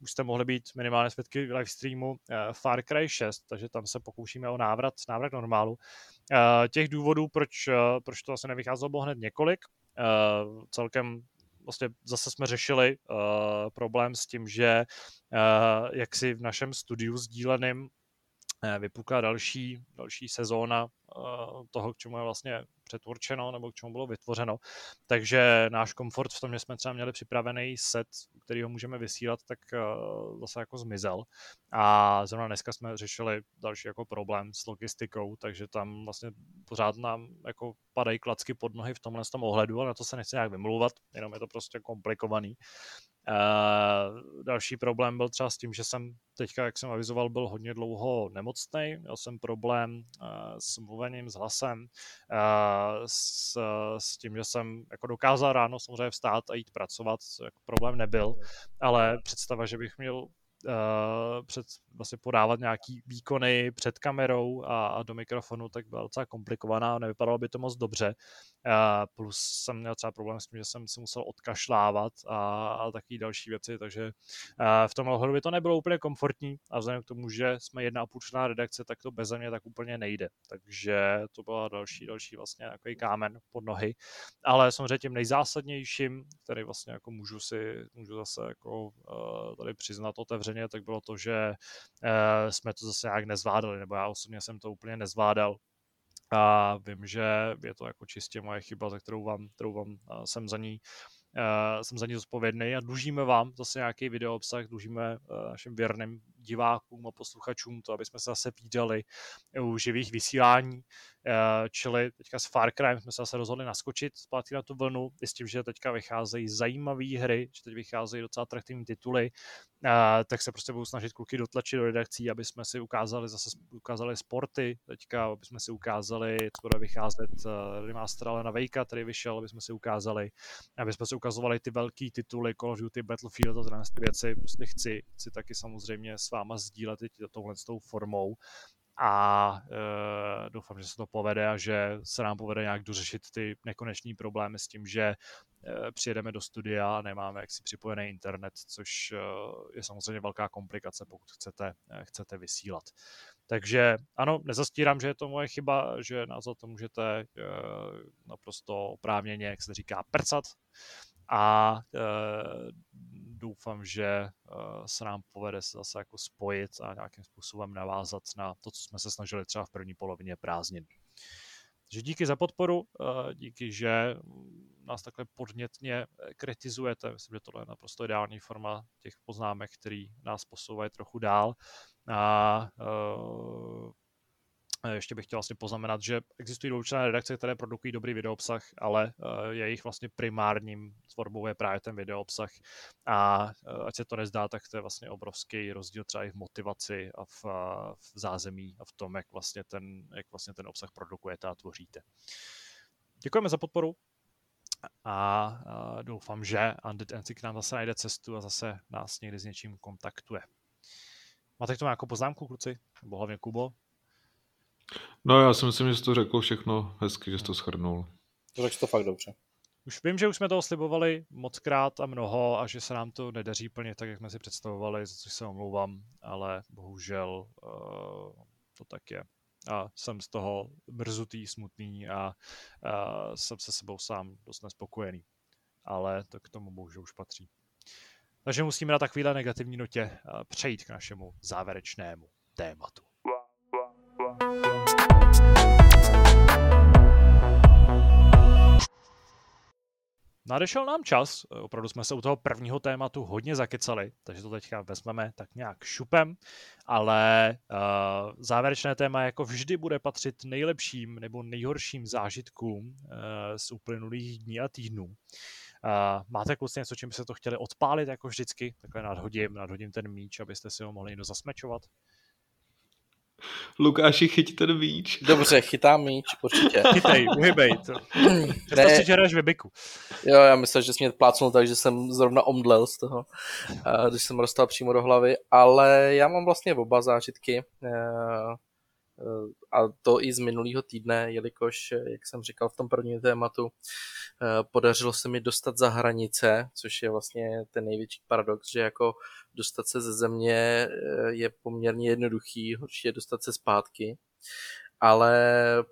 už jste mohli být minimálně svědky livestreamu Far Cry 6, takže tam se pokoušíme o návrat, návrat normálu. Těch důvodů, proč, proč to asi nevycházelo, bylo hned několik. Uh, celkem vlastně zase jsme řešili uh, problém s tím, že uh, jak si v našem studiu sdíleným vypukla další, další sezóna uh, toho, k čemu je vlastně přetvorčeno nebo k čemu bylo vytvořeno. Takže náš komfort v tom, že jsme třeba měli připravený set, který ho můžeme vysílat, tak uh, zase jako zmizel. A zrovna dneska jsme řešili další jako problém s logistikou, takže tam vlastně pořád nám jako padají klacky pod nohy v tomhle tom ohledu, ale na to se nechci nějak vymlouvat, jenom je to prostě komplikovaný. Uh, další problém byl třeba s tím, že jsem teďka, jak jsem avizoval, byl hodně dlouho nemocný. Měl jsem problém uh, s mluvením, s hlasem, uh, s, s tím, že jsem jako dokázal ráno samozřejmě vstát a jít pracovat, jako problém nebyl, ale představa, že bych měl uh, před, vlastně podávat nějaký výkony před kamerou a, a do mikrofonu, tak byla docela komplikovaná, nevypadalo by to moc dobře. Uh, plus jsem měl třeba problém s tím, že jsem se musel odkašlávat a, a taky další věci, takže uh, v tom ohledu by to nebylo úplně komfortní a vzhledem k tomu, že jsme jedna a půl redakce, tak to bez mě tak úplně nejde. Takže to byla další, další vlastně takový kámen pod nohy. Ale samozřejmě tím nejzásadnějším, který vlastně jako můžu si, můžu zase jako uh, tady přiznat otevřeně, tak bylo to, že uh, jsme to zase nějak nezvládali, nebo já osobně jsem to úplně nezvládal. A vím, že je to jako čistě moje chyba, za kterou vám, kterou vám jsem za ní Uh, jsem za ní zodpovědný. A dlužíme vám zase nějaký video obsah, dlužíme uh, našim věrným divákům a posluchačům to, aby jsme se zase výdali u živých vysílání. Uh, čili teďka s Far Cry jsme se zase rozhodli naskočit zpátky na tu vlnu s tím, že teďka vycházejí zajímavé hry, že teď vycházejí docela atraktivní tituly, uh, tak se prostě budu snažit kluky dotlačit do redakcí, aby jsme si ukázali zase ukázali sporty, teďka aby jsme si ukázali, co bude vycházet uh, remaster na Vejka, který vyšel, aby jsme si ukázali, aby jsme si ukazovali ty velké tituly Call of Duty, Battlefield a tyhle věci. Prostě chci, chci taky samozřejmě s váma sdílet i touhle tou formou a e, doufám, že se to povede a že se nám povede nějak dořešit ty nekoneční problémy s tím, že e, přijedeme do studia a nemáme jaksi připojený internet, což e, je samozřejmě velká komplikace, pokud chcete, e, chcete vysílat. Takže ano, nezastírám, že je to moje chyba, že nás za to můžete e, naprosto oprávněně, jak se říká, prcat, a e, doufám, že e, se nám povede se zase jako spojit a nějakým způsobem navázat na to, co jsme se snažili třeba v první polovině prázdnin. Takže díky za podporu, e, díky, že nás takhle podnětně kritizujete. Myslím, že tohle je naprosto ideální forma těch poznámek, který nás posouvají trochu dál. A ještě bych chtěl vlastně poznamenat, že existují vyloučené redakce, které produkují dobrý videoobsah, ale eh, jejich vlastně primárním tvorbou je právě ten videoobsah a eh, ať se to nezdá, tak to je vlastně obrovský rozdíl třeba i v motivaci a v, v zázemí a v tom, jak vlastně ten, jak vlastně ten obsah produkujete a tvoříte. Děkujeme za podporu a, doufám, že Undead k nám zase najde cestu a zase nás někdy s něčím kontaktuje. Máte k tomu nějakou poznámku, kluci? Nebo hlavně Kubo? No já si myslím, že jsi to řekl všechno hezky, že jsi to schrnul. To řekl to fakt dobře. Už vím, že už jsme toho slibovali moc krát a mnoho a že se nám to nedaří plně tak, jak jsme si představovali, za což se omlouvám, ale bohužel uh, to tak je. A jsem z toho mrzutý, smutný a uh, jsem se sebou sám dost nespokojený. Ale to k tomu bohužel už patří. Takže musíme na takovéhle negativní notě uh, přejít k našemu závěrečnému tématu. Nadešel nám čas, opravdu jsme se u toho prvního tématu hodně zakecali, takže to teďka vezmeme tak nějak šupem, ale uh, závěrečné téma jako vždy bude patřit nejlepším nebo nejhorším zážitkům uh, z uplynulých dní a týdnů. Uh, máte kluci něco, čím byste to chtěli odpálit jako vždycky? Takhle nadhodím, nadhodím ten míč, abyste si ho mohli někdo zasmečovat. Lukáši, chyť ten míč. Dobře, chytám míč, určitě. Chytej, uhybej. To. ne. si, že hraješ vybiku. Jo, já myslím, že jsi mě plácnul tak, že jsem zrovna omdlel z toho, když jsem dostal přímo do hlavy, ale já mám vlastně oba zážitky. A to i z minulého týdne, jelikož, jak jsem říkal v tom prvním tématu, eh, podařilo se mi dostat za hranice, což je vlastně ten největší paradox, že jako dostat se ze země eh, je poměrně jednoduchý, horší je dostat se zpátky. Ale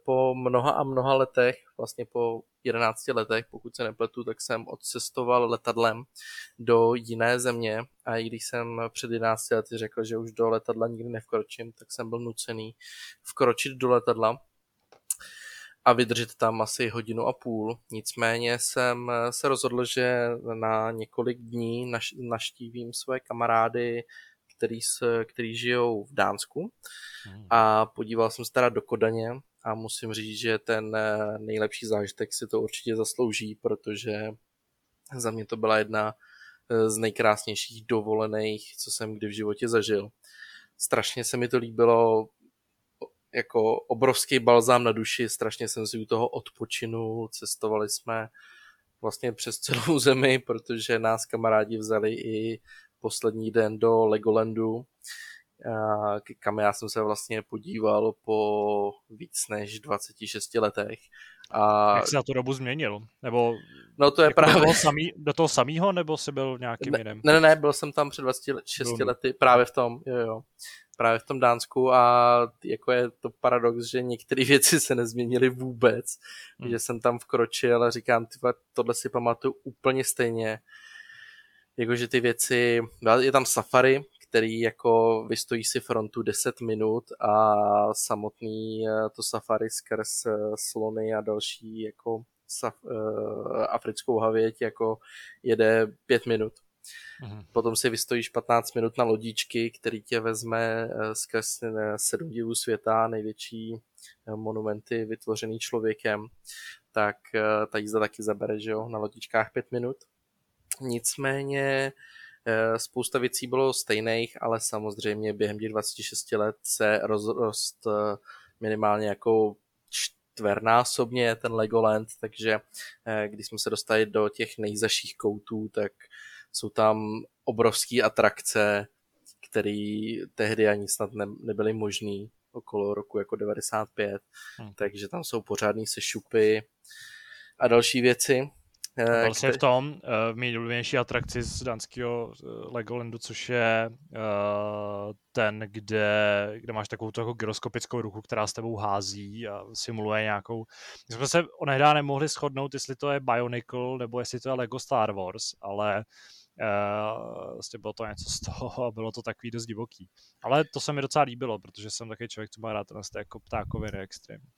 po mnoha a mnoha letech, vlastně po 11 letech, pokud se nepletu, tak jsem odcestoval letadlem do jiné země a i když jsem před 11 lety řekl, že už do letadla nikdy nevkročím, tak jsem byl nucený vkročit do letadla a vydržet tam asi hodinu a půl. Nicméně jsem se rozhodl, že na několik dní naš, naštívím své kamarády který, který žijou v Dánsku hmm. a podíval jsem se teda do Kodaně a musím říct, že ten eh, nejlepší zážitek si to určitě zaslouží, protože za mě to byla jedna z nejkrásnějších dovolených, co jsem kdy v životě zažil. Strašně se mi to líbilo, jako obrovský balzám na duši, strašně jsem si u toho odpočinul, cestovali jsme vlastně přes celou zemi, protože nás kamarádi vzali i poslední den do Legolandu, kam já jsem se vlastně podíval po víc než 26 letech. A... Jak jsi za tu dobu změnil? Nebo no to je jako právě... Do toho, samý, do toho samýho, nebo jsi byl nějakým ne, jiném? Ne, ne, ne, byl jsem tam před 26 byl. lety, právě v tom, jo, jo. Právě v tom Dánsku a jako je to paradox, že některé věci se nezměnily vůbec. Hmm. Že jsem tam vkročil a říkám, tyva, tohle si pamatuju úplně stejně. Jakože ty věci, je tam safari, který jako vystojí si frontu 10 minut a samotný eh, to safari skrz eh, slony a další jako saf, uh, africkou havěť jako jede 5 minut. Mm-hmm. Potom si vystojíš 15 minut na lodičky, který tě vezme skrz sedm divů světa, největší monumenty vytvořený člověkem, tak ta jízda taky zabere, že jo, na lodičkách 5 minut. Nicméně Eh, spousta věcí bylo stejných, ale samozřejmě během těch 26 let se rozrost eh, minimálně jako čtvernásobně ten Legoland, takže eh, když jsme se dostali do těch nejzaších koutů, tak jsou tam obrovské atrakce, které tehdy ani snad ne, nebyly možné okolo roku jako 95, hmm. takže tam jsou pořádný sešupy a další věci. Eh, byl který... v tom uh, nejoblíbenější atrakci z dánského uh, Legolandu, což je ten, kde, kde máš takovou jako gyroskopickou ruku, která s tebou hází a simuluje nějakou... My jsme se onehdá nemohli shodnout, jestli to je Bionicle nebo jestli to je Lego Star Wars, ale Uh, vlastně bylo to něco z toho a bylo to takový dost divoký. Ale to se mi docela líbilo, protože jsem takový člověk, co má rád ten jako ptákoviny extrémní.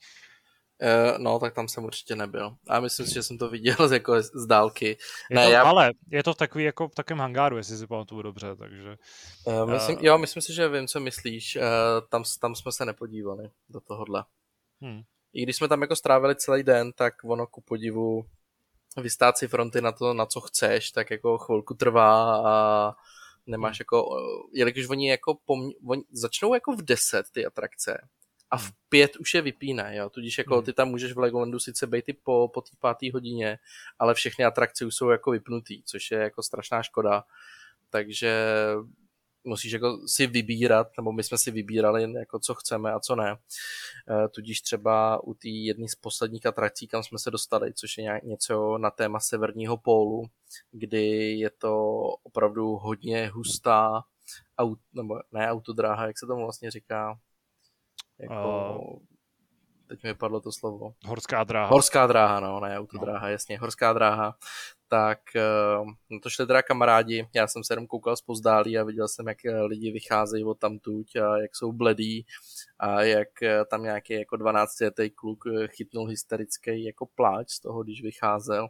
Uh, no, tak tam jsem určitě nebyl. A myslím si, že jsem to viděl jako z dálky. Je ne, to, já... Ale je to v takový, jako v takovém hangáru, jestli si pamatuju dobře, takže... Uh, myslím, uh... Jo, myslím si, že vím, co myslíš. Uh, tam, tam jsme se nepodívali do tohohle. Hmm. I když jsme tam jako strávili celý den, tak ono ku podivu vystát si fronty na to, na co chceš, tak jako chvilku trvá a nemáš hmm. jako, jelikož oni jako pom, oni začnou jako v 10 ty atrakce a v pět už je vypíne, jo, tudíž jako hmm. ty tam můžeš v Legolandu sice být i po, po té páté hodině, ale všechny atrakce už jsou jako vypnutý, což je jako strašná škoda, takže musíš jako si vybírat, nebo my jsme si vybírali, jako co chceme a co ne. E, tudíž třeba u té jedné z posledních atrakcí, kam jsme se dostali, což je něco na téma severního pólu, kdy je to opravdu hodně hustá, aut, nebo ne autodráha, jak se tomu vlastně říká, jako, uh, teď mi padlo to slovo. Horská dráha. Horská dráha, no, ne autodráha, no. jasně, horská dráha. Tak uh, to šli teda kamarádi, já jsem se jenom koukal zpozdálí a viděl jsem, jak eh, lidi vycházejí od tamtuť a jak jsou bledí a jak eh, tam nějaký jako 12 letý kluk chytnul hysterický jako pláč z toho, když vycházel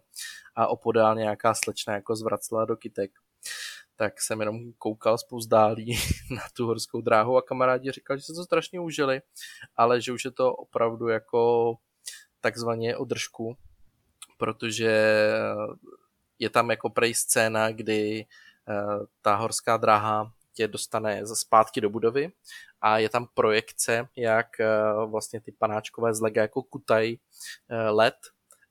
a opodál nějaká slečna jako zvracela do kytek tak jsem jenom koukal spouzdálí na tu horskou dráhu a kamarádi říkali, že se to strašně užili, ale že už je to opravdu jako takzvaně održku, protože je tam jako prej scéna, kdy eh, ta horská dráha tě dostane zpátky do budovy a je tam projekce, jak eh, vlastně ty panáčkové zlega jako kutají eh, led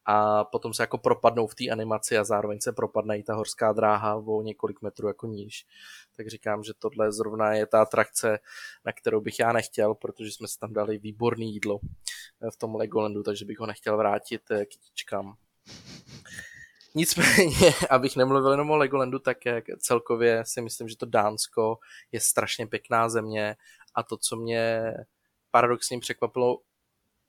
a potom se jako propadnou v té animaci a zároveň se propadne i ta horská dráha o několik metrů jako níž. Tak říkám, že tohle zrovna je ta atrakce, na kterou bych já nechtěl, protože jsme si tam dali výborný jídlo eh, v tom Legolandu, takže bych ho nechtěl vrátit eh, kytičkám. Nicméně, abych nemluvil jenom o Legolandu, tak jak celkově si myslím, že to Dánsko je strašně pěkná země a to, co mě paradoxně překvapilo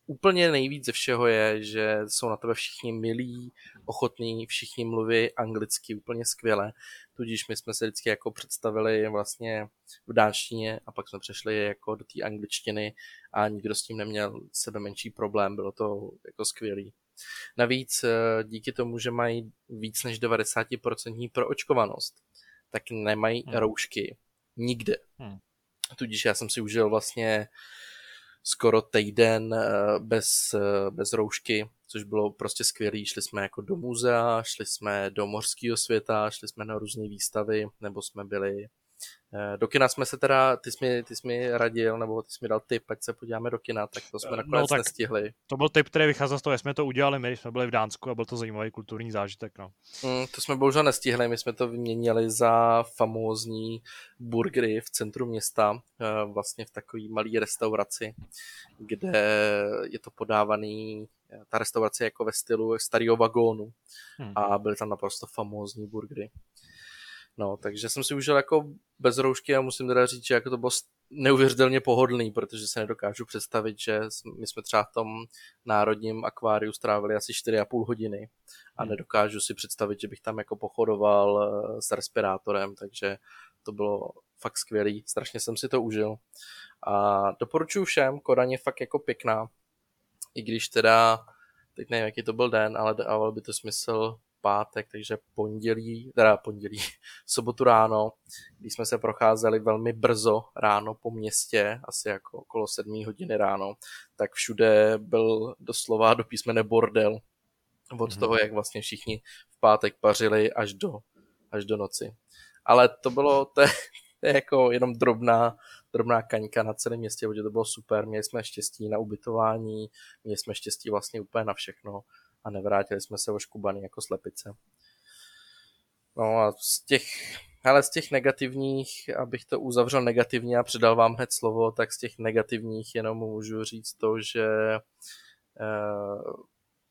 úplně nejvíc ze všeho je, že jsou na tebe všichni milí, ochotní, všichni mluví anglicky úplně skvěle, tudíž my jsme se vždycky jako představili vlastně v dánštině a pak jsme přešli jako do té angličtiny a nikdo s tím neměl sebe menší problém, bylo to jako skvělý. Navíc eh, díky tomu, že mají víc než 90% proočkovanost, tak nemají hmm. roušky nikde. Hmm. Tudíž já jsem si užil vlastně skoro týden eh, bez, eh, bez roušky, což bylo prostě skvělé. Šli jsme jako do muzea, šli jsme do mořského světa, šli jsme na různé výstavy, nebo jsme byli do kina jsme se teda, ty jsi, mi, ty jsi mi radil, nebo ty jsi mi dal tip, ať se podíváme do kina, tak to jsme eh, nakonec no, tak nestihli. To byl tip, který vycházel z toho, jak jsme to udělali my, když jsme byli v Dánsku a byl to zajímavý kulturní zážitek. No. Mm, to jsme bohužel nestihli, my jsme to vyměnili za famózní burgery v centru města, eh, vlastně v takové malé restauraci, kde je to podávaný ta restaurace jako ve stylu starého vagónu hmm. a byly tam naprosto famózní burgery. No, takže jsem si užil jako bez roušky a musím teda říct, že jako to bylo neuvěřitelně pohodlný, protože se nedokážu představit, že my jsme třeba v tom národním akváriu strávili asi 4,5 hodiny a hmm. nedokážu si představit, že bych tam jako pochodoval eh, s respirátorem, takže to bylo fakt skvělý, strašně jsem si to užil. A doporučuji všem, Kodaň je fakt jako pěkná, i když teda, teď nevím, jaký to byl den, ale dával by to smysl pátek, takže pondělí, teda pondělí, sobotu ráno, když jsme se procházeli velmi brzo ráno po městě, asi jako okolo 7 hodiny ráno, tak všude byl doslova do písmene bordel od mm-hmm. toho, jak vlastně všichni v pátek pařili až do, až do noci. Ale to bylo, to je, to je jako jenom drobná, drobná kaňka na celém městě, protože to bylo super, měli jsme štěstí na ubytování, měli jsme štěstí vlastně úplně na všechno a nevrátili jsme se oškubaný jako slepice. No a z těch, ale z těch negativních, abych to uzavřel negativně a předal vám hned slovo, tak z těch negativních jenom můžu říct to, že uh,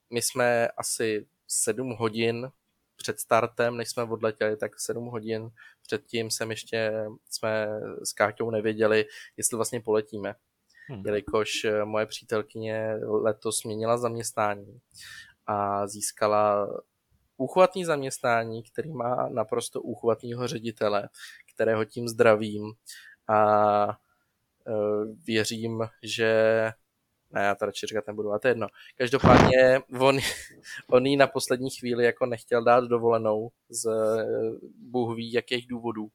my jsme asi 7 hodin před startem, než jsme odletěli, tak 7 hodin předtím jsem ještě, jsme s Káťou nevěděli, jestli vlastně poletíme. Hmm. Jelikož eh, moje přítelkyně letos změnila zaměstnání a získala úchvatný zaměstnání, který má naprosto úchvatného ředitele, kterého tím zdravím a e, věřím, že ne, já to radši říkat nebudu, a to je jedno. Každopádně on, on jí na poslední chvíli jako nechtěl dát dovolenou z Bůh ví jakých důvodů,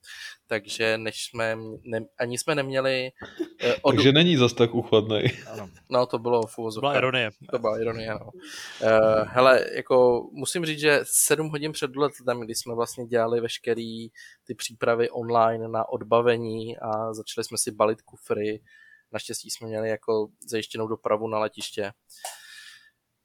takže než jsme, ne, ani jsme neměli... Eh, od... Takže není zas tak uchvatný. Ano. No, to bylo v To byla ironie. To byla ironie, no. Uh, hele, jako musím říct, že sedm hodin před letem, kdy jsme vlastně dělali veškerý ty přípravy online na odbavení a začali jsme si balit kufry, Naštěstí jsme měli jako zajištěnou dopravu na letiště.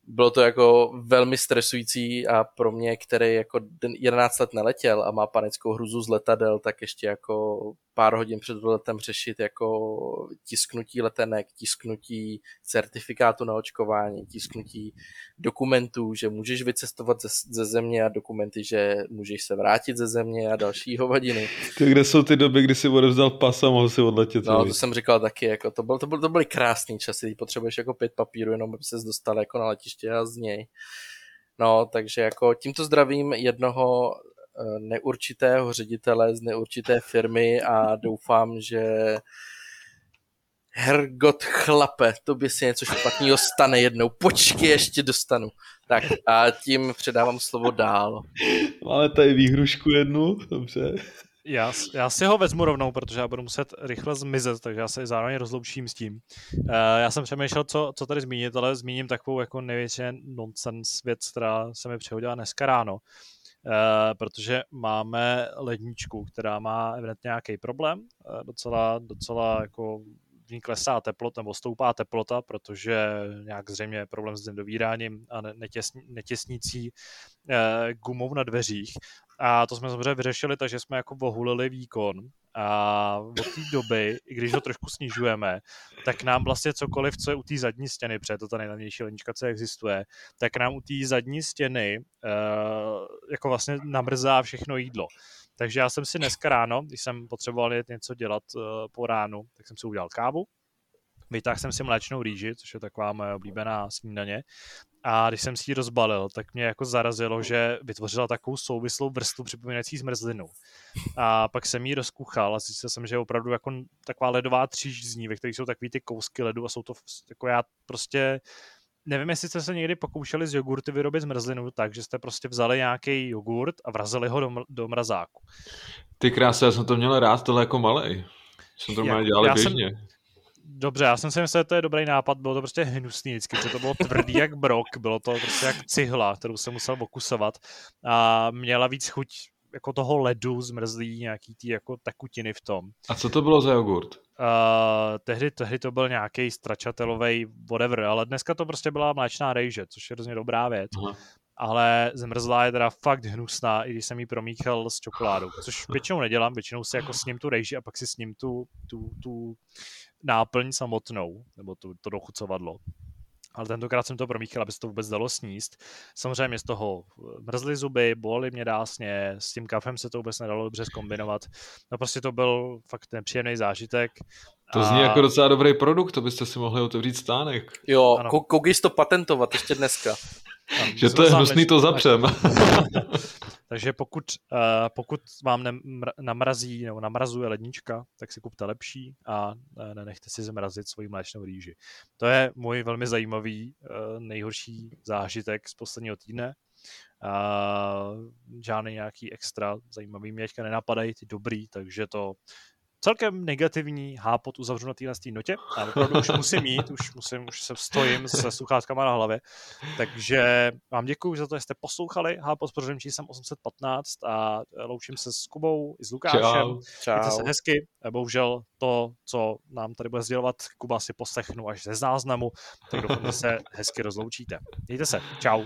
Bylo to jako velmi stresující a pro mě, který jako 11 let neletěl a má panickou hruzu z letadel, tak ještě jako pár hodin před letem řešit jako tisknutí letenek, tisknutí certifikátu na očkování, tisknutí dokumentů, že můžeš vycestovat ze, ze země a dokumenty, že můžeš se vrátit ze země a další hovadiny. Ty, kde jsou ty doby, kdy si odevzdal pas a mohl si odletět? No, to jsem říkal taky, jako to, byl, to, byl, to byly krásné časy, potřebuješ jako pět papírů, jenom aby ses dostal jako na letiště a z něj. No, takže jako tímto zdravím jednoho neurčitého ředitele z neurčité firmy a doufám, že Hergot chlape, by se něco špatného stane jednou. Počkej, ještě dostanu. Tak a tím předávám slovo dál. Máme tady výhrušku jednu, dobře. Já, já si ho vezmu rovnou, protože já budu muset rychle zmizet, takže já se zároveň rozloučím s tím. Uh, já jsem přemýšlel, co, co tady zmínit, ale zmíním takovou jako největší nonsense věc, která se mi přehodila dneska ráno. Uh, protože máme ledničku, která má evidentně nějaký problém, uh, docela, docela jako v ní klesá teplota nebo stoupá teplota, protože nějak zřejmě je problém s dovíráním a netěsní, netěsnící eh, gumou na dveřích. A to jsme samozřejmě vyřešili, takže jsme jako vohulili výkon a od té doby, i když ho trošku snižujeme, tak nám vlastně cokoliv, co je u té zadní stěny, protože to ta nejlevnější lenička, co existuje, tak nám u té zadní stěny uh, jako vlastně namrzá všechno jídlo. Takže já jsem si dneska ráno, když jsem potřeboval něco dělat uh, po ránu, tak jsem si udělal kávu, vytáhl jsem si mléčnou rýži, což je taková moje oblíbená snídaně. A když jsem si ji rozbalil, tak mě jako zarazilo, že vytvořila takovou souvislou vrstvu připomínající zmrzlinu. A pak jsem ji rozkuchal a zjistil jsem, že je opravdu jako taková ledová tříž z ní, ve kterých jsou takový ty kousky ledu a jsou to jako já prostě nevím, jestli jste se někdy pokoušeli z jogurty vyrobit zmrzlinu tak, že jste prostě vzali nějaký jogurt a vrazili ho do, mr- do mrazáku. Ty krásy, já jsem to měl rád, tohle jako malej. Jsem to já, dělali běžně. Jsem, dobře, já jsem si myslel, že to je dobrý nápad, bylo to prostě hnusný vždycky, protože to bylo tvrdý jak brok, bylo to prostě jak cihla, kterou jsem musel okusovat a měla víc chuť jako toho ledu zmrzlý, nějaký ty jako tekutiny v tom. A co to bylo za jogurt? Uh, tehdy, tehdy to byl nějaký stračatelový whatever, ale dneska to prostě byla mléčná rejže, což je hrozně dobrá věc. Aha. Ale zmrzlá je teda fakt hnusná, i když jsem ji promíchal s čokoládou, což většinou nedělám, většinou si jako s ním tu rejži a pak si s ním tu, tu, tu náplň samotnou, nebo tu, to dochucovadlo ale tentokrát jsem to promíchal, aby se to vůbec dalo sníst. Samozřejmě z toho eh, mrzly zuby, bolely mě dásně, s tím kafem se to vůbec nedalo dobře zkombinovat. No prostě to byl fakt nepříjemný zážitek. To zní a... jako docela dobrý produkt, to byste si mohli otevřít stánek. Jo, koukej to patentovat ještě dneska. Že to je hnusný, to zapřem. Takže pokud, uh, pokud vám nemr- namrazí nebo namrazuje lednička, tak si kupte lepší a uh, nenechte si zmrazit svoji mléčnou rýži. To je můj velmi zajímavý, uh, nejhorší zážitek z posledního týdne. Uh, žádný nějaký extra zajímavý mě teďka nenapadají, ty dobrý, takže to celkem negativní hápot uzavřu na téhle notě a opravdu už musím mít, už, musím, už se stojím se sluchátkama na hlavě. Takže vám děkuji za to, že jste poslouchali hápot s pořadem číslem 815 a loučím se s Kubou i s Lukášem. Čau. Čau. Mějte se hezky. Bohužel to, co nám tady bude sdělovat, Kuba si poslechnu až ze záznamu, tak doufám, že se hezky rozloučíte. Mějte se. Čau.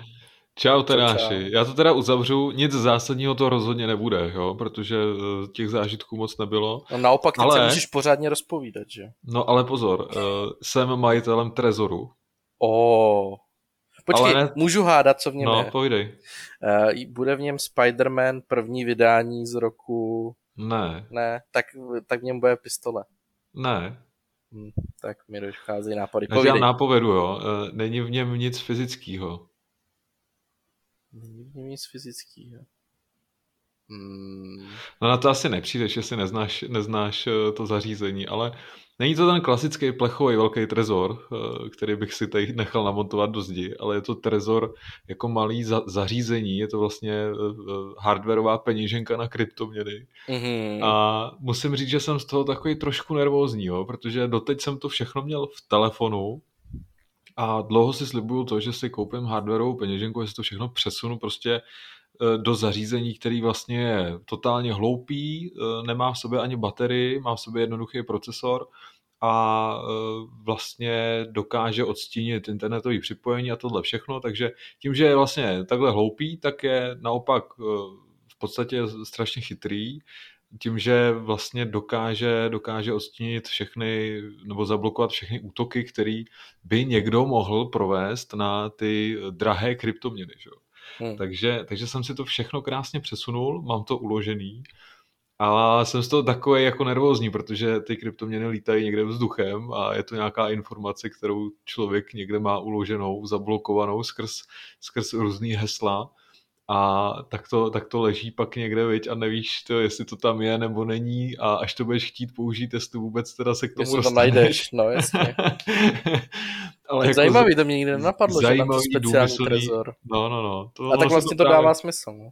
Čau Teráši, já to teda uzavřu, nic zásadního to rozhodně nebude, jo, protože eh, těch zážitků moc nebylo. No naopak, ale... se můžeš pořádně rozpovídat, že? No ale pozor, uh, jsem majitelem Trezoru. O, Počkej, ale ne... můžu hádat, co v něm no, je? No, povídej. Uh, bude v něm Spider-Man první vydání z roku... Ne. Ne, tak, tak v něm bude pistole. Ne. Hm, tak mi dochází nápady. Já nápovědu, jo. Není v něm nic fyzického. Není v něm nic fyzického. Hmm. No na to asi nepřijdeš, jestli neznáš, neznáš eh, to zařízení, ale není to ten klasický plechový velký trezor, eh, který bych si tady nechal namontovat do zdi, ale je to trezor jako malý za, zařízení, je to vlastně eh, hardwareová peníženka na kryptoměny. Mm-hmm. A musím říct, že jsem z toho takový trošku nervózní, jo, protože doteď jsem to všechno měl v telefonu, a dlouho si slibuju to, že si koupím hardwareovou peněženku, jestli to všechno přesunu prostě eh, do zařízení, který vlastně je totálně hloupý, eh, nemá v sobě ani baterii, má v sobě jednoduchý procesor a eh, vlastně dokáže odstínit internetový připojení a tohle všechno, takže tím, že je vlastně takhle hloupý, tak je naopak v podstatě strašně chytrý tím, že vlastně dokáže, dokáže odstínit všechny nebo zablokovat všechny útoky, který by někdo mohl provést na ty drahé kryptoměny. Že? Hmm. Takže, takže jsem si to všechno krásně přesunul, mám to uložený, ale jsem z toho takový jako nervózní, protože ty kryptoměny lítají někde vzduchem a je to nějaká informace, kterou člověk někde má uloženou, zablokovanou skrz, skrz různý hesla a tak to, tak to leží pak někde, viď, a nevíš, to, jestli to tam je nebo není a až to budeš chtít použít, jestli vůbec teda se k tomu jestli to najdeš, no jasně. Ale jako zajímavý, to mě nikdy nenapadlo, že tam to speciální trezor. No, no, no. To, a tak vlastně to, to dává smysl, no.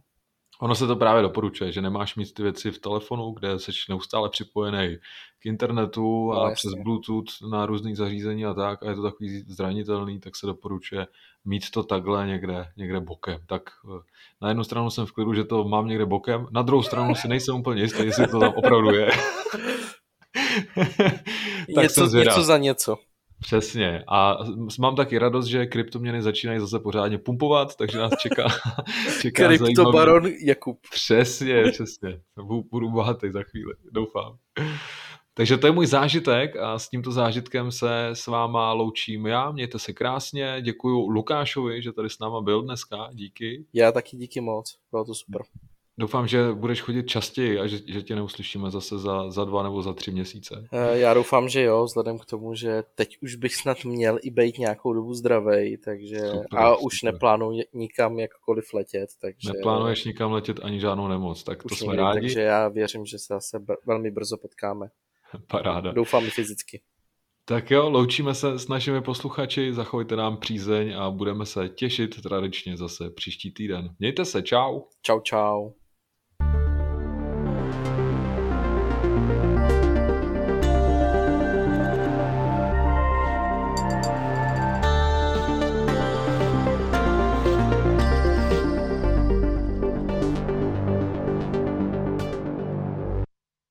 Ono se to právě doporučuje, že nemáš mít ty věci v telefonu, kde jsi neustále připojený k internetu a no, přes Bluetooth na různých zařízení a tak a je to takový zranitelný, tak se doporučuje mít to takhle někde, někde bokem. Tak eh, na jednu stranu jsem v klidu, že to mám někde bokem, na druhou stranu si nejsem úplně jistý, jestli to tam opravdu je. tak něco, něco za něco. Přesně. A mám taky radost, že kryptoměny začínají zase pořádně pumpovat, takže nás čeká, čeká Kryptobaron Jakub. Přesně, přesně. Budu bohatý za chvíli, doufám. Takže to je můj zážitek a s tímto zážitkem se s váma loučím já. Mějte se krásně. Děkuji Lukášovi, že tady s náma byl dneska. Díky. Já taky díky moc. Bylo to super. Doufám, že budeš chodit častěji a že, že tě neuslyšíme zase za, za dva nebo za tři měsíce. Eh, já doufám, že jo, vzhledem k tomu, že teď už bych snad měl i být nějakou dobu zdravej, takže super, a už super. neplánuji nikam jakkoliv letět. Takže... Neplánuješ nikam letět ani žádnou nemoc, tak to jsme rádi. Takže já věřím, že se zase velmi brzo potkáme. Paráda. Doufám fyzicky. Tak jo, loučíme se s našimi posluchači, zachovejte nám přízeň a budeme se těšit tradičně zase příští týden. Mějte se, čau. Čau, čau.